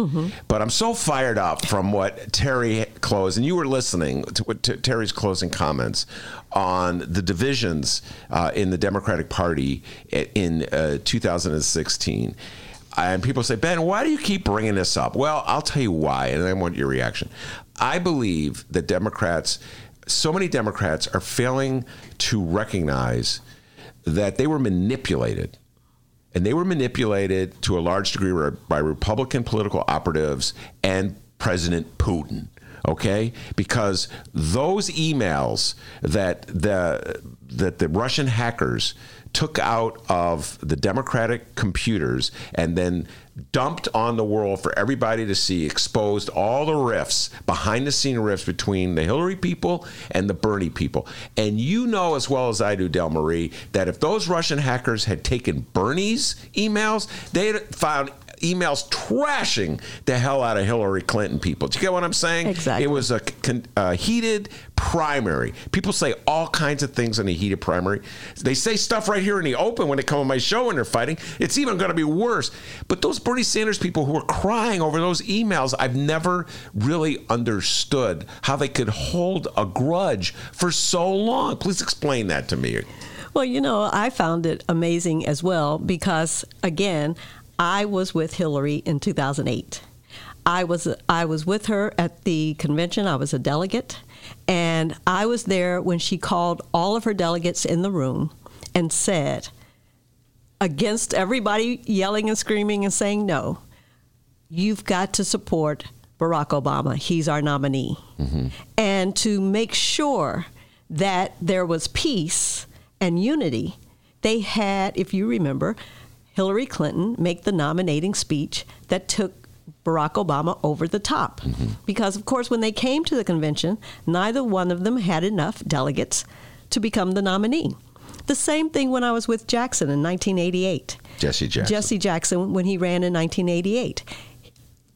But I'm so fired up from what Terry closed, and you were listening to what t- Terry's closing comments on the divisions uh, in the Democratic Party in uh, 2016. And people say, Ben, why do you keep bringing this up? Well, I'll tell you why, and I want your reaction. I believe that Democrats, so many Democrats, are failing to recognize that they were manipulated. And they were manipulated to a large degree by Republican political operatives and President Putin. okay? Because those emails that the that the Russian hackers took out of the Democratic computers and then dumped on the world for everybody to see, exposed all the rifts, behind the scene rifts between the Hillary people and the Bernie people. And you know as well as I do, Del Marie, that if those Russian hackers had taken Bernie's emails, they'd found emails trashing the hell out of Hillary Clinton people. Do you get what I'm saying? Exactly. It was a, a heated primary. People say all kinds of things in a heated primary. They say stuff right here in the open when they come on my show and they're fighting. It's even going to be worse. But those Bernie Sanders people who are crying over those emails, I've never really understood how they could hold a grudge for so long. Please explain that to me. Well, you know, I found it amazing as well because, again, I was with Hillary in 2008. I was I was with her at the convention. I was a delegate, and I was there when she called all of her delegates in the room and said, against everybody yelling and screaming and saying no, you've got to support Barack Obama. He's our nominee, mm-hmm. and to make sure that there was peace and unity. They had, if you remember, Hillary Clinton make the nominating speech that took Barack Obama over the top. Mm-hmm. Because, of course, when they came to the convention, neither one of them had enough delegates to become the nominee. The same thing when I was with Jackson in 1988. Jesse Jackson. Jesse Jackson, when he ran in 1988.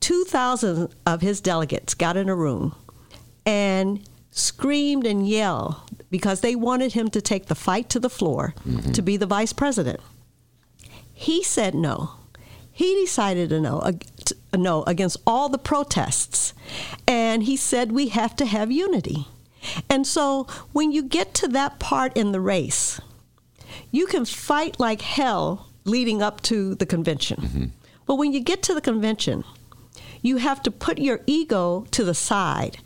2,000 of his delegates got in a room and screamed and yelled because they wanted him to take the fight to the floor mm-hmm. to be the vice president. He said no. He decided a no, a, no against all the protests. And he said we have to have unity. And so when you get to that part in the race, you can fight like hell leading up to the convention. Mm-hmm. But when you get to the convention, you have to put your ego to the side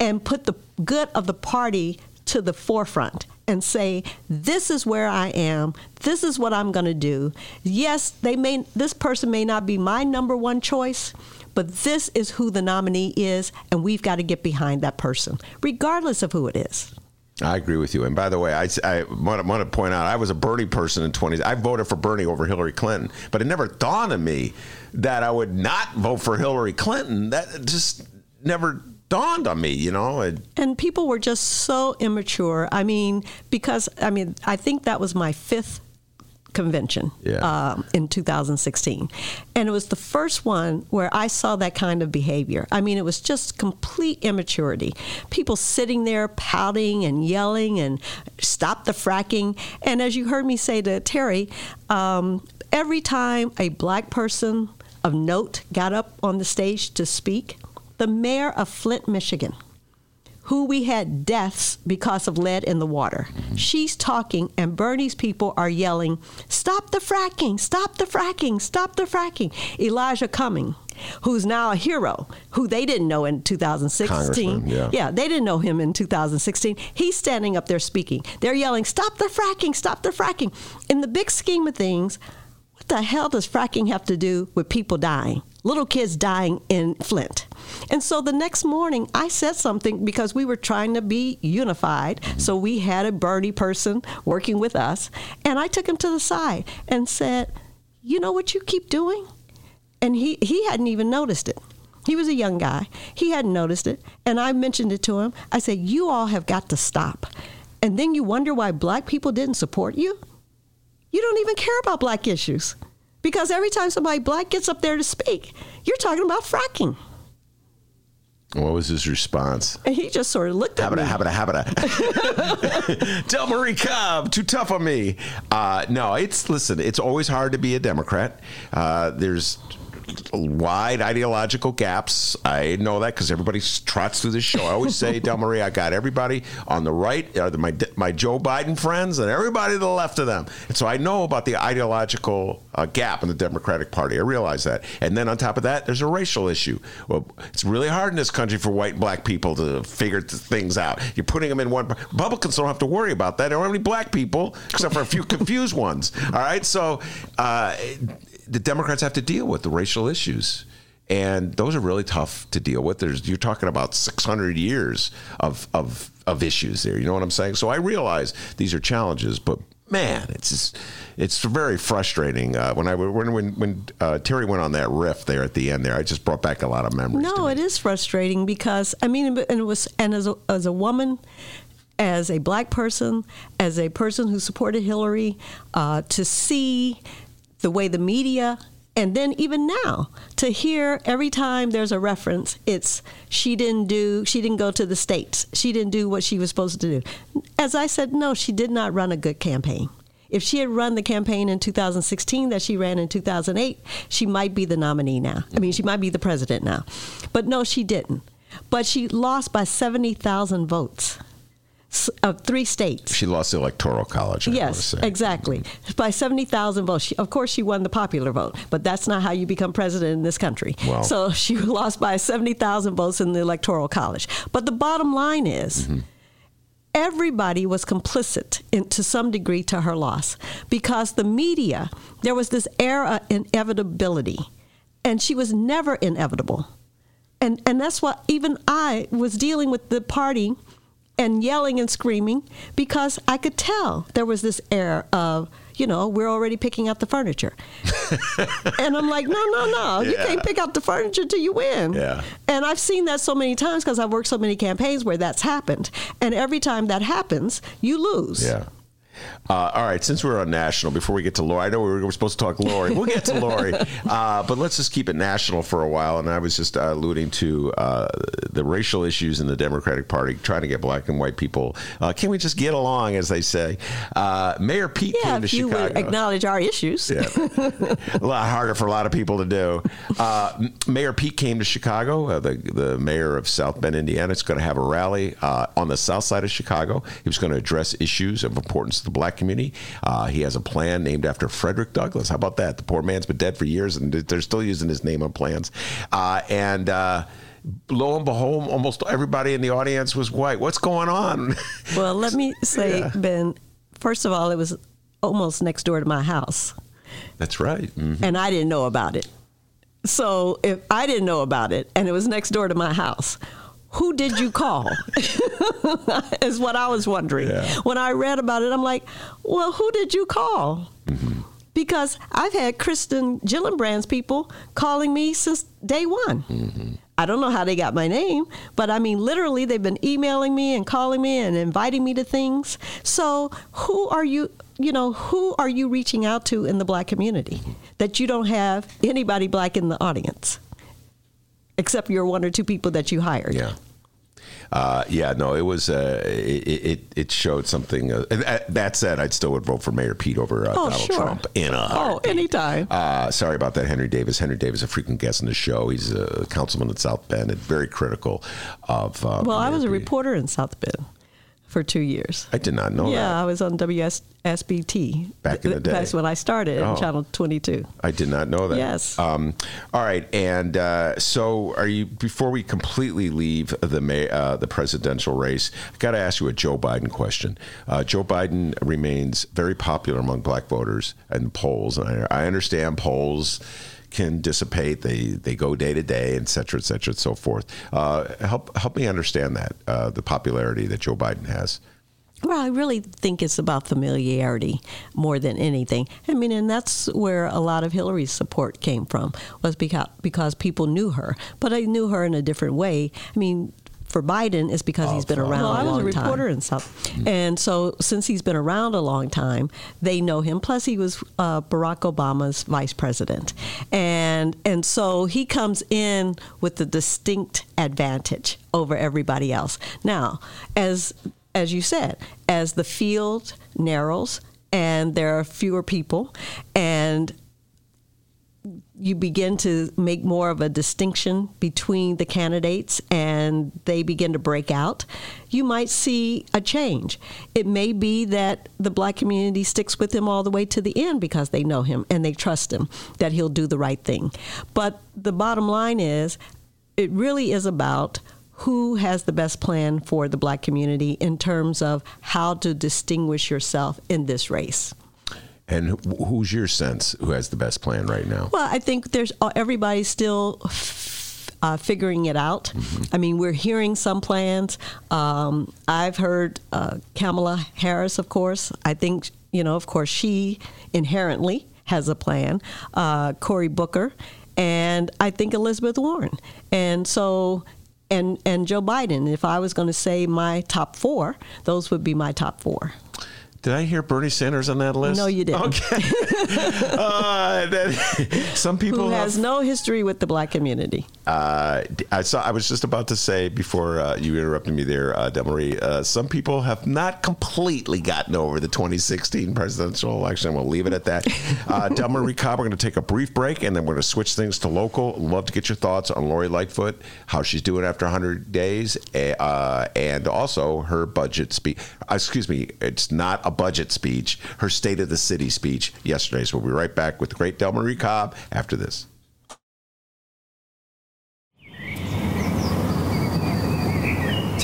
and put the good of the party to the forefront and say this is where I am this is what I'm going to do yes they may this person may not be my number one choice but this is who the nominee is and we've got to get behind that person regardless of who it is I agree with you. And by the way, I, I want, to, want to point out I was a Bernie person in 20s. I voted for Bernie over Hillary Clinton, but it never dawned on me that I would not vote for Hillary Clinton. That just never dawned on me, you know. It, and people were just so immature. I mean, because I mean, I think that was my fifth convention Yeah. um, in 2016, and it was the first one where I saw that kind of behavior. I mean, it was just complete immaturity. People sitting there pouting and yelling and stop the fracking. And as you heard me say to Terry, um, every time a black person of note got up on the stage to speak, the mayor of Flint, Michigan, who we had deaths because of lead in the water. She's talking, and Bernie's people are yelling, Stop the fracking! Stop the fracking! Stop the fracking! Elijah Cumming, who's now a hero, who they didn't know in 2016. Congressman, yeah. yeah, they didn't know him in 2016. He's standing up there speaking. They're yelling, Stop the fracking! Stop the fracking! In the big scheme of things, what the hell does fracking have to do with people dying? Little kids dying in Flint. And so the next morning, I said something because we were trying to be unified. So we had a Bernie person working with us. And I took him to the side and said, You know what you keep doing? And he, he hadn't even noticed it. He was a young guy. He hadn't noticed it. And I mentioned it to him. I said, You all have got to stop. And then you wonder why black people didn't support you? You don't even care about black issues. Because every time somebody black gets up there to speak, you're talking about fracking. what was his response? And he just sort of looked at Habita, me. habita, habita. Del <laughs> Marie Cobb, too tough on me. Uh, no, it's listen. It's always hard to be a Democrat. Uh, there's wide ideological gaps. I know that because everybody trots through this show. I always say, Del Marie, I got everybody on the right, uh, my my Joe Biden friends, and everybody to the left of them. And so I know about the ideological uh, gap in the Democratic Party. I realize that. And then on top of that, there's a racial issue. Well, it's really hard in this country for white and black people to figure things out. You're putting them in one. Republicans don't have to worry about that. Don't have any black people except for a few <laughs> confused ones. All right, so. Uh, the Democrats have to deal with the racial issues. and those are really tough to deal with. There's you're talking about 600 years of of of issues there. You know what I'm saying? So I realize these are challenges, but man, it's just, it's very frustrating. Uh, when I when when when uh, Terry went on that riff there at the end there, I just brought back a lot of memories. No, it is frustrating because I mean, and it was and as a, as a woman. As a black person, as a person who supported Hillary, uh, to see the way the media and then even now to hear every time there's a reference it's she didn't do she didn't go to the states. She didn't do what she was supposed to do. As i said no she did not run a good campaign. If she had run the campaign in 2016 that she ran in 2008 she might be the nominee now. I mean she might be the president now. But no she didn't. But she lost by 70,000 votes of three states. She lost the electoral college. I yes, exactly. By seventy thousand votes. She, of course, she won the popular vote, but that's not how you become president in this country. Wow. So <laughs> she lost by seventy thousand votes in the electoral college. But the bottom line is. Mm-hmm. Everybody was complicit in, to some degree to her loss because the media, there was this air of inevitability, and she was never inevitable. And, and that's what even I was dealing with the party and yelling and screaming because I could tell there was this air of, you know, we're already picking out the furniture. <laughs> and I'm like, no, no, no. Yeah. You can't pick out the furniture till you win. Yeah. And I've seen that so many times because I've worked so many campaigns where that's happened. And every time that happens, you lose. Yeah. Uh, all right, since we're on national, before we get to Lori, I know we were supposed to talk Lori. We'll get to <laughs> Lori, uh, but let's just keep it national for a while. And I was just uh, alluding to uh, the racial issues in the Democratic Party, trying to get black and white people. Uh, can we just get along, as they say? Uh, Mayor Pete yeah, came to if you Chicago. Would acknowledge our issues. Yeah. <laughs> a lot harder for a lot of people to do. Mayor Pete came to Chicago. the the mayor of South Bend, Indiana, is going to have a rally on the south side of Chicago. He was going to address issues of importance to the black community. Uh, he has a plan named after Frederick Douglass. How about that? The poor man's been dead for years, and they're still using his name on plans. Uh, and uh, lo and behold, almost everybody in the audience was white. What's going on? <laughs> Well, let me say, yeah. Ben. First of all, it was almost next door to my house. That's right. Mm-hmm. And I didn't know about it. So if I didn't know about it and it was next door to my house, who did you call? <laughs> is what I was wondering. Yeah. When I read about it, I'm like, well, who did you call? Mm-hmm. Because I've had Kirsten Gillibrand's people calling me since day one. Mm-hmm. I don't know how they got my name, but I mean, literally, they've been emailing me and calling me and inviting me to things. So, who are you? You know, who are you reaching out to in the black community that you don't have anybody black in the audience? except your one or two people that you hired. Yeah. Uh, yeah, no, it was. Uh, it, it, it showed something. Uh, that said, I'd still would vote for Mayor Pete over uh, oh, Donald sure. Trump in a oh anytime. Uh, sorry about that, Henry Davis. Henry Davis, a frequent guest in the show. He's a councilman in South Bend and very critical of. Uh, well, Mayor I was a Pete. reporter in South Bend for two years. I did not know yeah, that. I was on WSBT Back in the day. That's when I started Oh. Channel 22. I did not know that. Yes. Um, all right, and uh, so are you? Before we completely leave the May, uh, the presidential race, I got to ask you a Joe Biden question. Uh, Joe Biden remains very popular among Black voters and polls, and I, I understand polls can dissipate. They they go day to day, et cetera, et cetera, and so forth. Uh, help help me understand that uh, the popularity that Joe Biden has. Well, I really think it's about familiarity more than anything. I mean, and that's where a lot of Hillary's support came from was because because people knew her, but I knew her in a different way. I mean. For Biden, is because he's been around Well, a I was long a time. reporter in South, and so since he's been around a long time, they know him. Plus, he was uh, Barack Obama's vice president, and and so he comes in with a distinct advantage over everybody else. Now, as as you said, as the field narrows and there are fewer people, and you begin to make more of a distinction between the candidates and they begin to break out, you might see a change. It may be that the black community sticks with him all the way to the end because they know him and they trust him that he'll do the right thing. But the bottom line is, it really is about who has the best plan for the black community in terms of how to distinguish yourself in this race. And who's your sense who has the best plan right now? Well, I think there's uh, everybody's still uh, figuring it out. I mean, we're hearing some plans. Um, I've heard uh, Kamala Harris, of course. I think you know, of course, she inherently has a plan. Uh, Cory Booker, and I think Elizabeth Warren, and so. And, and Joe Biden. If I was going to say my top four, those would be my top four. Did I hear Bernie Sanders on that list? No, you didn't. Okay. <laughs> uh, that, <laughs> some people Who have has no history with the black community. Uh, I saw. I was just about to say before uh, you interrupted me there, uh, Del Marie. Uh, some people have not completely gotten over the 2016 presidential election. We'll leave it at that. <laughs> Uh, Del Marie Cobb. We're going to take a brief break, and then we're going to switch things to local. Love to get your thoughts on Lori Lightfoot, how she's doing after 100 days, uh, and also her budget speech. Uh, excuse me, it's not a budget speech. Her State of the City speech yesterday. So we'll be right back with the great Del Marie Cobb after this.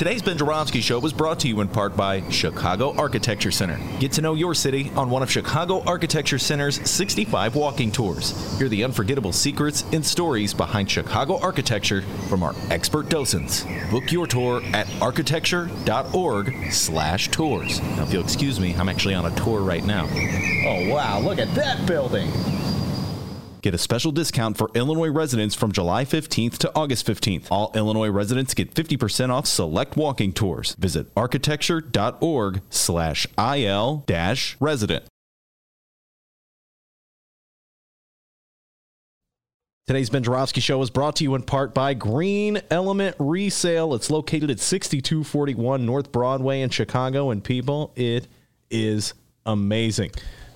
Today's Ben Joravsky Show was brought to you in part by Chicago Architecture Center. Get to know your city on one of Chicago Architecture Center's 65 walking tours. Hear the unforgettable secrets and stories behind Chicago architecture from our expert docents. Book your tour at architecture.org slash tours. Now, if you'll excuse me, I'm actually on a tour right now. Oh wow! Look at that building. Get a special discount for Illinois residents from July 15th to August 15th. All Illinois residents get 50% off select walking tours. Visit architecture.org slash IL dash resident. Today's Ben Joravsky Show is brought to you in part by Green Element Resale. It's located at 6241 North Broadway in Chicago. And people, it is amazing.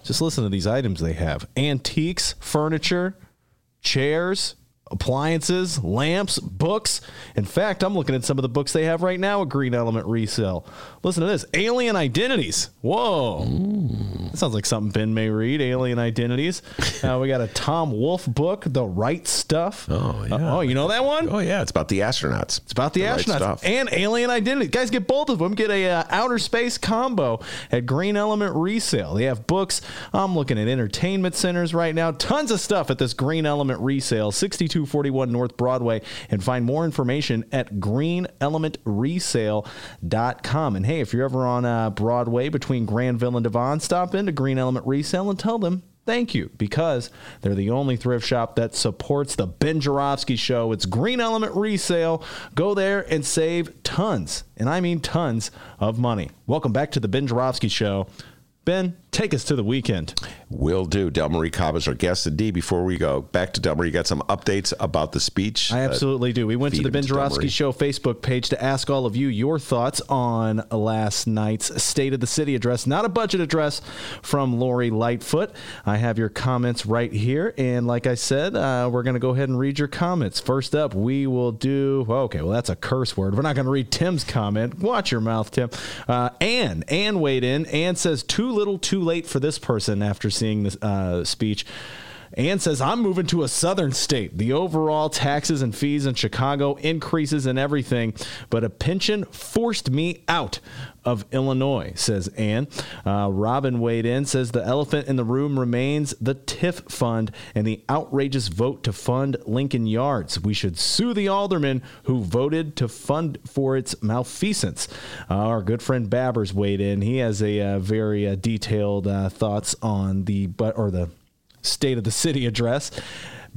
Just listen to these items they have antiques, furniture, chairs, appliances, lamps, books. In fact, I'm looking at some of the books they have right now at Green Element Resale. Listen to this Alien Identities. Whoa. That sounds like something Ben may read Alien Identities. <laughs> Uh, we got a Tom Wolfe book, The Right Stuff. Oh, yeah. oh, you know that one? Oh, yeah. It's about the astronauts. It's about the, The astronauts stuff. and Alien Identity. Guys, get both of them. Get a uh, outer space combo at Green Element Resale. They have books. I'm looking at entertainment centers right now. Tons of stuff at this Green Element Resale, 6241 North Broadway. And find more information at greenelementresale.com. And hey, if you're ever on uh, Broadway between Granville and Devon, stop into Green Element Resale and tell them thank you because they're the only thrift shop that supports the Ben Joravsky show. It's Green Element Resale. Go there and save tons, and I mean tons of money. Welcome back to the Ben Joravsky show. Ben, take us to the weekend. Will do. Del Marie Cobb is our guest. And D, before we go back to Del Marie, you got some updates about the speech? I absolutely do. We went to the Ben Joravsky Show Facebook page to ask all of you your thoughts on last night's State of the City address, not a budget address from Lori Lightfoot. I have your comments right here. And like I said, uh, we're going to go ahead and read your comments. First up, we will do, okay, well, that's a curse word. We're not going to read Tim's comment. Watch your mouth, Tim. Uh, Anne, Anne weighed in. Anne says, too little, too late for this person after seeing this uh, speech. Ann says, I'm moving to a southern state. The overall taxes and fees in Chicago increases and everything, but a pension forced me out of Illinois, says Ann. Uh, Robin weighed in, says the elephant in the room remains the TIF fund and the outrageous vote to fund Lincoln Yards. We should sue the alderman who voted to fund for its malfeasance. Uh, our good friend Babbers weighed in. He has a uh, very uh, detailed uh, thoughts on the but or the State of the City address.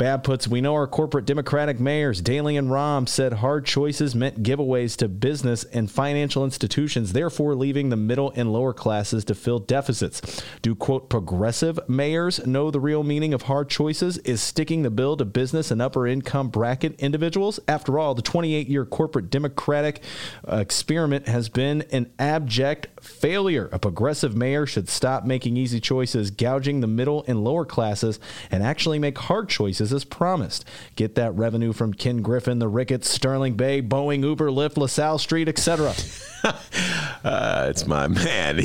Bab puts, we know our corporate Democratic mayors, Daley and Rahm, said hard choices meant giveaways to business and financial institutions, therefore leaving the middle and lower classes to fill deficits. Do, quote, progressive mayors know the real meaning of hard choices? Is sticking the bill to business and upper income bracket individuals? After all, the 28 year corporate Democratic uh, experiment has been an abject failure. A progressive mayor should stop making easy choices, gouging the middle and lower classes, and actually make hard choices as promised. Get that revenue from Ken Griffin, the Ricketts, Sterling Bay, Boeing, Uber, Lyft, LaSalle Street, etc. <laughs> Uh, it's my man.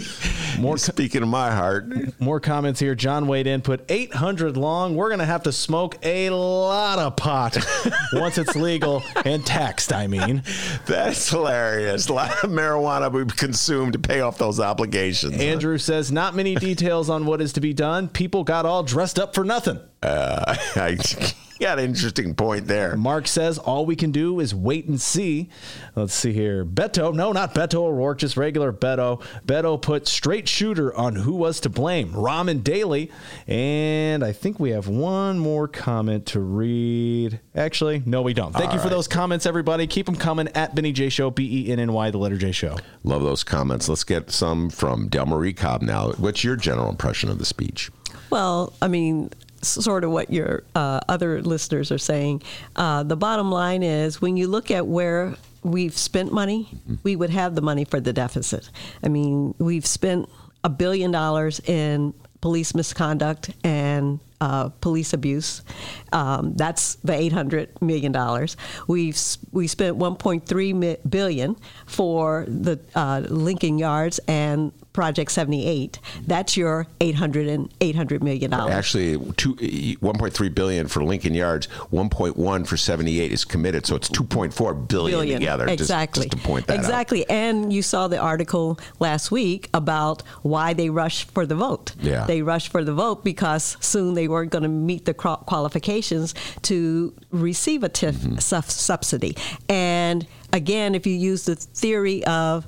<laughs> More speaking of my heart. More comments here. John weighed in, put 800 long. We're going to have to smoke a lot of pot <laughs> once it's legal and taxed, I mean. That's hilarious. A lot of marijuana we've to pay off those obligations. Andrew says, not many details on what is to be done. People got all dressed up for nothing. Uh, <laughs> I <laughs> got an interesting point there. Mark says all we can do is wait and see. Let's see here. Beto, no, not Beto O'Rourke, just regular Beto. Beto put straight shooter on who was to blame, Ramen Daley. And I think we have one more comment to read. Actually, no, we don't. Thank All you for right. those comments, everybody. Keep them coming at Benny J Show, B E N N Y, the letter J Show. Love those comments. Let's get some from Del Marie Cobb now. What's your general impression of the speech? Well, I mean, s- sort of what your uh, other listeners are saying. Uh, the bottom line is when you look at where we've spent money, we would have the money for the deficit. I mean, we've spent a billion dollars in police misconduct and uh, police abuse. Um, that's the eight hundred million dollars. We've we spent one point three billion for the uh, Lincoln Yards and Project seventy eight. That's your 800 and 800 million dollars. Actually, two, 1.3 billion for Lincoln Yards, 1.1 for 78 is committed, so it's 2.4 billion, together. Exactly. Just, to point that out. exactly. And you saw the article last week about why they rushed for the vote. Yeah. They rushed for the vote because soon they weren't going to meet the qualifications to receive a TIF Mm-hmm. sub- subsidy. And again, if you use the theory of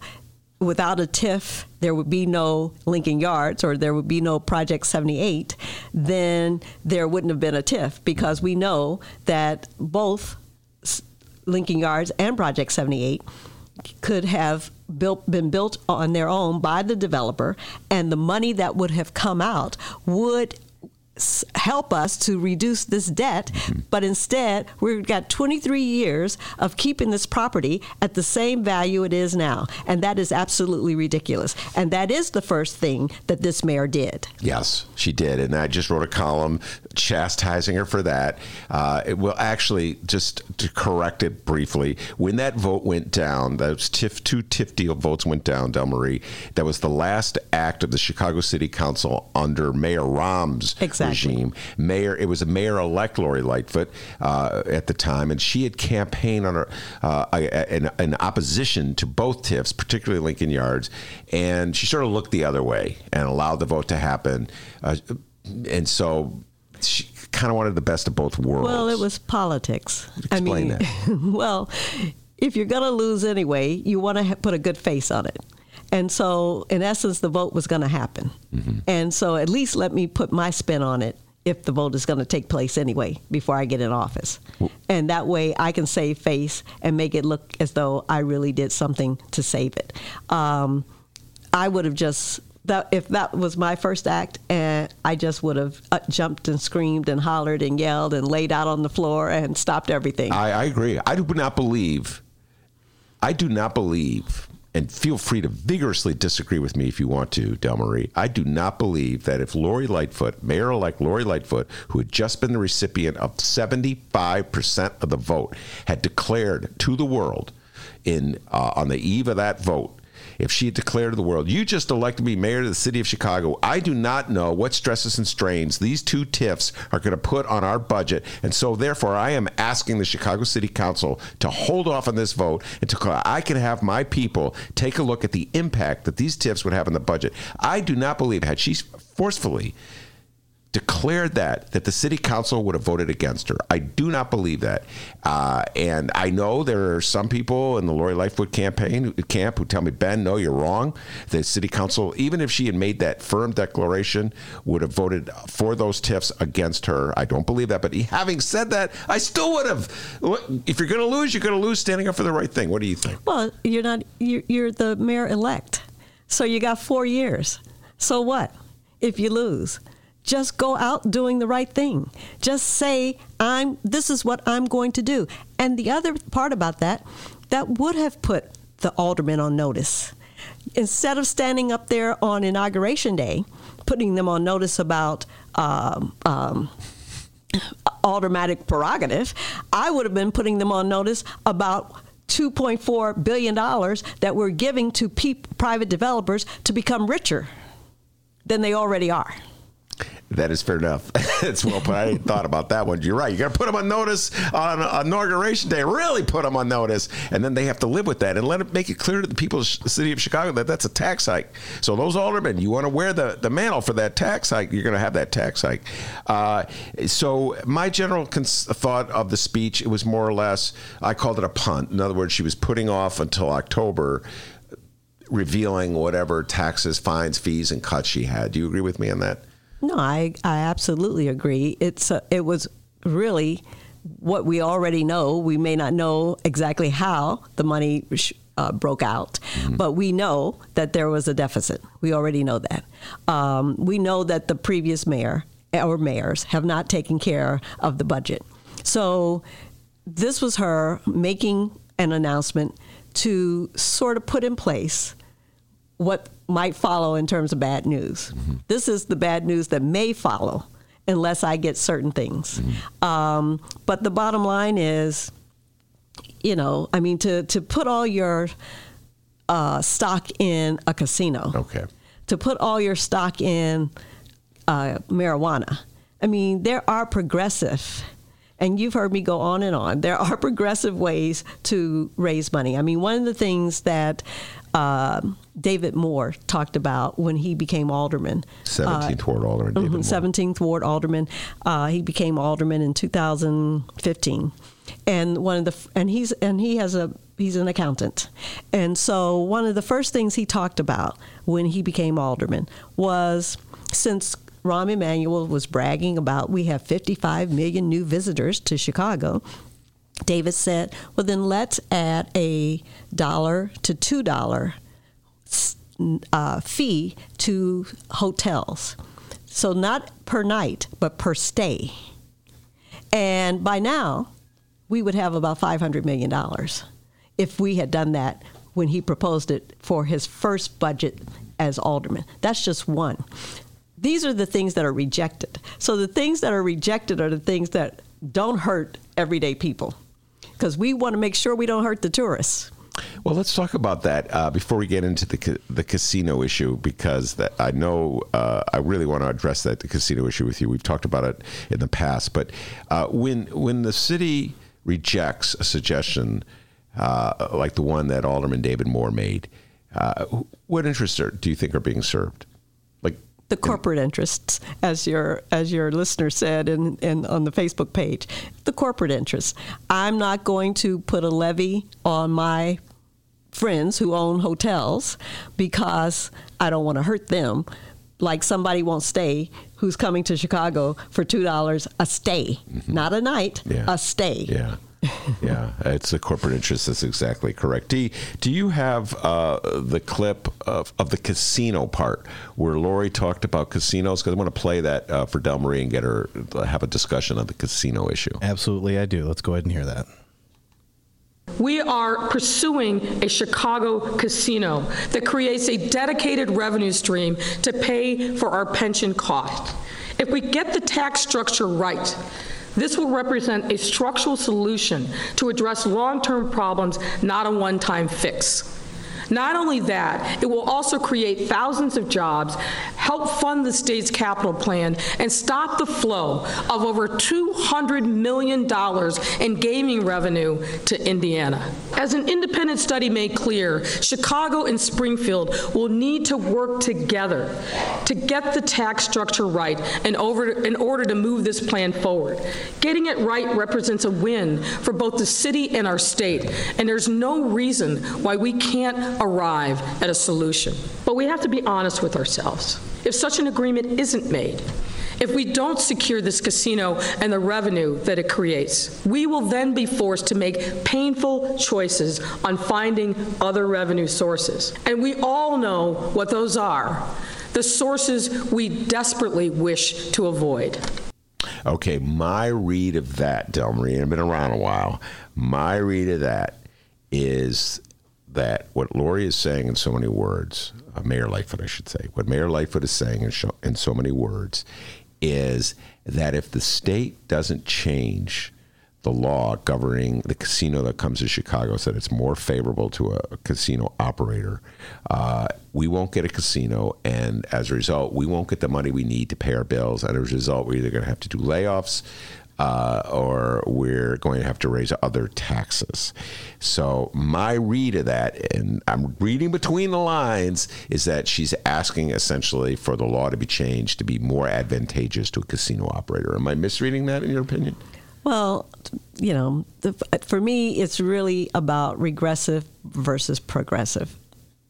without a TIF, there would be no Lincoln Yards or there would be no Project 78, then there wouldn't have been a TIF because we know that both Lincoln Yards and Project 78 could have built been built on their own by the developer and the money that would have come out would help us to reduce this debt but instead we've got 23 years of keeping this property at the same value it is now and that is absolutely ridiculous and that is the first thing that this mayor did Yes, she did, and I just wrote a column chastising her for that. Uh, it will actually just to correct it briefly. When that vote went down, those TIF two TIF deal votes went down. Del Marie, that was the last act of the Chicago City Council under Mayor Rahm's Exactly. Regime. Mayor, it was a mayor-elect Lori Lightfoot uh, at the time, and she had campaigned on her uh, in, in opposition to both TIFs, particularly Lincoln Yards, and she sort of looked the other way and allowed the vote to happen, uh, and so she kind of wanted the best of both worlds. Well, it was politics. Explain I mean, <laughs> well, if you're going to lose anyway, you want to ha- put a good face on it. And so, in essence, the vote was going to happen. Mm-hmm. And so, at least let me put my spin on it if the vote is going to take place anyway before I get in office. And that way I can save face and make it look as though I really did something to save it. Um, I would have just that if that was my first act, and I just would have uh, jumped and screamed and hollered and yelled and laid out on the floor and stopped everything. I, I agree. I do not believe. I do not believe, and feel free to vigorously disagree with me if you want to, Del Marie. I do not believe that if Lori Lightfoot, Mayor-elect Lori Lightfoot, who had just been the recipient of 75% of the vote, had declared to the world in uh, on the eve of that vote if she had declared to the world, you just elected me mayor of the city of Chicago, I do not know what stresses and strains these two TIFs are going to put on our budget. And so, therefore, I am asking the Chicago City Council to hold off on this vote until I can have my people take a look at the impact that these TIFs would have on the budget. I do not believe, had she forcefully declared that that the city council would have voted against her. I do not believe that, uh, and I know there are some people in the Lori Lightfoot campaign camp who tell me, Ben, no, you're wrong. The city council, even if she had made that firm declaration, would have voted for those TIFs against her. I don't believe that. But having said that, I still would have. If you're going to lose, you're going to lose standing up for the right thing. What do you think? Well, you're not. You're, you're the mayor elect, so you got four years. So what if you lose? Just go out doing the right thing. Just say, "I'm. This is what I'm going to do." And the other part about that, that would have put the aldermen on notice. Instead of standing up there on inauguration day, putting them on notice about um, um, aldermanic prerogative, I would have been putting them on notice about 2.4 billion dollars that we're giving to peop private developers to become richer than they already are. That is fair enough. <laughs> it's well put. I didn't thought about that one. You're right. You got to put them on notice on inauguration day. Really put them on notice, and then they have to live with that and let it make it clear to the people of the city of Chicago that that's a tax hike. So those aldermen, you want to wear the, the mantle for that tax hike, you're going to have that tax hike. Uh, so my general cons- thought of the speech, it was more or less, I called it a punt. In other words, she was putting off until October revealing whatever taxes, fines, fees, and cuts she had. Do you agree with me on that? No, I, I absolutely agree. It's uh, it was really what we already know. We may not know exactly how the money uh, broke out, mm-hmm. but we know that there was a deficit. We already know that. Um, we know that the previous mayor or mayors have not taken care of the budget. So this was her making an announcement to sort of put in place what might follow in terms of bad news. Mm-hmm. This is the bad news that may follow unless I get certain things. Mm-hmm. Um, but the bottom line is, you know, I mean, to, to put all your uh, stock in a casino, okay, to put all your stock in uh, marijuana. I mean, there are progressive and you've heard me go on and on. There are <laughs> progressive ways to raise money. I mean, one of the things that uh, David Moore talked about when he became alderman. 17th uh, Ward Alderman. David mm-hmm, 17th Ward Alderman. Uh, he became alderman in 2015, and one of the and he's and he has a he's an accountant, and so one of the first things he talked about when he became alderman was since Rahm Emanuel was bragging about we have 55 million new visitors to Chicago. David said, well, then let's add a dollar to two dollar uh, fee to hotels. So not per night, but per stay. And by now, we would have about $500 million if we had done that when he proposed it for his first budget as alderman. That's just one. These are the things that are rejected. So the things that are rejected are the things that don't hurt everyday people because we want to make sure we don't hurt the tourists. Well, let's talk about that uh, before we get into the ca- the casino issue because that I know uh, I really want to address that the casino issue with you. We've talked about it in the past, but uh, when when the city rejects a suggestion uh, like the one that Alderman David Moore made, uh, what interests do you think are being served? The corporate interests, as your as your listener said in, in on the Facebook page, the corporate interests. I'm not going to put a levy on my friends who own hotels because I don't want to hurt them. Like somebody won't stay who's coming to Chicago for two dollars a stay, mm-hmm. not a night, yeah. a stay. Yeah <laughs> yeah, it's a corporate interest. That's exactly correct. Do, do you have uh, the clip of, of the casino part where Lori talked about casinos? Because I want to play that uh, for Del Marie and get her have a discussion on the casino issue. Absolutely, I do. Let's go ahead and hear that. We are pursuing a Chicago casino that creates a dedicated revenue stream to pay for our pension costs. If we get the tax structure right, this will represent a structural solution to address long-term problems, not a one-time fix. Not only that, it will also create thousands of jobs, help fund the state's capital plan, and stop the flow of over $200 million in gaming revenue to Indiana. As an independent study made clear, Chicago and Springfield will need to work together to get the tax structure right in, over, in order to move this plan forward. Getting it right represents a win for both the city and our state, and there's no reason why we can't arrive at a solution. But we have to be honest with ourselves. If such an agreement isn't made, if we don't secure this casino and the revenue that it creates, we will then be forced to make painful choices on finding other revenue sources. And we all know what those are the sources we desperately wish to avoid. Okay, my read of that, Del Marie, I've been around a while. My read of that is that what Lori is saying in so many words, uh, Mayor Lightfoot, I should say, what Mayor Lightfoot is saying in, show, in so many words is that if the state doesn't change the law governing the casino that comes to Chicago so that it's more favorable to a, casino operator. Uh, we won't get a casino, and as a result, we won't get the money we need to pay our bills. And as a result, we're either going to have to do layoffs. Uh, or we're going to have to raise other taxes. So, my read of that, and I'm reading between the lines, is that she's asking essentially for the law to be changed to be more advantageous to a casino operator. Am I misreading that in your opinion? Well, you know, the, for me, it's really about regressive versus progressive.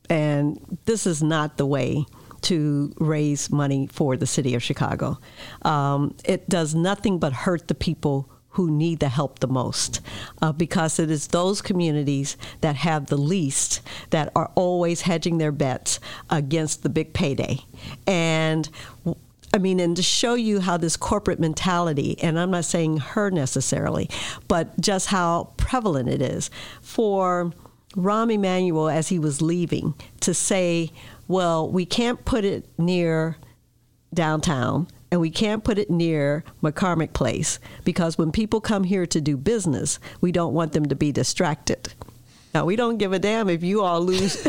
And this is not the way to raise money for the city of Chicago. Um, it does nothing but hurt the people who need the help the most uh, because it is those communities that have the least that are always hedging their bets against the big payday. And I mean, and to show you how this corporate mentality, and I'm not saying her necessarily, but just how prevalent it is for Rahm Emanuel as he was leaving to say, well, we can't put it near downtown and we can't put it near McCormick Place because when people come here to do business, we don't want them to be distracted. Now we don't give a damn if you all lose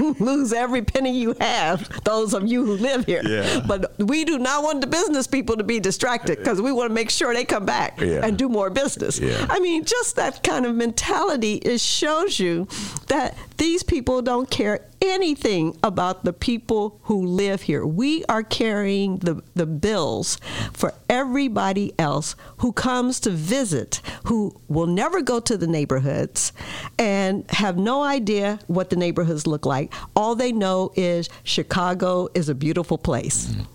<laughs> lose every penny you have. Those of you who live here, yeah. but we do not want the business people to be distracted because we want to make sure they come back yeah. and do more business. Yeah. I mean, just that kind of mentality it shows you that these people don't care anything about the people who live here. We are carrying the, the bills for everybody else who comes to visit, who will never go to the neighborhoods and have no idea what the neighborhoods look like. All they know is Chicago is a beautiful place. Mm-hmm.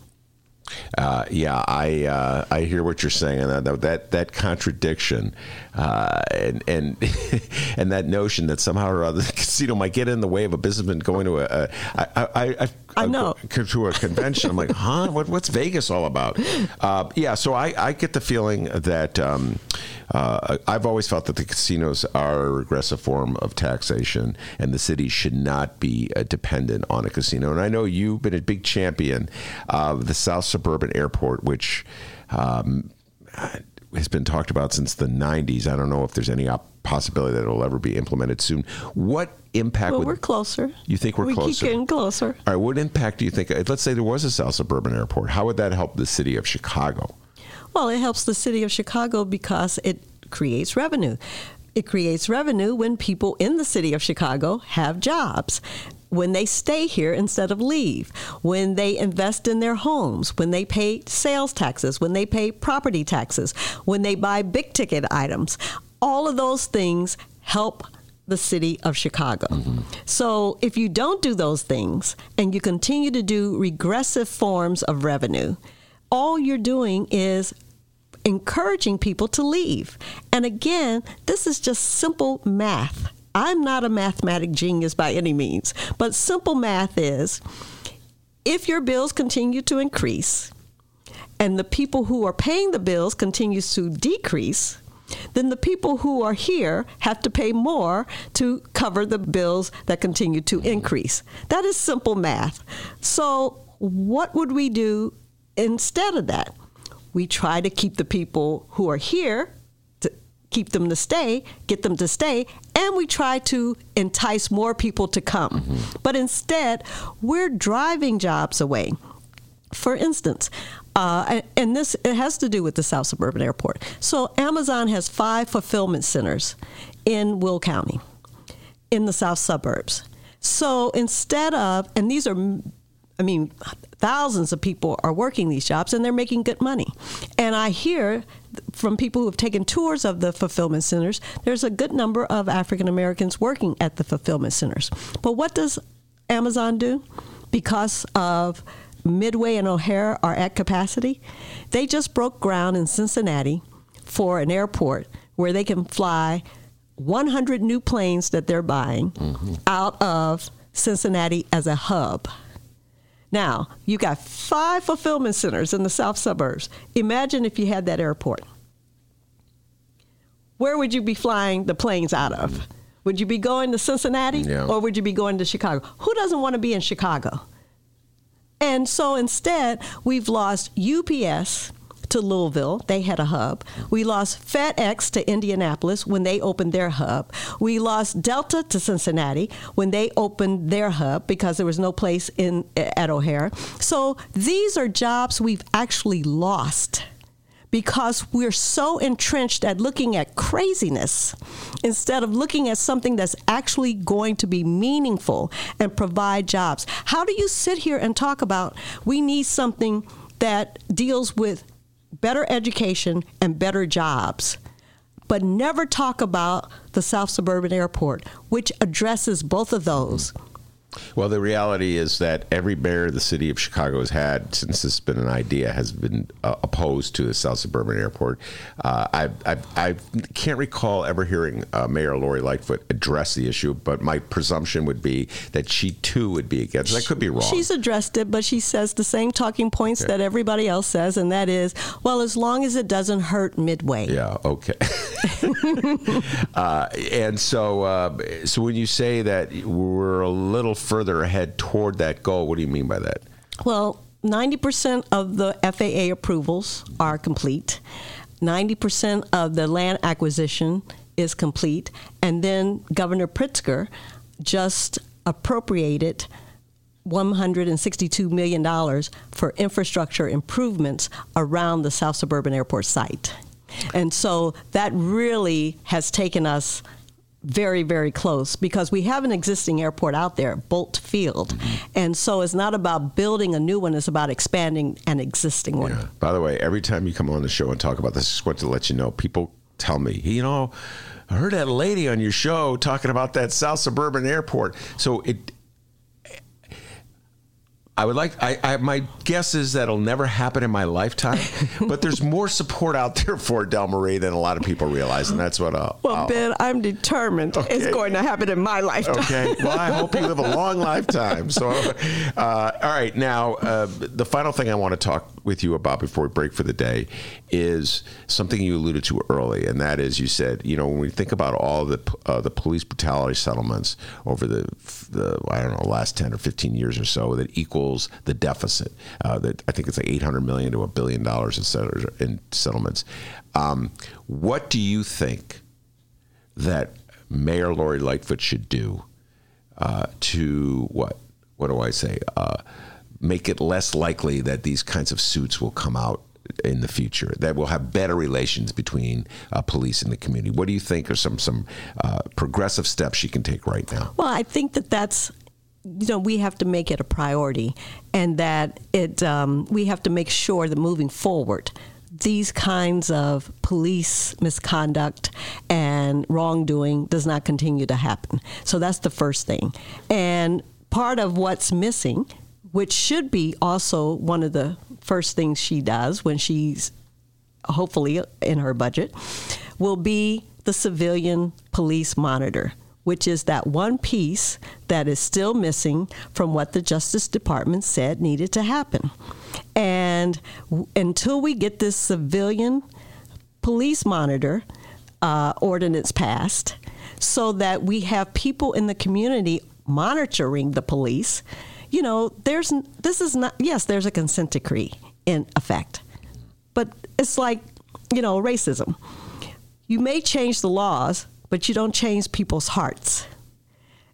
Uh, yeah, I uh, I hear what you're saying, and that that, that contradiction, uh, and and <laughs> and that notion that somehow or other the <laughs> casino might get in the way of a businessman going to a, a I, I, I, I know to a convention. I'm like, <laughs> huh? What, what's Vegas all about? Uh, yeah, so I, I get the feeling that um, uh, I've always felt that the casinos are a regressive form of taxation, and the city should not be uh, dependent on a casino. And I know you've been a big champion of the South Suburban Airport, which. Um, has been talked about since the 90s. I don't know if there's any op- possibility that it'll ever be implemented soon. What impact well, would we're closer. You think we're we closer? We keep getting closer. All right. What impact do you think? Let's say there was a South Suburban Airport. How would that help the city of Chicago? Well, it helps the city of Chicago because it creates revenue. It creates revenue when people in the city of Chicago have jobs when they stay here instead of leave, when they invest in their homes, when they pay sales taxes, when they pay property taxes, when they buy big ticket items. All of those things help the city of Chicago. Mm-hmm. So if you don't do those things and you continue to do regressive forms of revenue, all you're doing is encouraging people to leave. And again, this is just simple math. I'm not a mathematic genius by any means, but simple math is if your bills continue to increase and the people who are paying the bills continues to decrease, then the people who are here have to pay more to cover the bills that continue to increase. That is simple math. So, what would we do instead of that? We try to keep the people who are here keep them to stay, get them to stay, and we try to entice more people to come. Mm-hmm. But instead, we're driving jobs away. For instance, uh, and this it has to do with the South Suburban Airport. So Amazon has five fulfillment centers in Will County, in the south suburbs. So instead of, and these are, I mean, thousands of people are working these jobs and they're making good money. And I hear from people who have taken tours of the fulfillment centers, there's a good number of African Americans working at the fulfillment centers. But what does Amazon do? Because of Midway and O'Hare are at capacity, they just broke ground in Cincinnati for an airport where they can fly 100 new planes that they're buying mm-hmm. out of Cincinnati as a hub. Now, you got five fulfillment centers in the south suburbs. Imagine if you had that airport. Where would you be flying the planes out of? Would you be going to Cincinnati yeah. or would you be going to Chicago? Who doesn't want to be in Chicago? And so instead, we've lost UPS to Louisville. They had a hub. We lost FedEx to Indianapolis when they opened their hub. We lost Delta to Cincinnati when they opened their hub because there was no place in at O'Hare. So these are jobs we've actually lost because we're so entrenched at looking at craziness instead of looking at something that's actually going to be meaningful and provide jobs. How do you sit here and talk about we need something that deals with better education and better jobs? But never talk about the South Suburban Airport, which addresses both of those. Well, the reality is that every mayor the city of Chicago has had since this has been an idea has been uh, opposed to the South Suburban Airport. Uh, I, I, I, can't recall ever hearing uh, Mayor Lori Lightfoot address the issue, but my presumption would be that she too would be against. it. I could be wrong. She's addressed it, but she says the same talking points that everybody else says, and that is, well, as long as it doesn't hurt Midway. Yeah. Okay. <laughs> Uh, and so, uh, so when you say that we're a little further ahead toward that goal. What do you mean by that? Well, 90% of the FAA approvals are complete. 90% of the land acquisition is complete. And then Governor Pritzker just appropriated $162 million for infrastructure improvements around the South Suburban Airport site. And so that really has taken us very, very close because we have an existing airport out there, Bult Field. Mm-hmm. And so it's not about building a new one, it's about expanding an existing one. Yeah. By the way, every time you come on the show and talk about this, I just want to let you know people tell me, you know, I heard that lady on your show talking about that South Suburban Airport. So it I would like. I, I, my guess is that'll never happen in my lifetime. <laughs> but there's more support out there for Del Marie than a lot of people realize, and that's what. I'll, well, I'll, Ben, I'm determined okay. it's going to happen in my lifetime. Okay. Well, I hope you live a long lifetime. So, uh, all right. Now, uh, the final thing I want to talk with you about before we break for the day is something you alluded to early, and that is you said, you know, when we think about all the uh, the police brutality settlements over the the I don't know last ten or fifteen years or so, that equals the deficit. Uh, that I think it's like eight hundred million to a billion dollars in, settlements. Um, what do you think that Mayor Lori Lightfoot should do uh, to what? What do I say? Make it less likely that these kinds of suits will come out in the future that will have better relations between uh, police and the community. What do you think are some some uh, progressive steps she can take right now? Well i think that that's you know we have to make it a priority and that it um, we have to make sure that moving forward these kinds of police misconduct and wrongdoing does not continue to happen. So that's the first thing. And part of what's missing which should be also one of the first things she does when she's hopefully in her budget, will be the civilian police monitor, which is that one piece that is still missing from what the Justice Department said needed to happen. And w- until we get this civilian police monitor uh, ordinance passed, so that we have people in the community monitoring the police you know, there's this is not yes, there's a consent decree in effect, but it's like you know racism. You may change the laws, but you don't change people's hearts.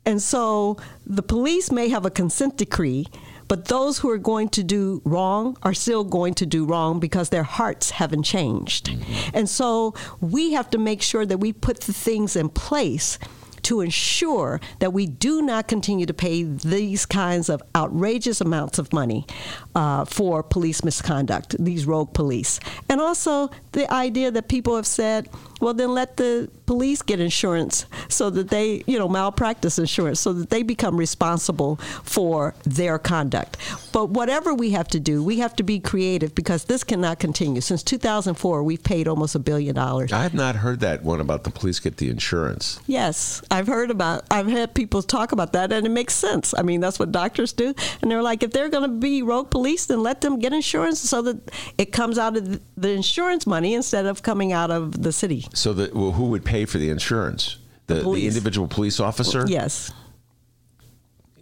And so the police may have a consent decree, but those who are going to do wrong are still going to do wrong because their hearts haven't changed. And so we have to make sure that we put the things in place to ensure that we do not continue to pay these kinds of outrageous amounts of money uh, for police misconduct, these rogue police. And also the idea that people have said, well, then let the police get insurance so that they, you know, malpractice insurance so that they become responsible for their conduct. But whatever we have to do, we have to be creative because this cannot continue. Since 2004, we've paid almost a billion dollars. I have not heard that one about the police get the insurance. Yes, I've heard about. I've had people talk about that, and it makes sense. I mean, that's what doctors do, and they're like, if they're going to be rogue police, then let them get insurance so that it comes out of the insurance money instead of coming out of the city. So that well, who would pay for the insurance? The, the, the individual police officer? Yes.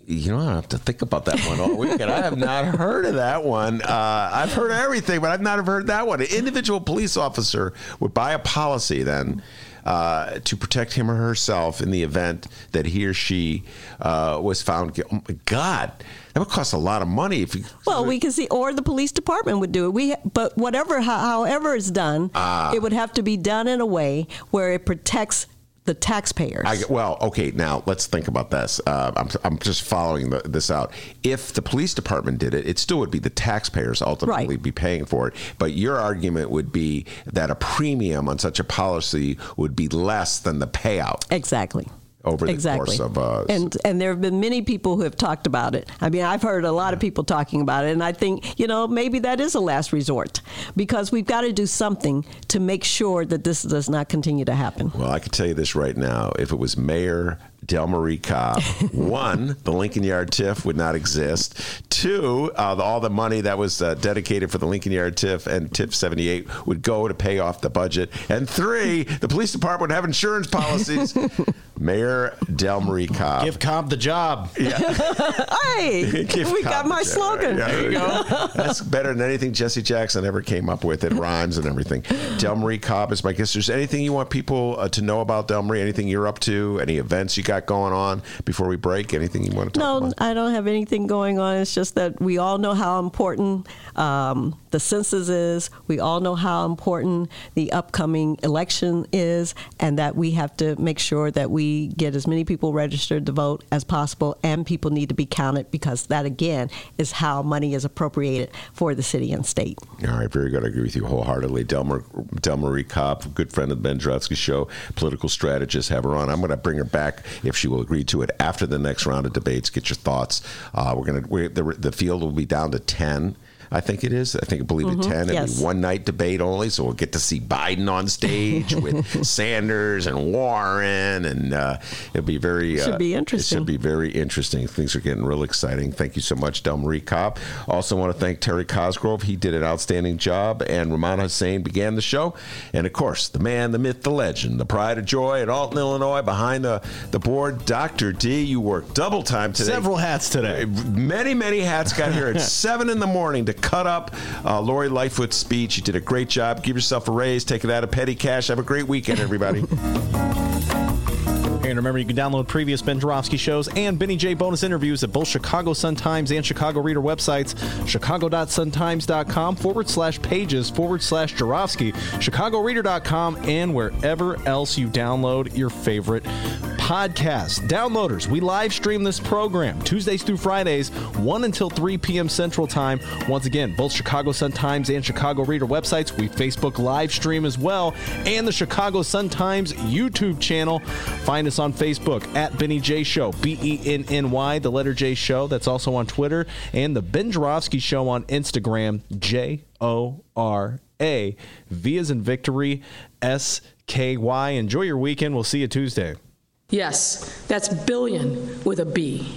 You know, I have to think about that one all weekend. I have not heard of that one. Uh, I've heard everything, but I've not heard that one. An individual police officer would buy a policy then uh, to protect him or herself in the event that he or she uh, was found. Oh my God, that would cost a lot of money. If you, Well, we can see, or the police department would do it. We, but whatever, however it's done, Ah. it would have to be done in a way where it protects the taxpayers. I, well, okay, now let's think about this. Uh, I'm, I'm just following the, this out. If the police department did it, it still would be the taxpayers ultimately be paying for it. But your argument would be that a premium on such a policy would be less than the payout. Exactly. Over the exactly. course of uh, and and there have been many people who have talked about it. I mean, I've heard a lot of people talking about it, and I think you know maybe that is a last resort because we've got to do something to make sure that this does not continue to happen. Well, I can tell you this right now. If it was Mayor Del Marie Cobb, <laughs> one, the Lincoln Yard TIF would not exist. Two, uh, the, all the money that was uh, dedicated for the Lincoln Yard TIF and TIF 78 would go to pay off the budget. And three, the police department would have insurance policies. <laughs> Mayor Del Marie Cobb. Give Cobb the job. Yeah. <laughs> hey, we Cobb got my slogan. Yeah, there you go. That's better than anything Jesse Jackson ever came up with. It rhymes and everything. Del Marie Cobb is my guest. Is there anything you want people uh, to know about Del Marie? Anything you're up to? Any events you got going on before we break? Anything you want to talk No, about? I don't have anything going on. It's just that we all know how important um, the census is. We all know how important the upcoming election is, and that we have to make sure that we get as many people registered to vote as possible, and people need to be counted because that, again, is how money is appropriated for the city and state. All right, very good. I agree with you wholeheartedly. Del, Mar- Del Marie Cobb, good friend of the Ben Joravsky Show, political strategist. Have her on. I'm going to bring her back if she will agree to it after the next round of debates. Get your thoughts. Uh, we're going to the, the field will be down to ten. I think it is. I think I believe Mhm, it ten. It'll yes. be one night debate only, so we'll get to see Biden on stage <laughs> with Sanders and Warren, and uh, it'll be very Should uh, be It interesting. should be very interesting. Things are getting real exciting. Thank you so much, Del Marie Cobb. Also want to thank Terry Cosgrove. He did an outstanding job, and Rummana Hussain began the show. And of course, the man, the myth, the legend, the pride of joy at Alton, Illinois, behind the, the board, Dr. D. You worked double time today. Several hats today. Many, many hats got here at <laughs> 7 in the morning to cut up uh, Lori Lightfoot's speech. You did a great job. Give yourself a raise. Take it out of petty cash. Have a great weekend, everybody. <laughs> And remember, you can download previous Ben Joravsky shows and Benny J bonus interviews at both Chicago Sun-Times and Chicago Reader websites, chicago.suntimes.com forward slash pages forward slash Joravsky, chicagoreader.com, and wherever else you download your favorite podcast. Downloaders, we live stream this program Tuesdays through Fridays, 1 until 3 p.m. Central Time. Once again, both Chicago Sun-Times and Chicago Reader websites. We Facebook live stream as well, and the Chicago Sun-Times YouTube channel. Find us on Facebook at Benny J Show, B E N N Y, the letter J Show. That's also on Twitter, and the Ben Joravsky Show on Instagram, J O R A. V as in victory, S K Y. Enjoy your weekend. We'll see you Tuesday. Yes, that's billion with a B.